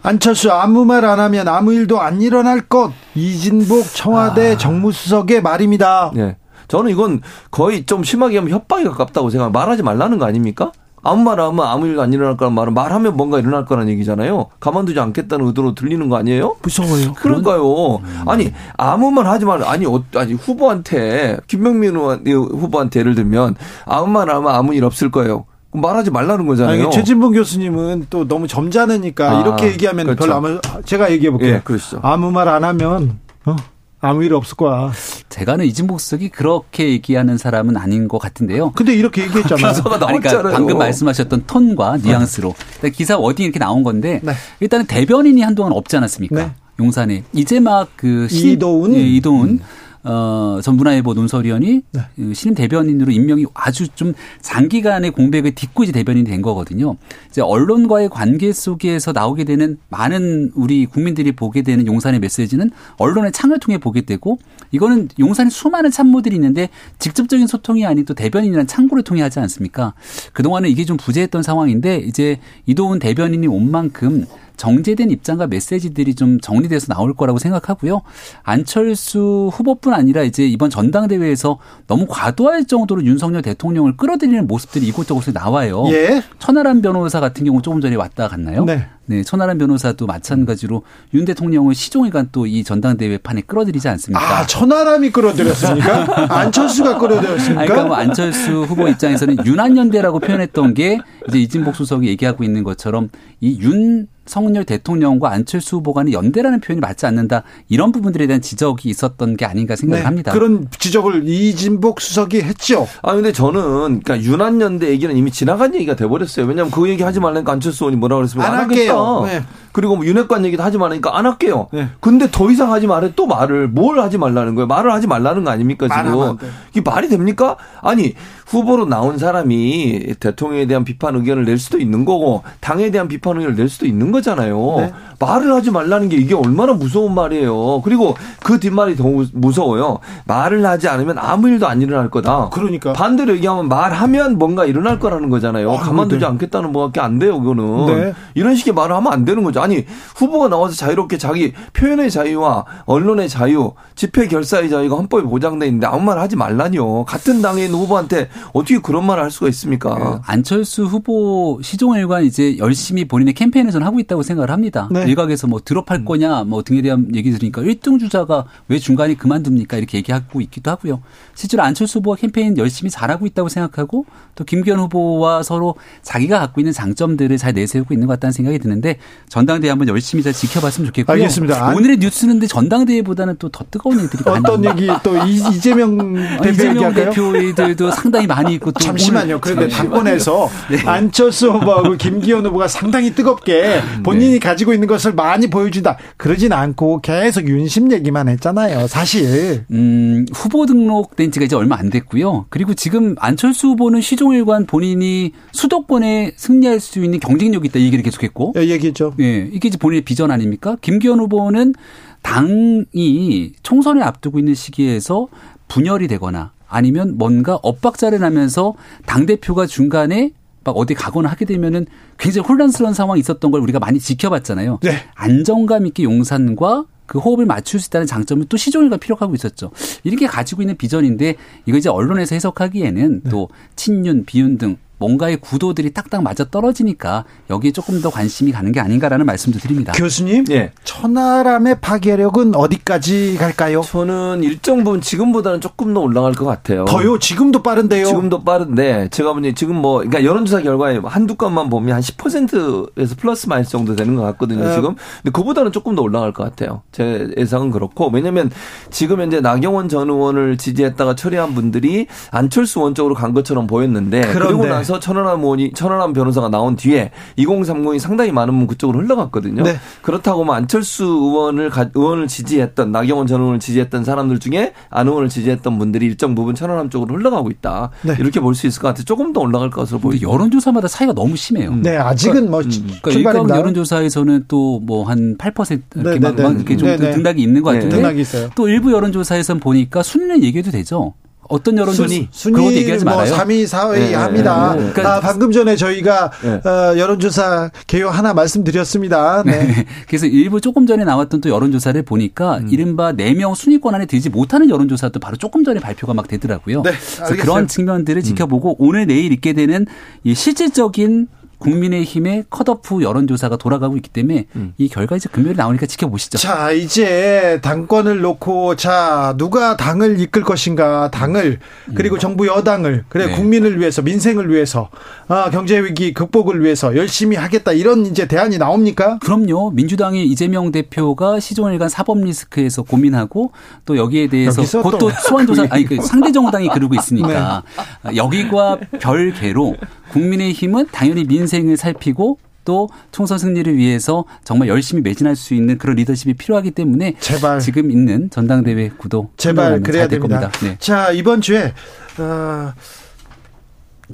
안철수 아무 말 안 하면 아무 일도 안 일어날 것 이진복 청와대 아. 정무수석의 말입니다. 네. 저는 이건 거의 좀 심하게 하면 협박이 가깝다고 생각 말하지 말라는 거 아닙니까? 아무 말 하면 아무 일도 안 일어날 거란 말은 말하면 뭔가 일어날 거란 얘기잖아요. 가만두지 않겠다는 의도로 들리는 거 아니에요? 무서워요. 그러니까요. 음. 아니 아무 말 하지 말 아니 어, 아니 후보한테 김명민 후보한테 예를 들면 아무 말 하면 아무 일 없을 거예요. 말하지 말라는 거잖아요. 아니, 최진봉 교수님은 또 너무 점잖으니까 아, 이렇게 얘기하면 그렇죠. 별로 아무 제가 얘기해 볼게요. 예, 그렇죠. 아무 말 안 하면 어? 아무 일 없을 거야. 제가는 이진복 수석이 그렇게 얘기하는 사람은 아닌 것 같은데요. 근데 이렇게 얘기했잖아요. 그러니까 방금 말씀하셨던 톤과 네. 뉘앙스로. 네. 기사 어디 이렇게 나온 건데 네. 일단은 대변인이 한동안 없지 않았습니까? 네. 용산에 이제 막 그 이도훈 예, 이도훈 음. 어, 전 문화일보 논설위원이 네. 그 신임 대변인으로 임명이 아주 좀 장기간의 공백을 딛고 이제 대변인이 된 거거든요. 이제 언론과의 관계 속에서 나오게 되는 많은 우리 국민들이 보게 되는 용산의 메시지는 언론의 창을 통해 보게 되고 이거는 용산에 수많은 참모들이 있는데 직접적인 소통이 아닌 또 대변인이라는 창구를 통해 하지 않습니까? 그동안은 이게 좀 부재했던 상황인데 이제 이도훈 대변인이 온 만큼 정제된 입장과 메시지들이 좀 정리돼서 나올 거라고 생각하고요. 안철수 후보뿐 아니라 이제 이번 전당대회에서 너무 과도할 정도로 윤석열 대통령을 끌어들이는 모습들이 이곳저곳에 나와요. 예. 천하람 변호사 같은 경우 조금 전에 왔다 갔나요? 네. 네, 천하람 변호사도 마찬가지로 윤 대통령은 시종일관 또 이 전당대회 판에 끌어들이지 않습니까? 아, 천하람이 끌어들였습니까? 안철수가 끌어들였습니까? 그러니까 뭐 안철수 후보 입장에서는 윤한연대라고 표현했던 게 이제 이진복 수석이 얘기하고 있는 것처럼 이 윤 성렬 대통령과 안철수 후보 간의 연대라는 표현이 맞지 않는다. 이런 부분들에 대한 지적이 있었던 게 아닌가 생각을 네, 합니다. 그런 지적을 이진복 수석이 했죠. 아 근데 저는 그러니까 윤한연대 얘기는 이미 지나간 얘기가 돼 버렸어요. 왜냐하면 그 얘기 하지 말라니까 안철수 의원이 뭐라 그랬으면 안, 안 할게요. 네. 그리고 뭐 윤핵관 얘기도 하지 말라니까 안 할게요. 네. 근데 더 이상 하지 말해 또 말을 뭘 하지 말라는 거예요. 말을 하지 말라는 거 아닙니까 지금? 이게 말이 됩니까? 아니 후보로 나온 사람이 대통령에 대한 비판 의견을 낼 수도 있는 거고 당에 대한 비판 의견을 낼 수도 있는 거잖아요. 네. 말을 하지 말라는 게 이게 얼마나 무서운 말이에요. 그리고 그 뒷말이 더 무서워요. 말을 하지 않으면 아무 일도 안 일어날 거다. 그러니까 반대로 얘기하면 말하면 뭔가 일어날 거라는 거잖아요. 아, 가만두지 네. 않겠다는 뭐밖에 안 돼요. 그거는 네. 이런 식의 말을 하면 안 되는 거죠. 아니 후보가 나와서 자유롭게 자기 표현의 자유와 언론의 자유, 집회 결사의 자유가 헌법에 보장돼 있는데 아무 말 하지 말라니요. 같은 당에 있는 후보한테 어떻게 그런 말을 할 수가 있습니까? 그 안철수 후보 시종일관 이제 열심히 본인의 캠페인에서는 하고 있다고 생각을 합니다. 네. 일각에서 뭐 드롭할 거냐 뭐 등에 대한 얘기 들으니까 1등 주자가 왜 중간에 그만둡니까 이렇게 얘기하고 있기도 하고요. 실제로 안철수 후보가 캠페인 열심히 잘하고 있다고 생각하고 또 김기현 후보와 서로 자기가 갖고 있는 장점들을 잘 내세우고 있는 것 같다는 생각이 드는데 전 당대회 한번 열심히 잘 지켜봤으면 좋겠고요. 알겠습니다. 오늘의 뉴스는 전당대회보다는 또 더 뜨거운 얘기들이 많아요. 어떤 얘기 또 이재명 대표 이재명 대표들도 상당히 많이 있고 또 잠시만요. 그런데 당권에서 네. 안철수 후보하고 김기현 후보가 상당히 뜨겁게 본인이 네. 가지고 있는 것을 많이 보여준다. 그러진 않고 계속 윤심 얘기만 했잖아요. 사실. 음, 후보 등록된 지가 이제 얼마 안 됐고요. 그리고 지금 안철수 후보는 시종일관 본인이 수도권에 승리할 수 있는 경쟁력이 있다. 이 얘기를 계속했고. 예, 얘기했죠. 예, 이게 이제 본인의 비전 아닙니까? 김기현 후보는 당이 총선을 앞두고 있는 시기에서 분열이 되거나 아니면 뭔가 엇박자를 하면서 당 대표가 중간에 막 어디 가거나 하게 되면은 굉장히 혼란스러운 상황이 있었던 걸 우리가 많이 지켜봤잖아요. 네. 안정감 있게 용산과 그 호흡을 맞출 수 있다는 장점을 또 시종일관 피력하고 있었죠. 이렇게 가지고 있는 비전인데 이거 이제 언론에서 해석하기에는 네. 또 친윤, 비윤 등 뭔가의 구도들이 딱딱 맞아 떨어지니까 여기에 조금 더 관심이 가는 게 아닌가라는 말씀도 드립니다. 교수님, 예. 천하람의 파괴력은 어디까지 갈까요? 저는 일정 부분 지금보다는 조금 더 올라갈 것 같아요. 더요? 지금도 빠른데요? 지금도 빠른데 제가 보니 지금 뭐 그러니까 여론조사 결과에 한두 건만 보면 한 10%에서 플러스 마이너스 정도 되는 것 같거든요. 네. 지금. 근데 그보다는 조금 더 올라갈 것 같아요. 제 예상은 그렇고 왜냐하면 지금 현재 나경원 전 의원을 지지했다가 처리한 분들이 안철수 원 쪽으로 간 것처럼 보였는데 그런데. 그리고 나서 나서 천안함 의원이 천안함 변호사가 나온 뒤에 2030이 상당히 많은 분 그쪽으로 흘러갔거든요. 네. 그렇다고 뭐 안철수 의원을 의원을 지지했던 나경원 전 의원을 지지했던 사람들 중에 안 의원을 지지했던 분들이 일정 부분 천안함 쪽으로 흘러가고 있다. 네. 이렇게 볼 수 있을 것 같아요. 조금 더 올라갈 것으로 보이죠. 여론조사마다 차이가 너무 심해요. 네, 아직은 뭐 그러니까, 그러니까 여론조사에서는 또 뭐 한 8% 이렇게 막 이렇게 좀 등락이 있는 것 같은데 등락이 있어요. 또 일부 여론조사에선 보니까 순위는 얘기해도 되죠. 어떤 여론조사 순위, 얘기하지 뭐 말아요. 3위, 4위 네, 합니다. 네, 네. 그러니까 아, 방금 전에 저희가 네. 어, 여론조사 개요 하나 말씀드렸습니다. 네. 네. [LAUGHS] 그래서 일부 조금 전에 나왔던 또 여론조사를 보니까 음. 이른바 4명 순위권 안에 들지 못하는 여론조사도 바로 조금 전에 발표가 막 되더라고요. 네, 그래서 그런 측면들을 음. 지켜보고 오늘 내일 있게 되는 이 실질적인 국민의힘의 컷오프 여론조사가 돌아가고 있기 때문에 음. 이 결과 이제 금요일에 나오니까 지켜보시죠. 자, 이제 당권을 놓고 자, 누가 당을 이끌 것인가, 당을 그리고 음. 정부 여당을 그래 네. 국민을 위해서 민생을 위해서 아, 경제 위기 극복을 위해서 열심히 하겠다 이런 이제 대안이 나옵니까? 그럼요. 민주당의 이재명 대표가 시종일관 사법 리스크에서 고민하고 또 여기에 대해서 곧또 [LAUGHS] 소환조사 아니 그 상대 정당이 그러고 있으니까 네. 여기과 별개로 국민의힘은 당연히 민생을 살피고 또 총선 승리를 위해서 정말 열심히 매진할 수 있는 그런 리더십이 필요하기 때문에 제발 지금 있는 전당대회 구도 제발 그래야 됩니다. 겁니다. 네. 자 이번 주에 어,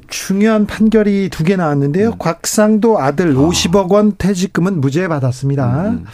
중요한 판결이 두 개 나왔는데요. 음. 곽상도 아들 50억 원 퇴직금은 무죄 받았습니다. 음.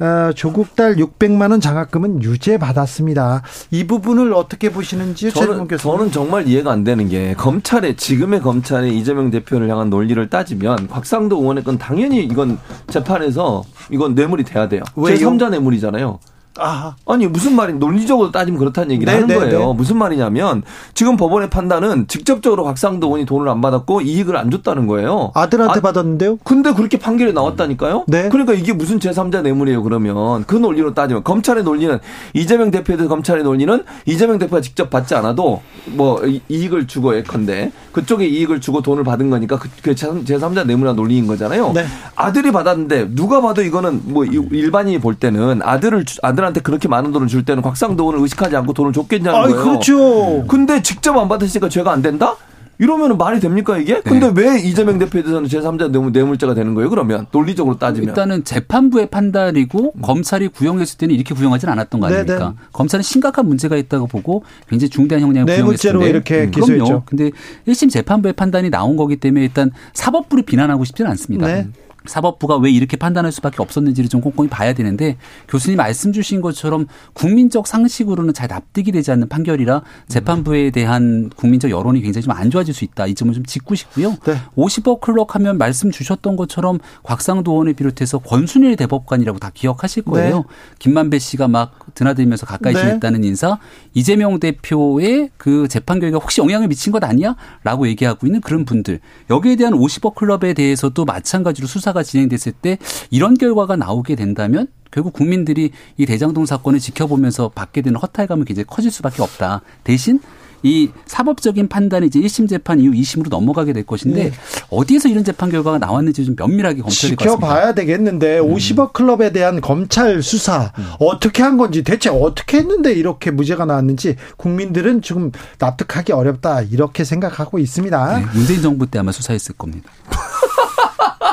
어, 조국 딸 600만 원 장학금은 유죄 받았습니다. 이 부분을 어떻게 보시는지 저는, 저는 정말 이해가 안 되는 게 검찰의 지금의 검찰의 이재명 대표를 향한 논리를 따지면 곽상도 의원의 건 당연히 이건 재판에서 이건 뇌물이 돼야 돼요. 제3자 뇌물이잖아요. 아. 아니 무슨 말이 논리적으로 따지면 그렇다는 얘기를 네, 하는 네, 거예요. 네. 무슨 말이냐면 지금 법원의 판단은 직접적으로 곽상도 의원이 돈을 안 받았고 이익을 안 줬다는 거예요. 아들한테 아, 받았는데요? 근데 그렇게 판결이 나왔다니까요. 네. 그러니까 이게 무슨 제3자 뇌물이에요. 그러면 그 논리로 따지면 검찰의 논리는 이재명 대표에 대해 검찰의 논리는 이재명 대표가 직접 받지 않아도 뭐 이익을 주고 예컨대 그쪽에 이익을 주고 돈을 받은 거니까 그, 그 제3자 뇌물이나 논리인 거잖아요. 네. 아들이 받았는데 누가 봐도 이거는 뭐 일반인이 볼 때는 아들을 아들한테 그렇게 많은 돈을 줄 때는 곽상도원을 의식하지 않고 돈을 줬겠냐는 아이, 거예요. 그렇죠. 근데 직접 안 받으시니까 죄가 안 된다? 이러면 말이 됩니까 이게? 근데 네. 왜 이재명 대표에 대해서는 제3자 뇌물, 뇌물죄가 되는 거예요? 그러면 논리적으로 따지면 일단은 재판부의 판단이고 음. 검찰이 구형했을 때는 이렇게 구형하진 않았던 거 네, 아닙니까? 네네. 검찰은 심각한 문제가 있다고 보고 굉장히 중대한 형량을 구형했을 때 이렇게 음, 기소했죠. 근데 1심 재판부의 판단이 나온 거기 때문에 일단 사법부를 비난하고 싶지는 않습니다. 네. 사법부가 왜 이렇게 판단할 수밖에 없었는지를 좀 꼼꼼히 봐야 되는데 교수님 말씀 주신 것처럼 국민적 상식으로는 잘 납득이 되지 않는 판결이라 재판부에 대한 국민적 여론이 굉장히 좀 안 좋아질 수 있다. 이 점을 좀 짚고 싶고요. 네. 50억 클럭 하면 말씀 주셨던 것처럼 곽상도 의원을 비롯해서 권순일 대법관이라고 다 기억하실 거예요. 네. 김만배 씨가 막 드나들면서 가까이 네. 지냈다는 인사 이재명 대표의 그 재판 결과 혹시 영향을 미친 것 아니야? 라고 얘기하고 있는 그런 분들. 여기에 대한 50억 클럽에 대해서도 마찬가지로 수사 수사가 진행됐을 때 이런 결과가 나오게 된다면 결국 국민들이 이 대장동 사건을 지켜보면서 받게 되는 허탈감은 굉장히 커질 수밖에 없다. 대신 이 사법적인 판단이 이제 1심 재판 이후 2심으로 넘어가게 될 것인데 네. 어디에서 이런 재판 결과가 나왔는지 좀 면밀하게 검토해야 지켜봐야 되겠는데 음. 50억 클럽에 대한 검찰 수사 음. 어떻게 한 건지 대체 어떻게 했는데 이렇게 무죄가 나왔는지 국민들은 지금 납득하기 어렵다 이렇게 생각하고 있습니다. 네, 문재인 정부 때 아마 수사했을 겁니다. [LAUGHS]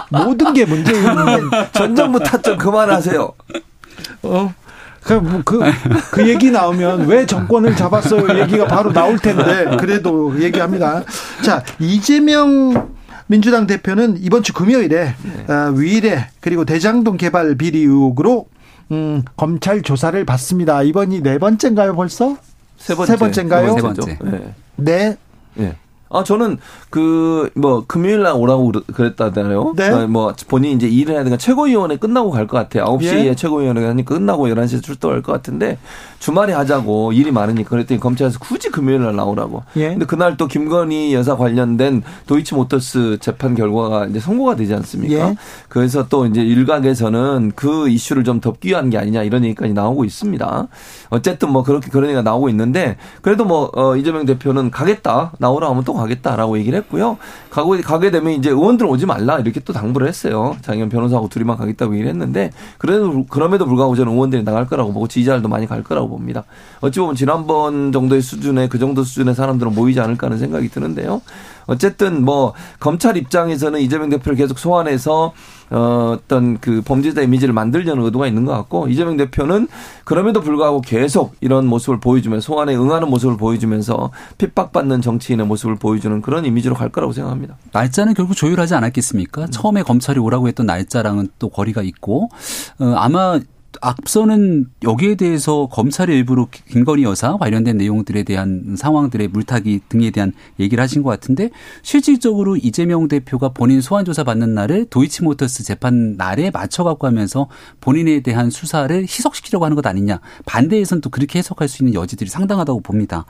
모든 게 문재인 전 정부 탓좀 그만하세요. 어. 그, 그, 그 얘기 나오면 왜 정권을 잡았어요? 얘기가 바로 나올 텐데, 그래도 얘기합니다. 자, 이재명 민주당 대표는 이번 주 금요일에, 네. 어, 위례, 그리고 대장동 개발 비리 의혹으로, 음, 검찰 조사를 받습니다. 이번이 네 번째인가요, 벌써? 세 번째. 세 번째인가요? 세 번째. 네. 네. 네. 아 저는 그 뭐 금요일 날 오라고 그랬다잖아요. 네. 아, 뭐 본인이 이제 일을 해야 되니까 최고위원회 끝나고 갈 것 같아요. 9시에 예. 최고위원회 하니까 끝나고 11시에 출동할 것 같은데 주말에 하자고 일이 많으니까 그랬더니 검찰에서 굳이 금요일 날 나오라고. 예. 근데 그날 또 김건희 여사 관련된 도이치모터스 재판 결과가 이제 선고가 되지 않습니까? 예. 그래서 또 이제 일각에서는 그 이슈를 좀 덮기 위한 게 아니냐 이런 얘기까지 나오고 있습니다. 어쨌든 뭐 그렇게 그런 얘기가 나오고 있는데 그래도 뭐 어, 이재명 대표는 가겠다 나오라 하면 또 가겠다라고 얘기를 했고요. 가고 가게 되면 이제 의원들 오지 말라 이렇게 또 당부를 했어요. 장현 변호사하고 둘이만 가겠다고 얘기를 했는데 그래도 그럼에도 불구하고 저는 의원들이 나갈 거라고 보고 지지자들도 많이 갈 거라고 봅니다. 어찌 보면 지난번 정도의 수준의 그 정도 수준의 사람들은 모이지 않을까 하는 생각이 드는데요. 어쨌든 뭐 검찰 입장에서는 이재명 대표를 계속 소환해서 어, 어떤 그 범죄자 이미지를 만들려는 의도가 있는 것 같고 이재명 대표는 그럼에도 불구하고 계속 이런 모습을 보여주면서 소환에 응하는 모습을 보여주면서 핍박받는 정치인의 모습을 보여주는 그런 이미지로 갈 거라고 생각합니다. 날짜는 결국 조율하지 않았겠습니까? 음. 처음에 검찰이 오라고 했던 날짜랑은 또 거리가 있고 어, 아마 앞서는 여기에 대해서 검찰이 일부러 김건희 여사 관련된 내용들에 대한 상황들의 물타기 등에 대한 얘기를 하신 것 같은데 실질적으로 이재명 대표가 본인 소환 조사 받는 날을 도이치모터스 재판 날에 맞춰 갖고 하면서 본인에 대한 수사를 희석시키려고 하는 것 아니냐 반대에서는 또 그렇게 해석할 수 있는 여지들이 상당하다고 봅니다.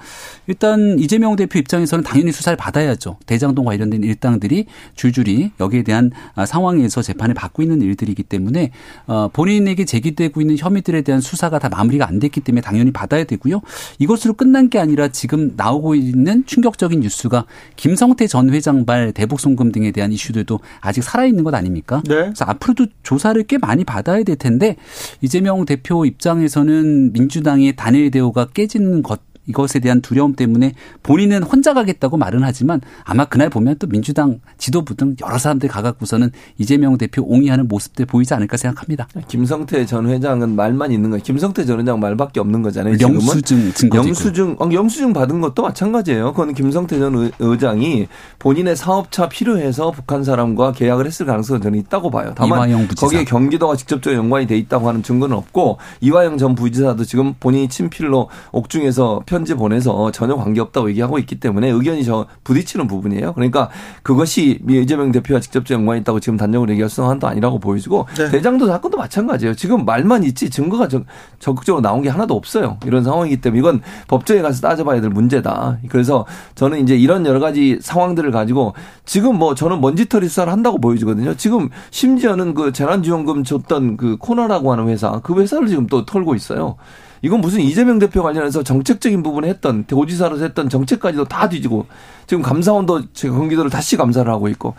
일단 이재명 대표 입장에서는 당연히 수사를 받아야죠. 대장동 관련된 일당들이 줄줄이 여기에 대한 상황에서 재판을 받고 있는 일들이기 때문에 어, 본인에게 제기되고 되고 있는 혐의들에 대한 수사가 다 마무리가 안 됐기 때문에 당연히 받아야 되고요. 이것으로 끝난 게 아니라 지금 나오고 있는 충격적인 뉴스가 김성태 전 회장발 대북 송금 등에 대한 이슈들도 아직 살아있는 것 아닙니까? 네. 그래서 앞으로도 조사를 꽤 많이 받아야 될 텐데 이재명 대표 입장에서는 민주당의 단일 대우가 깨지는 것 이것에 대한 두려움 때문에 본인은 혼자 가겠다고 말은 하지만 아마 그날 보면 또 민주당 지도부 등 여러 사람들 가갖고서는 이재명 대표 옹이하는 모습들 보이지 않을까 생각합니다. 김성태 전 회장은 말만 있는 거예요. 김성태 전 회장 말밖에 없는 거잖아요. 영수증 증거 영수증 어, 영수증 받은 것도 마찬가지예요. 그건 김성태 전 의장이 본인의 사업차 필요해서 북한 사람과 계약을 했을 가능성은 저는 있다고 봐요. 다만 거기에 경기도가 직접적으로 연관이 돼 있다고 하는 증거는 없고 이화영 전 부지사도 지금 본인이 친필로 옥중에서 표 편지 보내서 전혀 관계없다고 얘기하고 있기 때문에 의견이 저 부딪히는 부분이에요. 그러니까 그것이 이재명 대표와 직접적 연관이 있다고 지금 단정으로 얘기할 수는 아니라고 보여지고 네. 대장도 사건도 마찬가지예요. 지금 말만 있지 증거가 적, 적극적으로 나온 게 하나도 없어요. 이런 상황이기 때문에 이건 법정에 가서 따져봐야 될 문제다. 그래서 저는 이제 이런 여러 가지 상황들을 가지고 지금 뭐 저는 먼지털이 수사를 한다고 보여지거든요. 지금 심지어는 그 재난지원금 줬던 그 코너라고 하는 회사 그 회사를 지금 또 털고 있어요. 이건 무슨 이재명 대표 관련해서 정책적인 부분에 했던 도지사로서 했던 정책까지도 다 뒤지고 지금 감사원도 경기도를 다시 감사를 하고 있고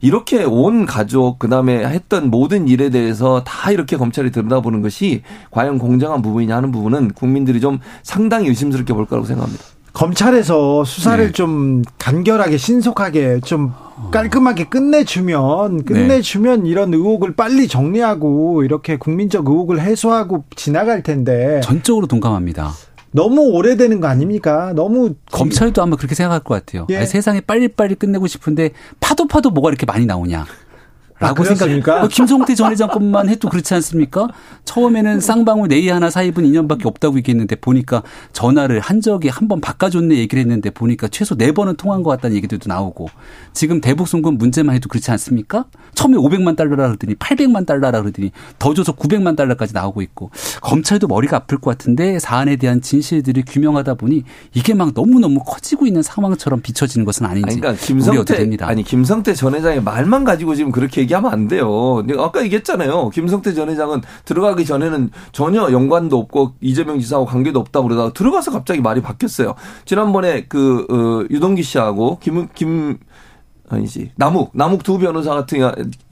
이렇게 온 가족 그다음에 했던 모든 일에 대해서 다 이렇게 검찰이 들여다보는 것이 과연 공정한 부분이냐 하는 부분은 국민들이 좀 상당히 의심스럽게 볼 거라고 생각합니다. 검찰에서 수사를 네. 좀 간결하게 신속하게 좀 깔끔하게 끝내주면 끝내주면 네. 이런 의혹을 빨리 정리하고 이렇게 국민적 의혹을 해소하고 지나갈 텐데 전적으로 동감합니다. 너무 오래되는 거 아닙니까? 너무 검찰도 아마 그렇게 생각할 것 같아요. 예. 아니, 세상에 빨리빨리 끝내고 싶은데 파도 파도 뭐가 이렇게 많이 나오냐. 라고 아, 생각합니까? 어, 김성태 전 회장 것만 해도 그렇지 않습니까? 처음에는 쌍방울 네이 하나 사입은 2년밖에 없다고 얘기했는데 보니까 전화를 한 적이 한 번 바꿔줬네 얘기를 했는데 보니까 최소 네 번은 통한 것 같다는 얘기들도 나오고 지금 대북 송금 문제만 해도 그렇지 않습니까? 처음에 500만 달러라 그러더니 800만 달러라 그러더니 더 줘서 900만 달러까지 나오고 있고 검찰도 머리가 아플 것 같은데 사안에 대한 진실들을 규명하다 보니 이게 막 너무 너무 커지고 있는 상황처럼 비춰지는 것은 아닌지 아니, 그러니까 김성태 아니 김성태 전 회장의 말만 가지고 지금 그렇게 얘기 얘기하면 안 돼요. 아까 얘기했잖아요. 김성태 전 회장은 들어가기 전에는 전혀 연관도 없고 이재명 지사하고 관계도 없다고 그러다가 들어가서 갑자기 말이 바뀌었어요. 지난번에 그 어, 유동기 씨하고 김 김 아니지. 남욱, 남욱 두 변호사 같은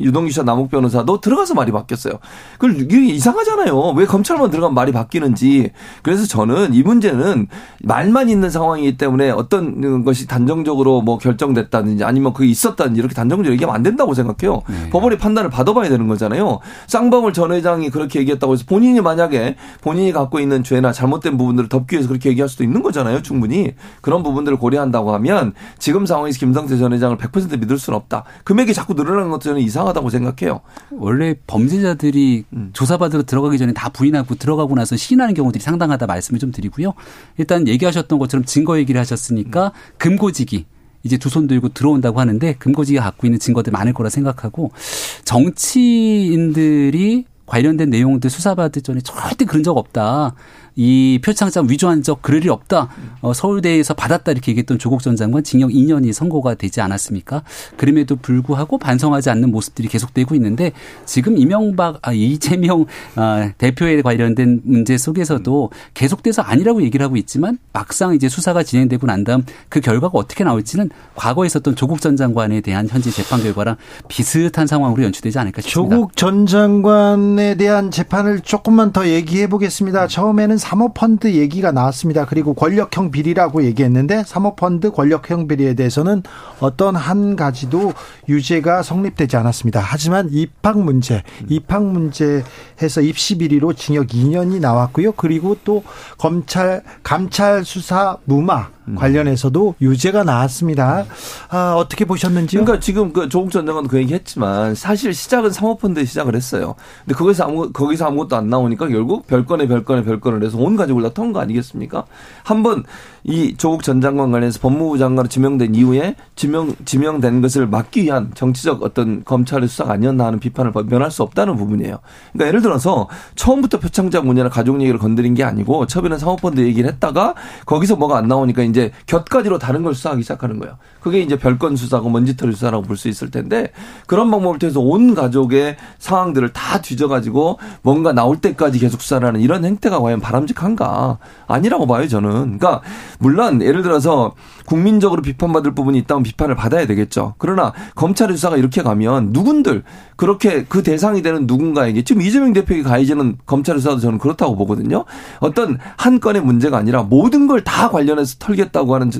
유동규 씨와 남욱 변호사도 들어가서 말이 바뀌었어요. 그 이게 이상하잖아요. 왜 검찰만 들어가면 말이 바뀌는지. 그래서 저는 이 문제는 말만 있는 상황이기 때문에 어떤 것이 단정적으로 뭐 결정됐다든지 아니면 그게 있었다든지 이렇게 단정적으로 얘기하면 안 된다고 생각해요. 네. 법원의 판단을 받아봐야 되는 거잖아요. 쌍방울 전 회장이 그렇게 얘기했다고 해서 본인이 만약에 본인이 갖고 있는 죄나 잘못된 부분들을 덮기 위해서 그렇게 얘기할 수도 있는 거잖아요. 충분히. 그런 부분들을 고려한다고 하면 지금 상황에서 김성태 전 회장을 100% 100% 믿을 수는 없다. 금액이 자꾸 늘어나는 것도 저는 이상하다고 생각해요. 원래 범죄자들이 음. 조사받으러 들어가기 전에 다 부인하고 들어가고 나서 시인하는 경우들이 상당하다 말씀을 좀 드리고요. 일단 얘기하셨던 것처럼 증거 얘기를 하셨으니까 음. 금고지기 이제 두 손 들고 들어온다고 하는데 금고지가 갖고 있는 증거들 많을 거라 생각하고 정치인들이 관련된 내용들 수사받을 전에 절대 그런 적 없다. 이 표창장 위조한 적 그럴 일 없다. 어, 서울대에서 받았다 이렇게 얘기했던 조국 전 장관 징역 2년이 선고가 되지 않았습니까? 그럼에도 불구하고 반성하지 않는 모습들이 계속되고 있는데 지금 이명박 아, 이재명 아, 대표에 관련된 문제 속에서도 계속돼서 아니라고 얘기를 하고 있지만 막상 이제 수사가 진행되고 난 다음 그 결과가 어떻게 나올지는 과거에 있었던 조국 전 장관에 대한 현재 재판 결과랑 비슷한 상황으로 연출되지 않을까 싶습니다. 조국 전 장관에 대한 재판을 조금만 더 얘기해 보겠습니다. 처음에는 사모펀드 얘기가 나왔습니다. 그리고 권력형 비리라고 얘기했는데 사모펀드 권력형 비리에 대해서는 어떤 한 가지도 유죄가 성립되지 않았습니다. 하지만 입학 문제, 입학 문제에서 입시 비리로 징역 2년이 나왔고요. 그리고 또 검찰 감찰 수사 무마 음. 관련해서도 유죄가 나왔습니다. 아, 어떻게 보셨는지요? 그러니까 지금 그 조국 전 장관도 그 얘기했지만 사실 시작은 사모펀드 시작을 했어요. 근데 거기서 아무 거기서 아무것도 안 나오니까 결국 별건에 별건에 별건을 해서 온 가족을 다턴거 아니겠습니까? 한번 이 조국 전 장관 관련해서 법무부 장관으로 지명된 이후에 지명 지명된 것을 막기 위한 정치적 어떤 검찰의 수사가 아니었나 하는 비판을 면할 수 없다는 부분이에요. 그러니까 예를 들어서 처음부터 표창장 문제나 가족 얘기를 건드린 게 아니고 처음에는 사모펀드 얘기를 했다가 거기서 뭐가 안 나오니까 이제 곁가지로 다른 걸 수사하기 시작하는 거예요. 그게 이제 별건 수사고 먼지털이 수사라고 볼 수 있을 텐데 그런 방법을 통해서 온 가족의 상황들을 다 뒤져가지고 뭔가 나올 때까지 계속 수사를 하는 이런 행태가 과연 바람직한가 아니라고 봐요 저는. 그러니까 물론 예를 들어서 국민적으로 비판받을 부분이 있다면 비판을 받아야 되겠죠. 그러나 검찰의 수사가 이렇게 가면 누군들 그렇게 그 대상이 되는 누군가에게 지금 이재명 대표에게 가해지는 검찰의 수사도 저는 그렇다고 보거든요. 어떤 한 건의 문제가 아니라 모든 걸 다 관련해서 털 겠다고 하는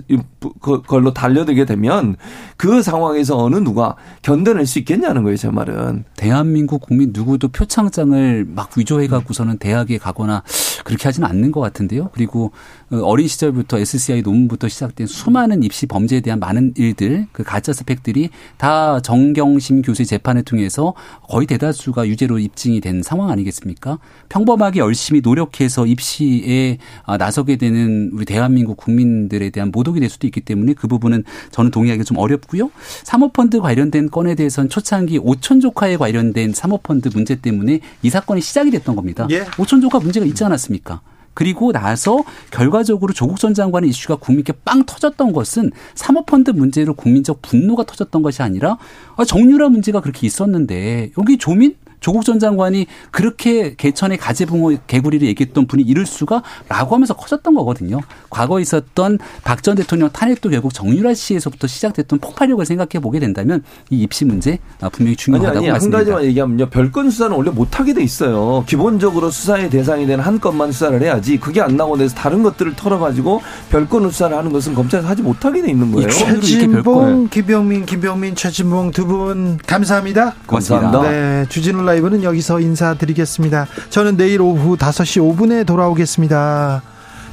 걸로 달려들게 되면 그 상황에서 어느 누가 견뎌낼 수 있겠냐는 거예요, 제 말은. 대한민국 국민 누구도 표창장을 막 위조해 갖고서는 대학에 가거나 그렇게 하지는 않는 것 같은데요. 그리고 어, 어린 시절부터 SCI 논문부터 시작된 수많은 입시 범죄에 대한 많은 일들, 그 가짜 스펙들이 다 정경심 교수의 재판을 통해서 거의 대다수가 유죄로 입증이 된 상황 아니겠습니까? 평범하게 열심히 노력해서 입시에 아, 나서게 되는 우리 대한민국 국민들에 대한 모독이 될 수도 있기 때문에 그 부분은 저는 동의하기 좀 어렵고요. 사모펀드 관련된 건에 대해서는 초창기 오천 조카에 관련된 사모펀드 문제 때문에 이 사건이 시작이 됐던 겁니다. 예. 오천 조카 문제가 있지 않았습니까? 그리고 나서 결과적으로 조국 전 장관의 이슈가 국민께 빵 터졌던 것은 사모펀드 문제로 국민적 분노가 터졌던 것이 아니라 아, 정유라 문제가 그렇게 있었는데 여기 조민 조국 전 장관이 그렇게 개천의 가재붕어 개구리를 얘기했던 분이 이럴 수가라고 하면서 커졌던 거거든요. 과거에 있었던 박 전 대통령 탄핵도 결국 정유라 씨에서부터 시작됐던 폭발력을 생각해 보게 된다면 이 입시 문제 아, 분명히 중요하다고 아니, 아니, 말씀드립니다. 한 가지만 얘기하면요. 별건 수사는 원래 못하게 돼 있어요. 기본적으로 수사의 대상이 되는 한 건만 수사를 해야지 그게 안 나오고 내서 다른 것들을 털어가지고 별건 수사를 하는 것은 검찰에서 하지 못하게 돼 있는 거예요. 최진봉, 김병민, 김병민, 최진봉 두 분 감사합니다. 고맙습니다. 네, 주진우 라이브는 여기서 인사드리겠습니다. 저는 내일 오후 5시 5분에 돌아오겠습니다.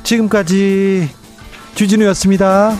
지금까지 주진우였습니다.